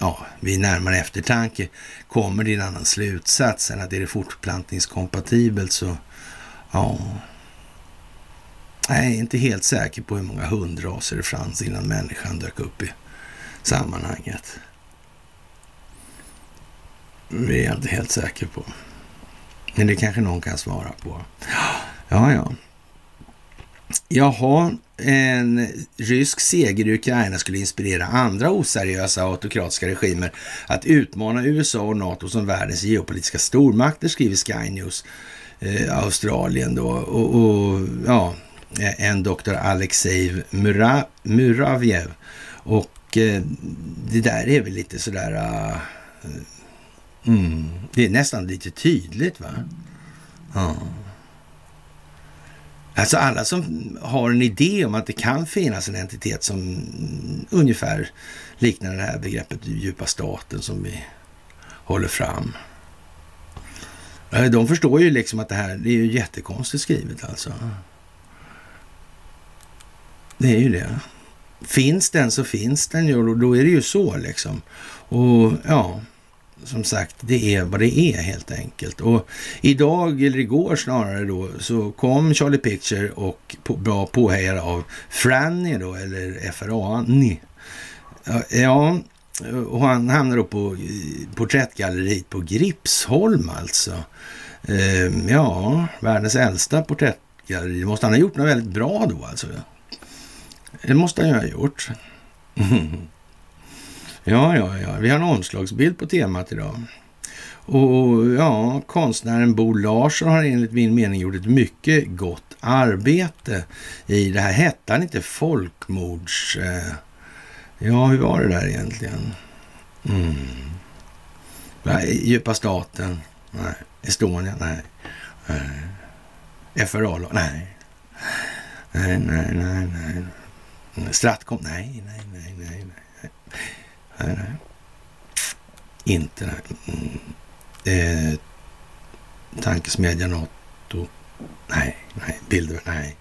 ja, vid närmare eftertanke kommer till en annan slutsats än att är det fortplantningskompatibelt så ja. Jag är inte helt säker på hur många hundraser det fanns innan människan dök upp i sammanhanget. Det är jag inte helt säker på. Men det kanske någon kan svara på. Ja, ja. Jaha, en rysk seger i Ukraina skulle inspirera andra oseriösa autokratiska regimer att utmana USA och NATO som världens geopolitiska stormakter, skriver Sky News. Eh, Australien då. Och, och, ja, eh, en doktor Alexej Mura, Muravjev. Och eh, det där är väl lite sådär... Uh, mm, det är nästan lite tydligt va? Ja. Alltså alla som har en idé om att det kan finnas en entitet som ungefär liknar det här begreppet djupa staten som vi håller fram. Eh, de förstår ju liksom att det här det är ju jättekonstigt skrivet alltså. Det är ju det. Finns den så finns den ju och då är det ju så liksom. Och ja, som sagt, det är vad det är helt enkelt. Och idag, eller igår snarare då, så kom Charlie Picture och på, bra påhejad av Franny då, eller FRA-Ni. Ja, och han hamnar då på porträttgalleriet på Gripsholm alltså. Ehm, ja, världens äldsta porträttgalleri. Det måste han ha gjort något väldigt bra då alltså. Det måste han ju ha gjort. Ja, ja, ja. Vi har en omslagsbild på temat idag. Och ja, konstnären Bo Larsson har enligt min mening gjort ett mycket gott arbete i det här. Hette han inte folkmords... Eh, ja, hur var det där egentligen? Mm. Nej, djupa staten? Nej. Estonia? Nej. Eh, nej. FRA? Nej. Nej, nej, nej, nej. Stratcom? Nej, nej, nej, nej nej. Nej. Inte nej. Mm. Eh, tankesmedjan Otto. Nej, nej. Bilder. Nej.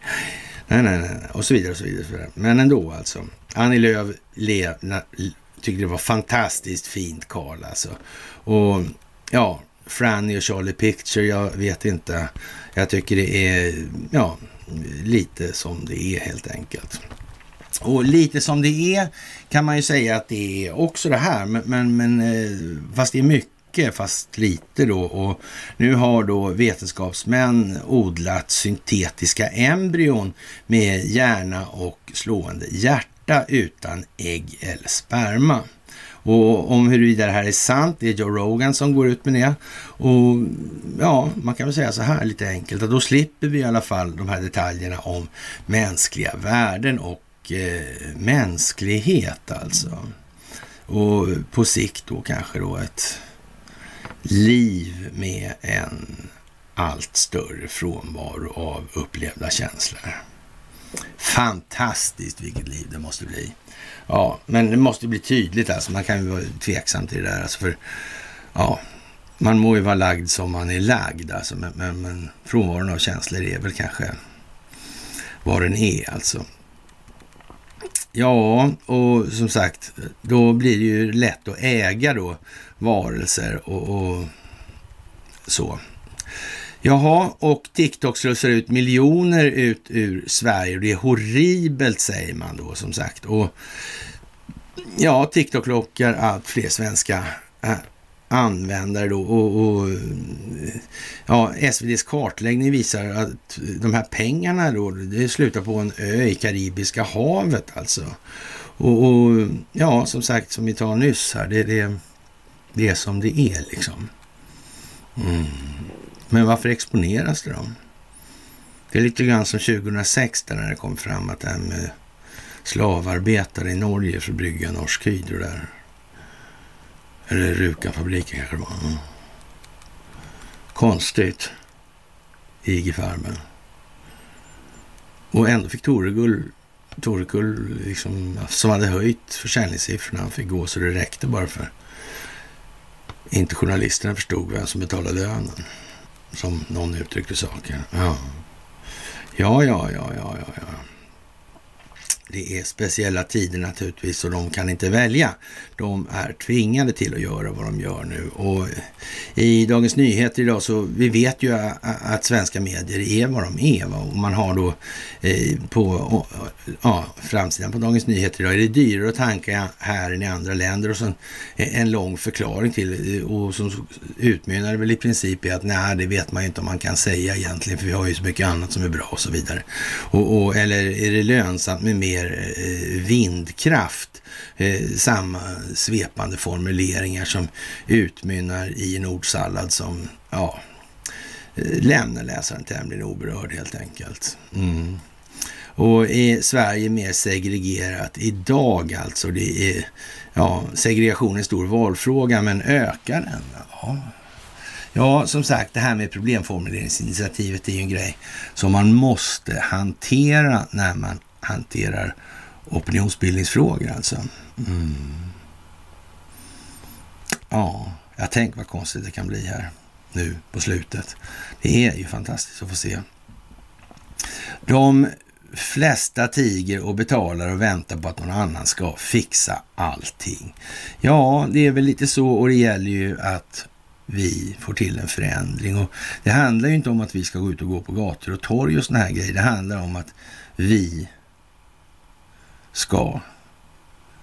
Nej, nej, nej. Och så vidare och så vidare. Och så vidare. Men ändå alltså. Annie Lööf le, na, tyckte det var fantastiskt fint Karl alltså. Och ja, Franny och Charlie Picture, jag vet inte. Jag tycker det är, ja, lite som det är helt enkelt. Och lite som det är kan man ju säga att det är också det här, men, men, men eh, fast det är mycket, fast lite då. Och nu har då vetenskapsmän odlat syntetiska embryon med hjärna och slående hjärta utan ägg eller sperma. Och om huruvida det här är sant, det är Joe Rogan som går ut med det. Och ja, man kan väl säga så här lite enkelt, att då slipper vi i alla fall de här detaljerna om mänskliga värden och eh, mänsklighet alltså. Och på sikt då kanske då ett liv med en allt större frånvaro av upplevda känslor. Fantastiskt vilket liv det måste bli. Ja, men det måste bli tydligt alltså. Man kan ju vara tveksam till det där. Alltså för, ja, man må ju vara lagd som man är lagd alltså. Men, men, men frånvaron av känslor är väl kanske vad den är alltså. Ja, och som sagt, då blir det ju lätt att äga då varelser och, och så. Jaha, och TikTok slussar ut miljoner ut ur Sverige det är horribelt säger man då som sagt. Och ja, TikTok lockar allt fler svenska användare då och, och ja, SVDs kartläggning visar att de här pengarna då, det slutar på en ö i Karibiska havet alltså. Och, och ja, som sagt, som vi tar nyss här, det, det, det är som det är liksom. Mm. Men varför exponeras det då? Det är lite grann som 2006 när det kom fram att det här med slavarbetare i Norge för att brygga norsk hydro där. Eller Ruka-fabriken kanske det var. Mm. Konstigt. IG Farben. Och ändå fick Torekull, Torekull liksom, som hade höjt försäljningssiffrorna, han fick gå så det räckte bara för inte journalisterna förstod vem som betalade lönen. Som någon uttryckte saken. Ja, ja, ja, ja, ja, ja. Det är speciella tider naturligtvis och de kan inte välja. De är tvingade till att göra vad de gör nu. Och i Dagens Nyheter idag så vi vet ju att svenska medier är vad de är. Och man har då eh, på ja, framsidan på Dagens Nyheter idag är det dyrare att tanka här än i andra länder och sen en lång förklaring till eh, och som utmynnar väl i princip i att nej, det vet man ju inte om man kan säga egentligen för vi har ju så mycket annat som är bra och så vidare. Och, och eller är det lönsamt med mer mer eh, vindkraft. Eh, samma svepande formuleringar som utmynnar i en ordsallad som ja, eh, lämnar läsaren tämligen oberörd helt enkelt. Mm. Och är Sverige mer segregerat idag alltså? Det är, ja, segregation är en stor valfråga, men ökar den? Ja. ja, som sagt, det här med problemformuleringsinitiativet är ju en grej som man måste hantera när man hanterar opinionsbildningsfrågor alltså. Mm. Ja, jag tänker vad konstigt det kan bli här nu på slutet. Det är ju fantastiskt att få se. De flesta tiger och betalar och väntar på att någon annan ska fixa allting. Ja, det är väl lite så och det gäller ju att vi får till en förändring. Och Det handlar ju inte om att vi ska gå ut och gå på gator och torg och såna här grejer. Det handlar om att vi ska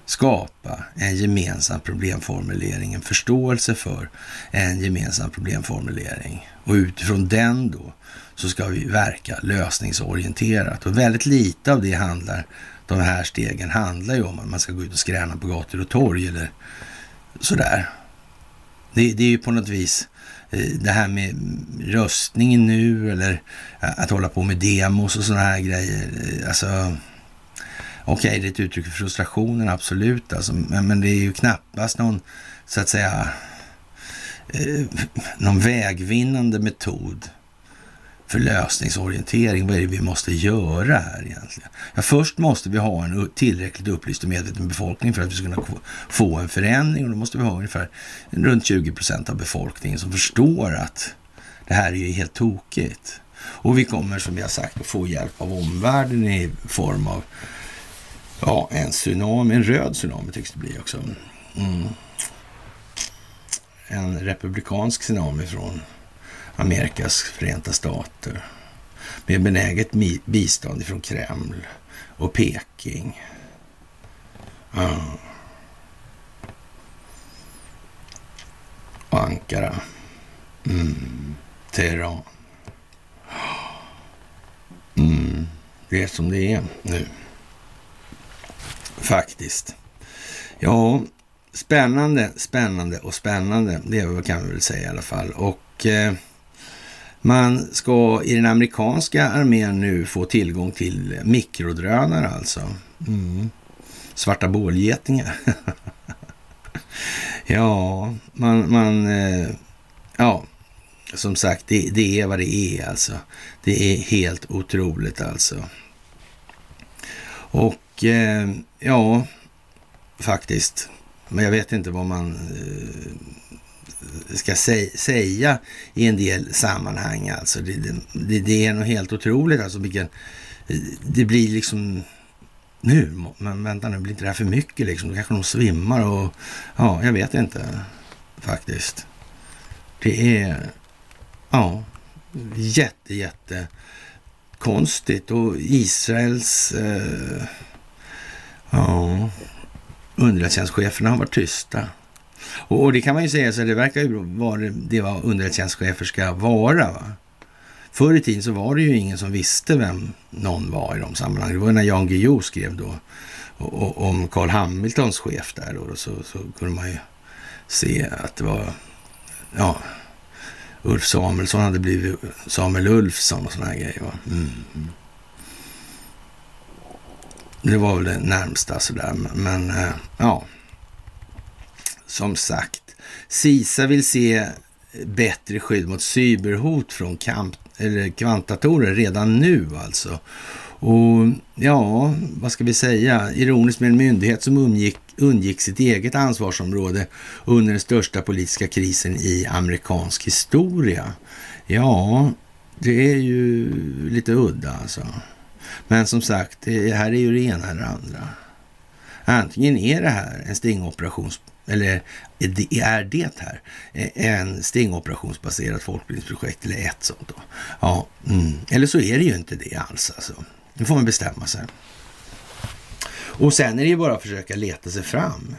skapa en gemensam problemformulering, en förståelse för en gemensam problemformulering. Och utifrån den då så ska vi verka lösningsorienterat. Och väldigt lite av det handlar, de här stegen handlar ju om att man ska gå ut och skräna på gator och torg eller sådär. Det, det är ju på något vis eh, det här med röstningen nu eller eh, att hålla på med demos och sådana här grejer. Eh, alltså, Okej, okay, det är ett uttryck för frustrationen, absolut. Alltså, men, men det är ju knappast någon, så att säga, eh, någon vägvinnande metod för lösningsorientering. Vad är det vi måste göra här egentligen? Ja, först måste vi ha en tillräckligt upplyst och medveten befolkning för att vi ska kunna få en förändring. Och då måste vi ha ungefär runt 20 procent av befolkningen som förstår att det här är ju helt tokigt. Och vi kommer, som vi har sagt, att få hjälp av omvärlden i form av Ja, en tsunami, en röd tsunami tycks det bli också. Mm. En republikansk tsunami från Amerikas förenta stater. Med benäget bistånd från Kreml och Peking. Ja. Och Ankara. Mm. Teheran. Mm. Det är som det är nu. Faktiskt. Ja, spännande, spännande och spännande. Det kan vi väl säga i alla fall. Och eh, man ska i den amerikanska armén nu få tillgång till mikrodrönare alltså. Mm. Svarta bålgetingar. ja, man, man eh, ja, som sagt, det, det, är vad det är alltså. Det är helt otroligt alltså. Och eh, ja, faktiskt. Men jag vet inte vad man eh, ska sä säga i en del sammanhang. Alltså det, det, det är nog helt otroligt alltså vilken... Det blir liksom... Nu, men vänta nu, blir inte det här för mycket liksom? Då kanske de svimmar och... Ja, jag vet inte faktiskt. Det är... Ja, jätte, jätte konstigt och Israels... Eh, Ja, underrättelsetjänstcheferna har varit tysta. Och, och, det kan man ju säga, så det verkar ju vara det vad underrättelsetjänstchefer ska vara. Va? Förr i tiden så var det ju ingen som visste vem någon var i de sammanhangen. Det var när Jan Guillou skrev då och, och, om Carl Hamiltons chef där då, så, så kunde man ju se att det var, ja, Ulf Samuelsson hade blivit Samuel Ulfsson och sådana här grejer. Va? Mm. mm. Det var väl det närmsta sådär, men eh, ja. som sagt. Sisa vill se bättre skydd mot cyberhot från kamp, eller kvantdatorer redan nu alltså. Och ja, vad ska vi säga? Ironiskt med en myndighet som umgick, undgick sitt eget ansvarsområde under den största politiska krisen i amerikansk historia. Ja, det är ju lite udda alltså. Men som sagt, det här är ju det ena eller det andra. Antingen är det här en stingoperation, eller är det här en stingoperationsbaserat folkbildningsprojekt eller ett sånt då? Ja, mm. eller så är det ju inte det alls alltså. Nu får man bestämma sig. Och sen är det ju bara att försöka leta sig fram.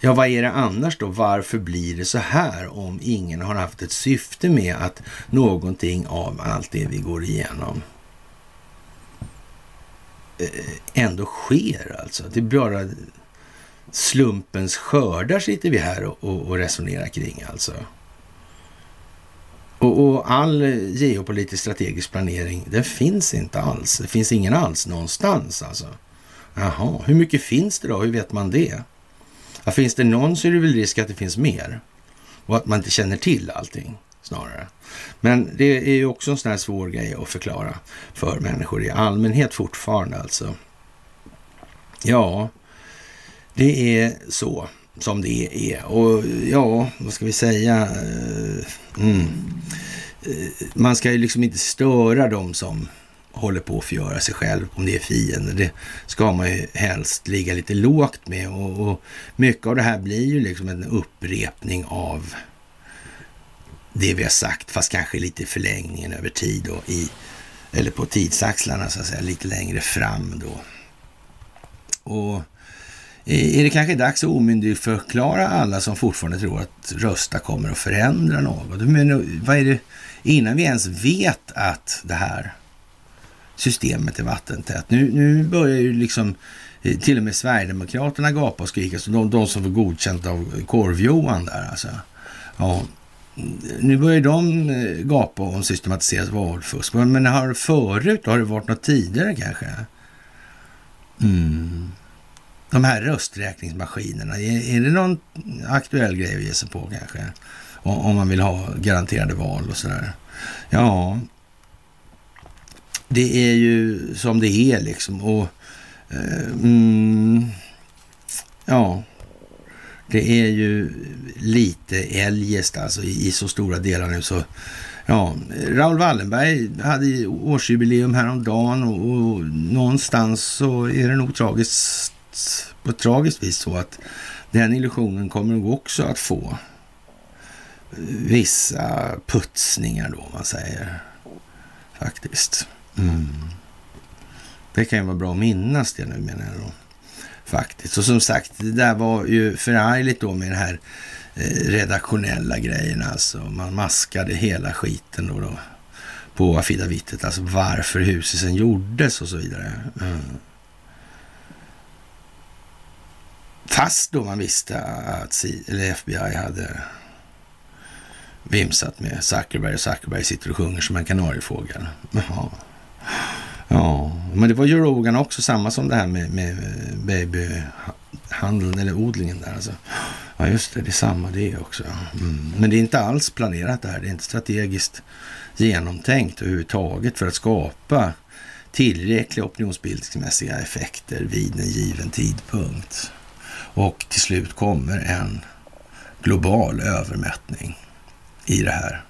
Ja, vad är det annars då? Varför blir det så här om ingen har haft ett syfte med att någonting av allt det vi går igenom eh, ändå sker alltså? Det är bara slumpens skördar sitter vi här och, och, och resonerar kring alltså. Och, och, all geopolitisk strategisk planering, den finns inte alls. Det finns ingen alls någonstans alltså. Jaha, hur mycket finns det då? Hur vet man det? Ja, finns det någon så är det väl risk att det finns mer. Och att man inte känner till allting snarare. Men det är ju också en sån här svår grej att förklara för människor i allmänhet fortfarande alltså. Ja, det är så som det är. Och ja, vad ska vi säga? Eh, mm. Eh, man ska ju liksom inte störa dem som håller på att förgöra sig själv, om det är fiender. Det ska man ju helst ligga lite lågt med. Och, och mycket av det här blir ju liksom en upprepning av det vi har sagt, fast kanske lite i förlängningen över tid och i, eller på tidsaxlarna så att säga, lite längre fram då. Och är det kanske dags att omyndigförklara alla som fortfarande tror att rösta kommer att förändra något? Men vad är det, innan vi ens vet att det här systemet är vattentätt. Nu, nu börjar ju liksom eh, till och med Sverigedemokraterna gapa och skrika, så de, de som får godkänt av Korv-Johan där alltså. Ja, nu börjar de eh, gapa om systematiserat valfusk. Men har det förut, har det varit något tidigare kanske? Mm de här rösträkningsmaskinerna, är, är det någon aktuell grej att ge sig på kanske? Om, om man vill ha garanterade val och sådär. Ja, det är ju som det är liksom. Och eh, mm, ja, det är ju lite eljest alltså i, i, så stora delar nu så Ja, Raoul Wallenberg hade årsjubileum häromdagen och, och någonstans så är det nog tragiskt på ett tragiskt vis så att den illusionen kommer också att få vissa putsningar då, om man säger. Faktiskt. Mm. Det kan ju vara bra att minnas det nu menar jag då. Faktiskt. Och som sagt, det där var ju förargligt då med den här eh, redaktionella grejen alltså. Man maskade hela skiten då, då på affidavittet, alltså varför huset sen gjordes och så vidare. Mm. Fast då man visste att FBI hade vimsat med Zuckerberg och Zuckerberg sitter och sjunger som en kanariefågel. Jaha. Ja, men det var ju Rogan också, samma som det här med, med eh, babyhandeln eller odlingen där alltså. Ja, just det, det är samma det också. Mm. Men det är inte alls planerat det här. Det är inte strategiskt genomtänkt överhuvudtaget för att skapa tillräckliga opinionsbildningsmässiga effekter vid en given tidpunkt. Och till slut kommer en global övermättning i det här.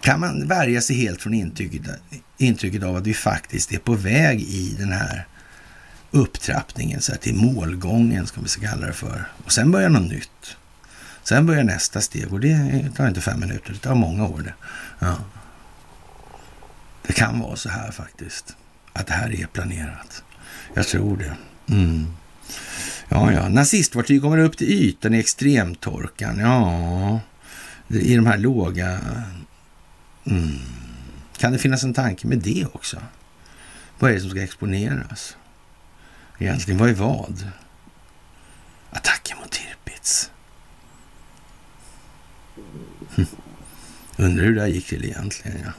Kan man värja sig helt från intrycket, intrycket av att vi faktiskt är på väg i den här upptrappningen, så här till målgången ska vi kalla det för. Och sen börjar något nytt. Sen börjar nästa steg och det tar inte fem minuter, det tar många år. Det. Ja. det kan vara så här faktiskt, att det här är planerat. Jag tror det. Mm. Ja, ja. Nazistfartyg kommer upp till ytan i extremtorkan. Ja, i de här låga... Mm. Kan det finnas en tanke med det också? Vad är det som ska exponeras? Egentligen, vad är vad? Attacken mot Tirpitz. Hm. Undrar hur det gick till egentligen, ja.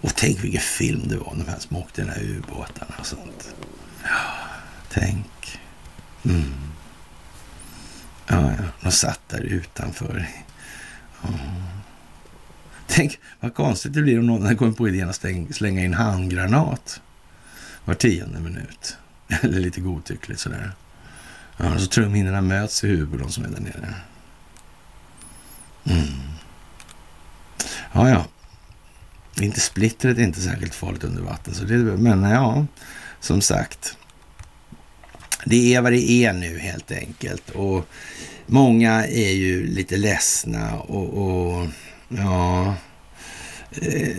Och tänk vilken film det var, de här som åkte den här ubåtarna och sånt. Ja, tänk. Mm. Ja, ja, de satt där utanför. Ja. Tänk vad konstigt det blir om någon kommer på idén att slänga in handgranat var tionde minut. Eller lite godtyckligt sådär. Ja, så trumhinnorna möts i huvudet, de som är där nere. Mm. Ja, ja. Inte splittret är inte särskilt farligt under vatten. Så det, men ja, som sagt. Det är vad det är nu helt enkelt. Och många är ju lite ledsna och, och ja... Eh,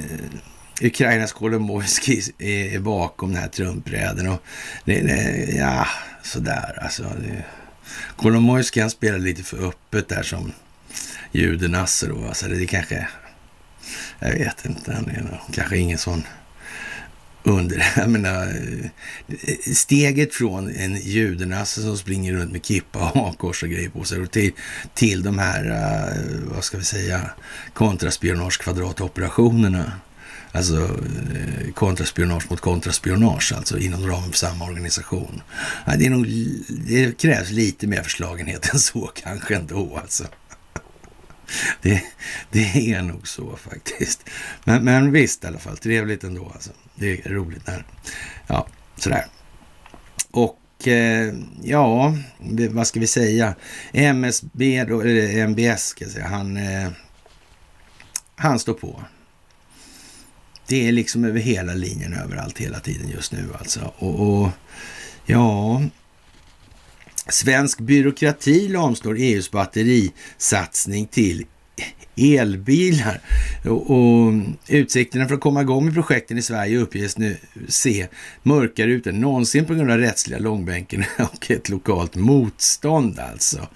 Ukrainas Kolomojskij är bakom den här Trumpräden Och det, det, ja, sådär alltså. Kolomojskij han spelar lite för öppet där som judenasse då. Alltså det, det kanske, jag vet inte, han är nog, kanske ingen sån under, jag menar, eh, steget från en judenasse som springer runt med kippa och hakkors och grejer på sig och till, till de här, eh, vad ska vi säga, kontraspionagekvadratoperationerna Alltså eh, kontraspionage mot kontraspionage, alltså inom ramen för samma organisation. Det, är nog, det krävs lite mer förslagenhet än så kanske ändå. Alltså. Det, det är nog så faktiskt. Men, men visst i alla fall, trevligt ändå. Alltså. Det är roligt när, ja, sådär. Och eh, ja, vad ska vi säga? MSB, då, eller MBS ska jag säga, han, eh, han står på. Det är liksom över hela linjen överallt hela tiden just nu alltså. Och, och ja, svensk byråkrati lamslår EUs batterisatsning till elbilar. Och, och utsikterna för att komma igång med projekten i Sverige uppges nu se mörkare ut än någonsin på grund av rättsliga långbänken och ett lokalt motstånd alltså.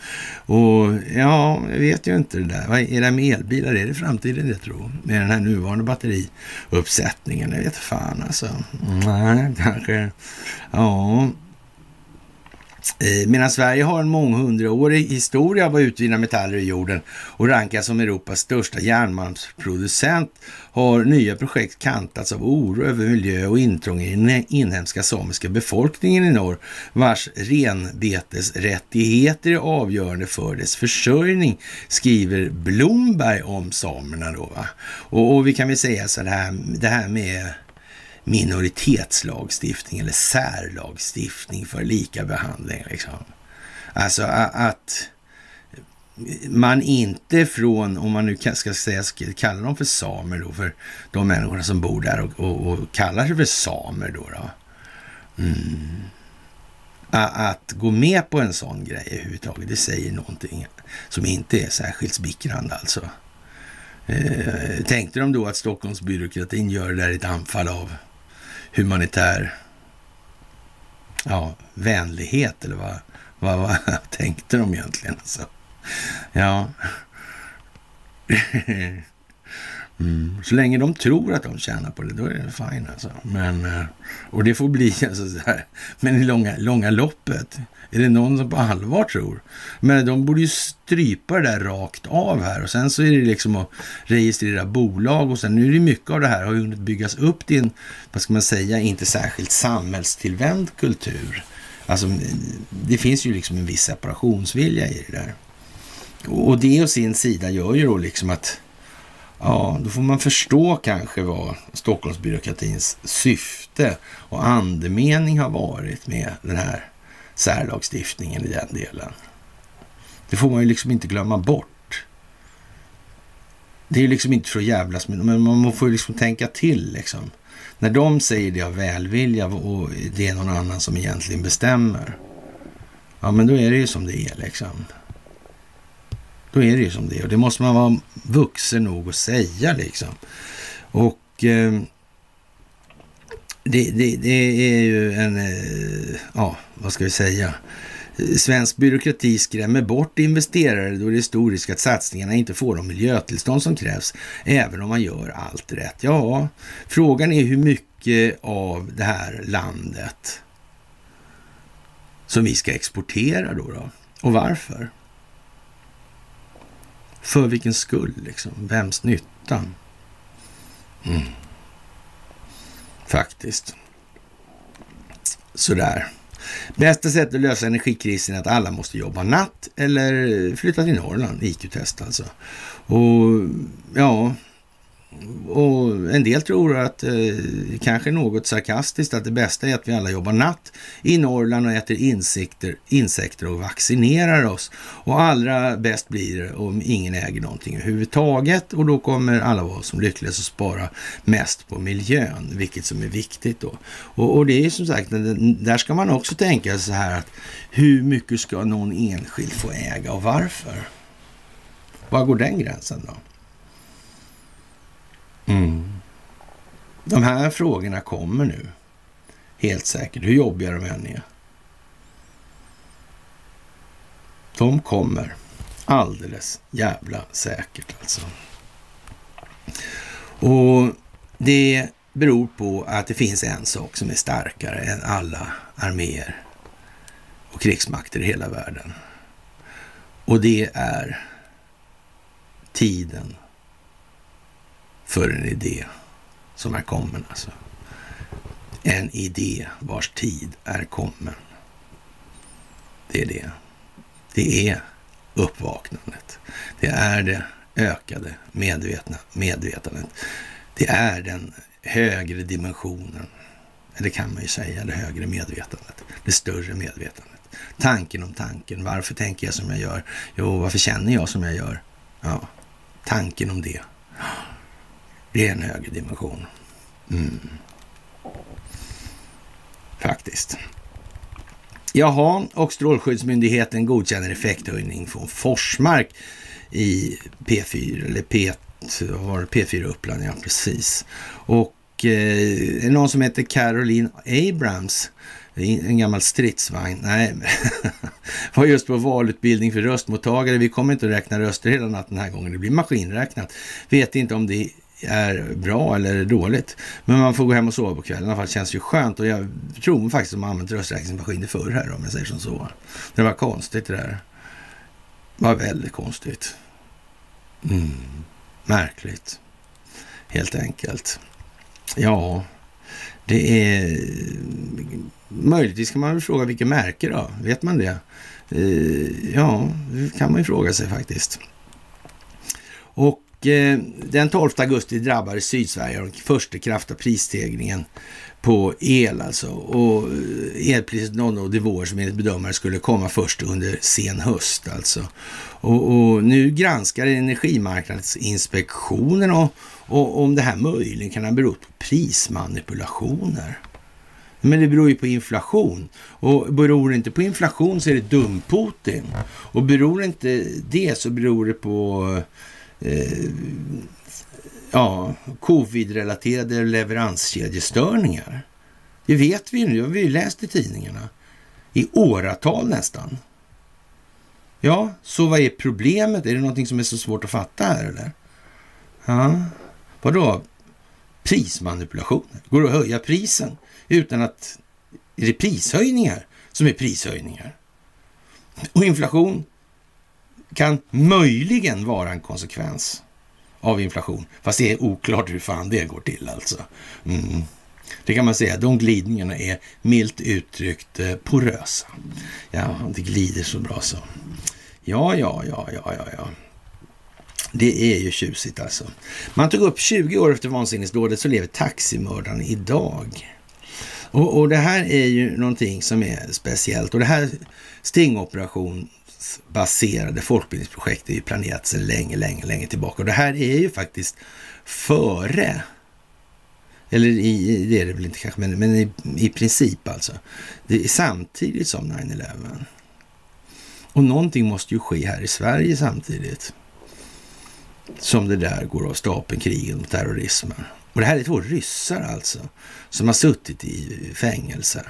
Och ja, jag vet ju inte det där. Vad är det med elbilar? Är det framtiden det tror? Med den här nuvarande batteriuppsättningen? Jag vet fan alltså. Nej, kanske. Ja, Eh, medan Sverige har en månghundraårig historia av att utvinna metaller i jorden och rankas som Europas största järnmalmsproducent har nya projekt kantats av oro över miljö och intrång i den inhemska samiska befolkningen i norr, vars renbetesrättigheter är avgörande för dess försörjning, skriver Blomberg om samerna. Då, va? Och, och vi kan väl säga så här, det här med minoritetslagstiftning eller särlagstiftning för lika behandling. Liksom. Alltså att man inte från, om man nu ska säga, kalla dem för samer då, för de människorna som bor där och, och, och kallar sig för samer då. då. Mm. Att gå med på en sån grej överhuvudtaget, det säger någonting som inte är särskilt smickrande alltså. Eh, tänkte de då att Stockholmsbyråkratin gör det där i ett anfall av humanitär ja, vänlighet eller vad, vad, vad tänkte de egentligen? Alltså? Ja. Mm. Så länge de tror att de tjänar på det, då är det fine alltså. Men, eh, och det får bli alltså så här. Men i långa, långa loppet, är det någon som på allvar tror? Men de borde ju strypa det där rakt av här och sen så är det liksom att registrera bolag och sen nu är det mycket av det här har ju hunnit byggas upp till en, vad ska man säga, inte särskilt samhällstillvänd kultur. Alltså det finns ju liksom en viss separationsvilja i det där. Och det å sin sida gör ju då liksom att Ja, då får man förstå kanske vad Stockholmsbyråkratins syfte och andemening har varit med den här särlagstiftningen i den delen. Det får man ju liksom inte glömma bort. Det är ju liksom inte för att jävlas med, men man får ju liksom tänka till liksom. När de säger det av välvilja och det är någon annan som egentligen bestämmer. Ja, men då är det ju som det är liksom. Då är det ju som det är och det måste man vara vuxen nog att säga liksom. Och eh, det, det, det, är ju en, eh, ja, vad ska vi säga? Svensk byråkrati skrämmer bort investerare då det är stor risk att satsningarna inte får de miljötillstånd som krävs, även om man gör allt rätt. Ja, frågan är hur mycket av det här landet som vi ska exportera då, då och varför. För vilken skull liksom? Vems nytta? Mm. Faktiskt. Sådär. Bästa sättet att lösa energikrisen är att alla måste jobba natt eller flytta till Norrland. IQ-test alltså. Och ja, och en del tror att, eh, kanske något sarkastiskt, att det bästa är att vi alla jobbar natt i Norrland och äter insekter, insekter och vaccinerar oss. Och allra bäst blir det om ingen äger någonting överhuvudtaget och då kommer alla vara som lyckligast och spara mest på miljön, vilket som är viktigt då. Och, och det är som sagt, där ska man också tänka så här att hur mycket ska någon enskild få äga och varför? Var går den gränsen då? Mm. De här frågorna kommer nu. Helt säkert, hur jobbiga de än är. De kommer alldeles jävla säkert alltså. Och det beror på att det finns en sak som är starkare än alla arméer och krigsmakter i hela världen. Och det är tiden för en idé som är kommen alltså. En idé vars tid är kommen. Det är det. Det är uppvaknandet. Det är det ökade medvetna medvetandet. Det är den högre dimensionen. Eller kan man ju säga det högre medvetandet. Det större medvetandet. Tanken om tanken. Varför tänker jag som jag gör? Jo, varför känner jag som jag gör? Ja, tanken om det. Det är en högre dimension. Mm. Faktiskt. Jaha, och Strålskyddsmyndigheten godkänner effekthöjning från Forsmark i P4, eller P, var P4 Uppland, ja precis. Och eh, någon som heter Caroline Abrams, en gammal stridsvagn, nej, var just på valutbildning för röstmottagare. Vi kommer inte att räkna röster hela natten den här gången, det blir maskinräknat. Vet inte om det är bra eller dåligt. Men man får gå hem och sova på kvällen. I alla fall känns ju skönt. Och jag tror faktiskt att de har använt rösträkningsmaskiner förr här om jag säger som så. Det var konstigt det där. Det var väldigt konstigt. Mm. Märkligt. Helt enkelt. Ja, det är... Möjligtvis kan man väl fråga vilket märke då? Vet man det? Eh, ja, det kan man ju fråga sig faktiskt. Och Eh, den 12 augusti drabbades Sydsverige av den första kraftiga prisstegringen på el alltså. Och eh, elpriset nådde nivåer som enligt bedömare skulle komma först under sen höst alltså. Och, och nu granskar Energimarknadsinspektionen och, och om det här möjligen kan ha berott på prismanipulationer. Men det beror ju på inflation. Och beror det inte på inflation så är det dum-Putin. Och beror inte det så beror det på eh, eh, ja, covid-relaterade leveranskedjestörningar. Det vet vi ju nu, Vi har vi ju läst i tidningarna. I åratal nästan. Ja, så vad är problemet? Är det någonting som är så svårt att fatta här eller? Ja, vadå? Prismanipulationer? Går det att höja prisen utan att... Är det prishöjningar som är prishöjningar? Och inflation kan möjligen vara en konsekvens av inflation. Fast det är oklart hur fan det går till alltså. Mm. Det kan man säga, de glidningarna är milt uttryckt eh, porösa. Ja, det glider så bra så. Ja, ja, ja, ja, ja, ja. Det är ju tjusigt alltså. Man tog upp 20 år efter vansinnesdådet så lever taximördaren idag. Och, och, det här är ju någonting som är speciellt. Och det här stingoperation baserade folkbildningsprojekt är ju planerat sedan länge, länge, länge tillbaka. Och det här är ju faktiskt före, eller i, det är det väl inte kanske, men, men i, i princip alltså. Det är samtidigt som 9-11. Och någonting måste ju ske här i Sverige samtidigt. Som det där går av stapeln, krigen mot terrorismen. Och det här är två ryssar alltså, som har suttit i fängelser.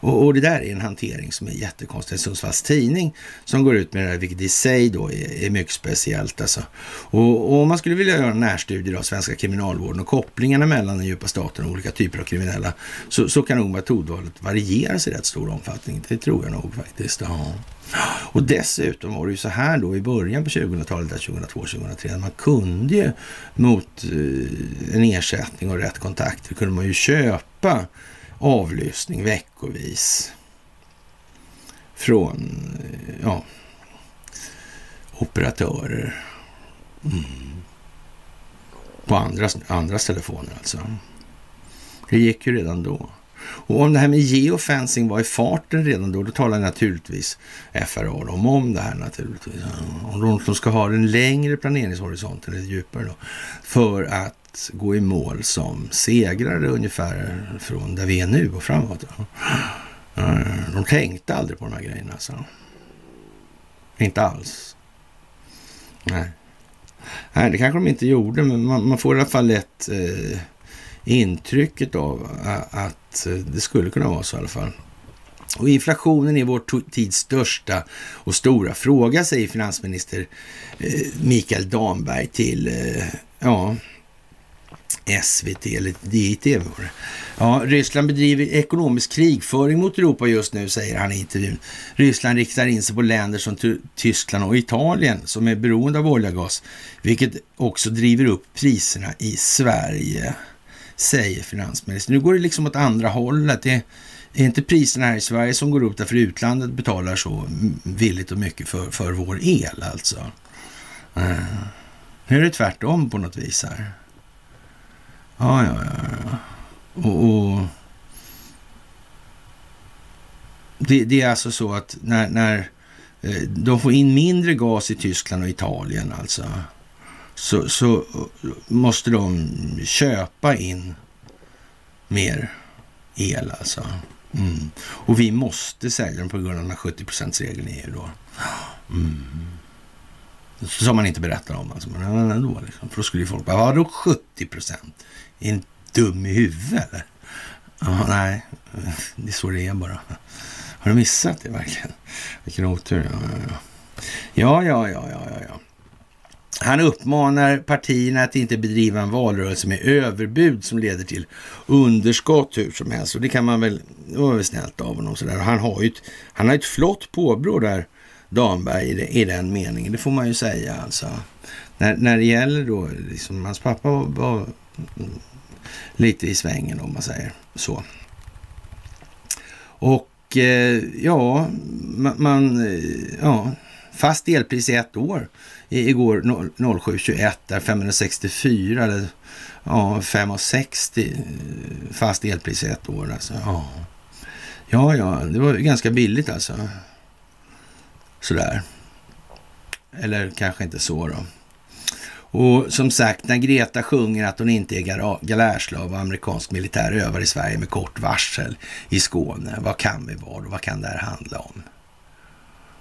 Och, och, det där är en hantering som är jättekonstig. En Sundsvalls tidning som går ut med det här, vilket i sig då är, är mycket speciellt. Alltså. Och, och, om man skulle vilja göra en närstudie av svenska kriminalvården och kopplingarna mellan den djupa staten och olika typer av kriminella så, så kan nog metodvalet varieras i rätt stor omfattning. Det tror jag nog faktiskt. Ja. Och dessutom var det ju så här då i början på 2000-talet, 2002, 2003, man kunde ju mot eh, en ersättning och rätt kontakter kunde man ju köpa avlyssning veckovis. från ja, operatörer. Mm. På andras, andras telefoner alltså. Det gick ju redan då. Och om det här med geofencing var i farten redan då, då talar naturligtvis FRA om, om det här naturligtvis. Om de, de ska ha en längre planeringshorisont, eller djupare då, för att gå i mål som segrare ungefär från där vi är nu och framåt. Eh, de tänkte aldrig på de här grejerna Så. Inte alls. Nej. Nej, det kanske de inte gjorde, men man, man får i alla fall ett eh, intrycket av att eh, det skulle kunna vara så i alla fall. Och inflationen är vår tids största och stora fråga, säger finansminister eh, Mikael Damberg till eh, ja, SVT eller DITV var det. Ja, Ryssland bedriver ekonomisk krigföring mot Europa just nu, säger han i intervjun. Ryssland riktar in sig på länder som Tyskland och Italien som är beroende av olja och gas, vilket också driver upp priserna i Sverige säger finansministern. Nu går det liksom åt andra hållet. Det är inte priserna här i Sverige som går upp därför utlandet betalar så villigt och mycket för, för vår el alltså. Mm. nu är det tvärtom på något vis här. Ja, ja, ja. ja. Och, och det, det, är alltså så att när, när eh, de får in mindre gas i Tyskland och Italien alltså så, så måste de köpa in mer el alltså. Mm. Och vi måste sälja dem på grund av den här 70 regeln i EU då. Mm. Som man inte berättar om alltså. Men ändå liksom. För då skulle ju folk bara, vadå 70 procent? Är ni dum i huvudet eller? Ja, nej, det är så det är bara. Har du missat det verkligen? Vilken otur. Ja, ja, ja, ja, ja, ja. ja. Han uppmanar partierna att inte bedriva en valrörelse med överbud som leder till underskott hur som helst. Och det kan man väl, det var väl snällt av honom sådär. Han har ju ett, han har ett flott påbrå där, Damberg, i, i den meningen. Det får man ju säga alltså. När, när det gäller då, liksom, hans pappa var, var lite i svängen om man säger så. Och eh, ja, man, eh, ja, fast elpris i ett år igår 07.21 där 564 eller ja, 560 eh, fast elpris i ett år alltså. Ja. ja, ja, det var ganska billigt alltså. Sådär. Eller kanske inte så då. Och som sagt, när Greta sjunger att hon inte är galärslav och amerikansk militär övar i Sverige med kort varsel i Skåne, vad kan vi vara och vad kan det här handla om?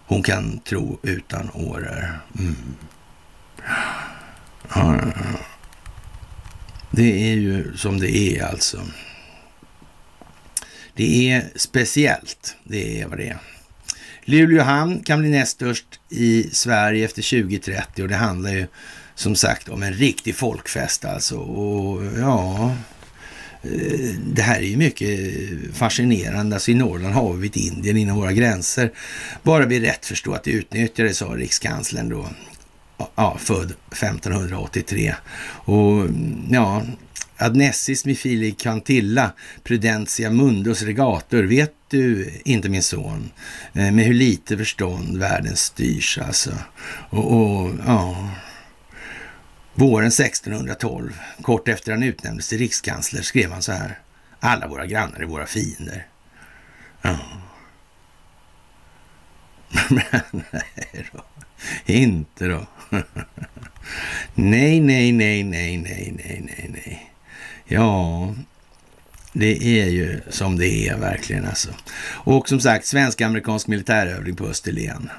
Hon kan tro utan åror. Mm. Ja, det är ju som det är alltså. Det är speciellt. Det är vad det är. Luleå hamn kan bli näst störst i Sverige efter 2030 och det handlar ju som sagt om en riktig folkfest alltså. Och ja, eh, det här är ju mycket fascinerande. Alltså i Norrland har vi ett Indien inom våra gränser. Bara vi rätt förstår att det utnyttjades, sa rikskanslern då. Ja, född 1583. Och ja, Adnessis mifili cantilla prudentia mundus regator. Vet du inte min son eh, med hur lite förstånd världen styrs alltså. Och, och ja, Våren 1612, kort efter han utnämndes till rikskansler, skrev han så här. Alla våra grannar är våra fiender. Ja. Men nej då. Inte då. nej, nej, nej, nej, nej, nej, nej, nej. Ja, det är ju som det är verkligen alltså. Och som sagt, svensk-amerikansk militärövning på Österlen.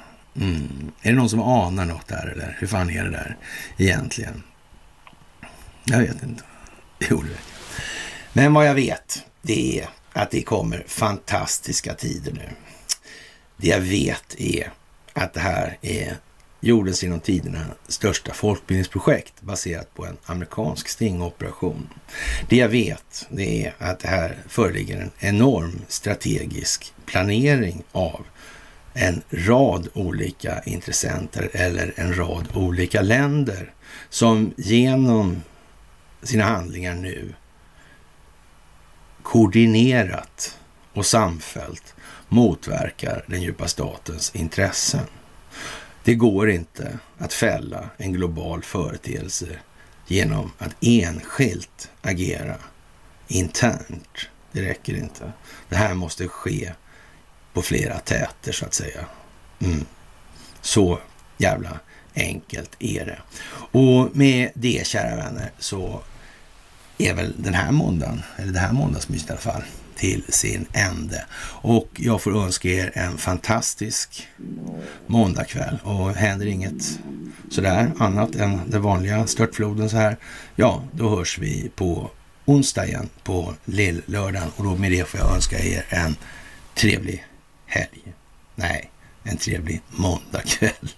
Mm. Är det någon som anar något där eller hur fan är det där egentligen? Jag vet inte. Jo, det vet jag. Men vad jag vet, det är att det kommer fantastiska tider nu. Det jag vet är att det här är jordens genom tiderna största folkbildningsprojekt baserat på en amerikansk stingoperation. Det jag vet, det är att det här föreligger en enorm strategisk planering av en rad olika intressenter eller en rad olika länder som genom sina handlingar nu koordinerat och samfällt motverkar den djupa statens intressen. Det går inte att fälla en global företeelse genom att enskilt agera internt. Det räcker inte. Det här måste ske på flera täter så att säga. Mm. Så jävla enkelt är det. Och med det, kära vänner, så är väl den här måndagen, eller det här måndagsmyset i alla fall, till sin ände. Och jag får önska er en fantastisk måndagkväll. Och händer inget sådär annat än den vanliga störtfloden så här, ja, då hörs vi på onsdag igen på lill-lördagen. Och då med det får jag önska er en trevlig helg. Nej, en trevlig måndagkväll.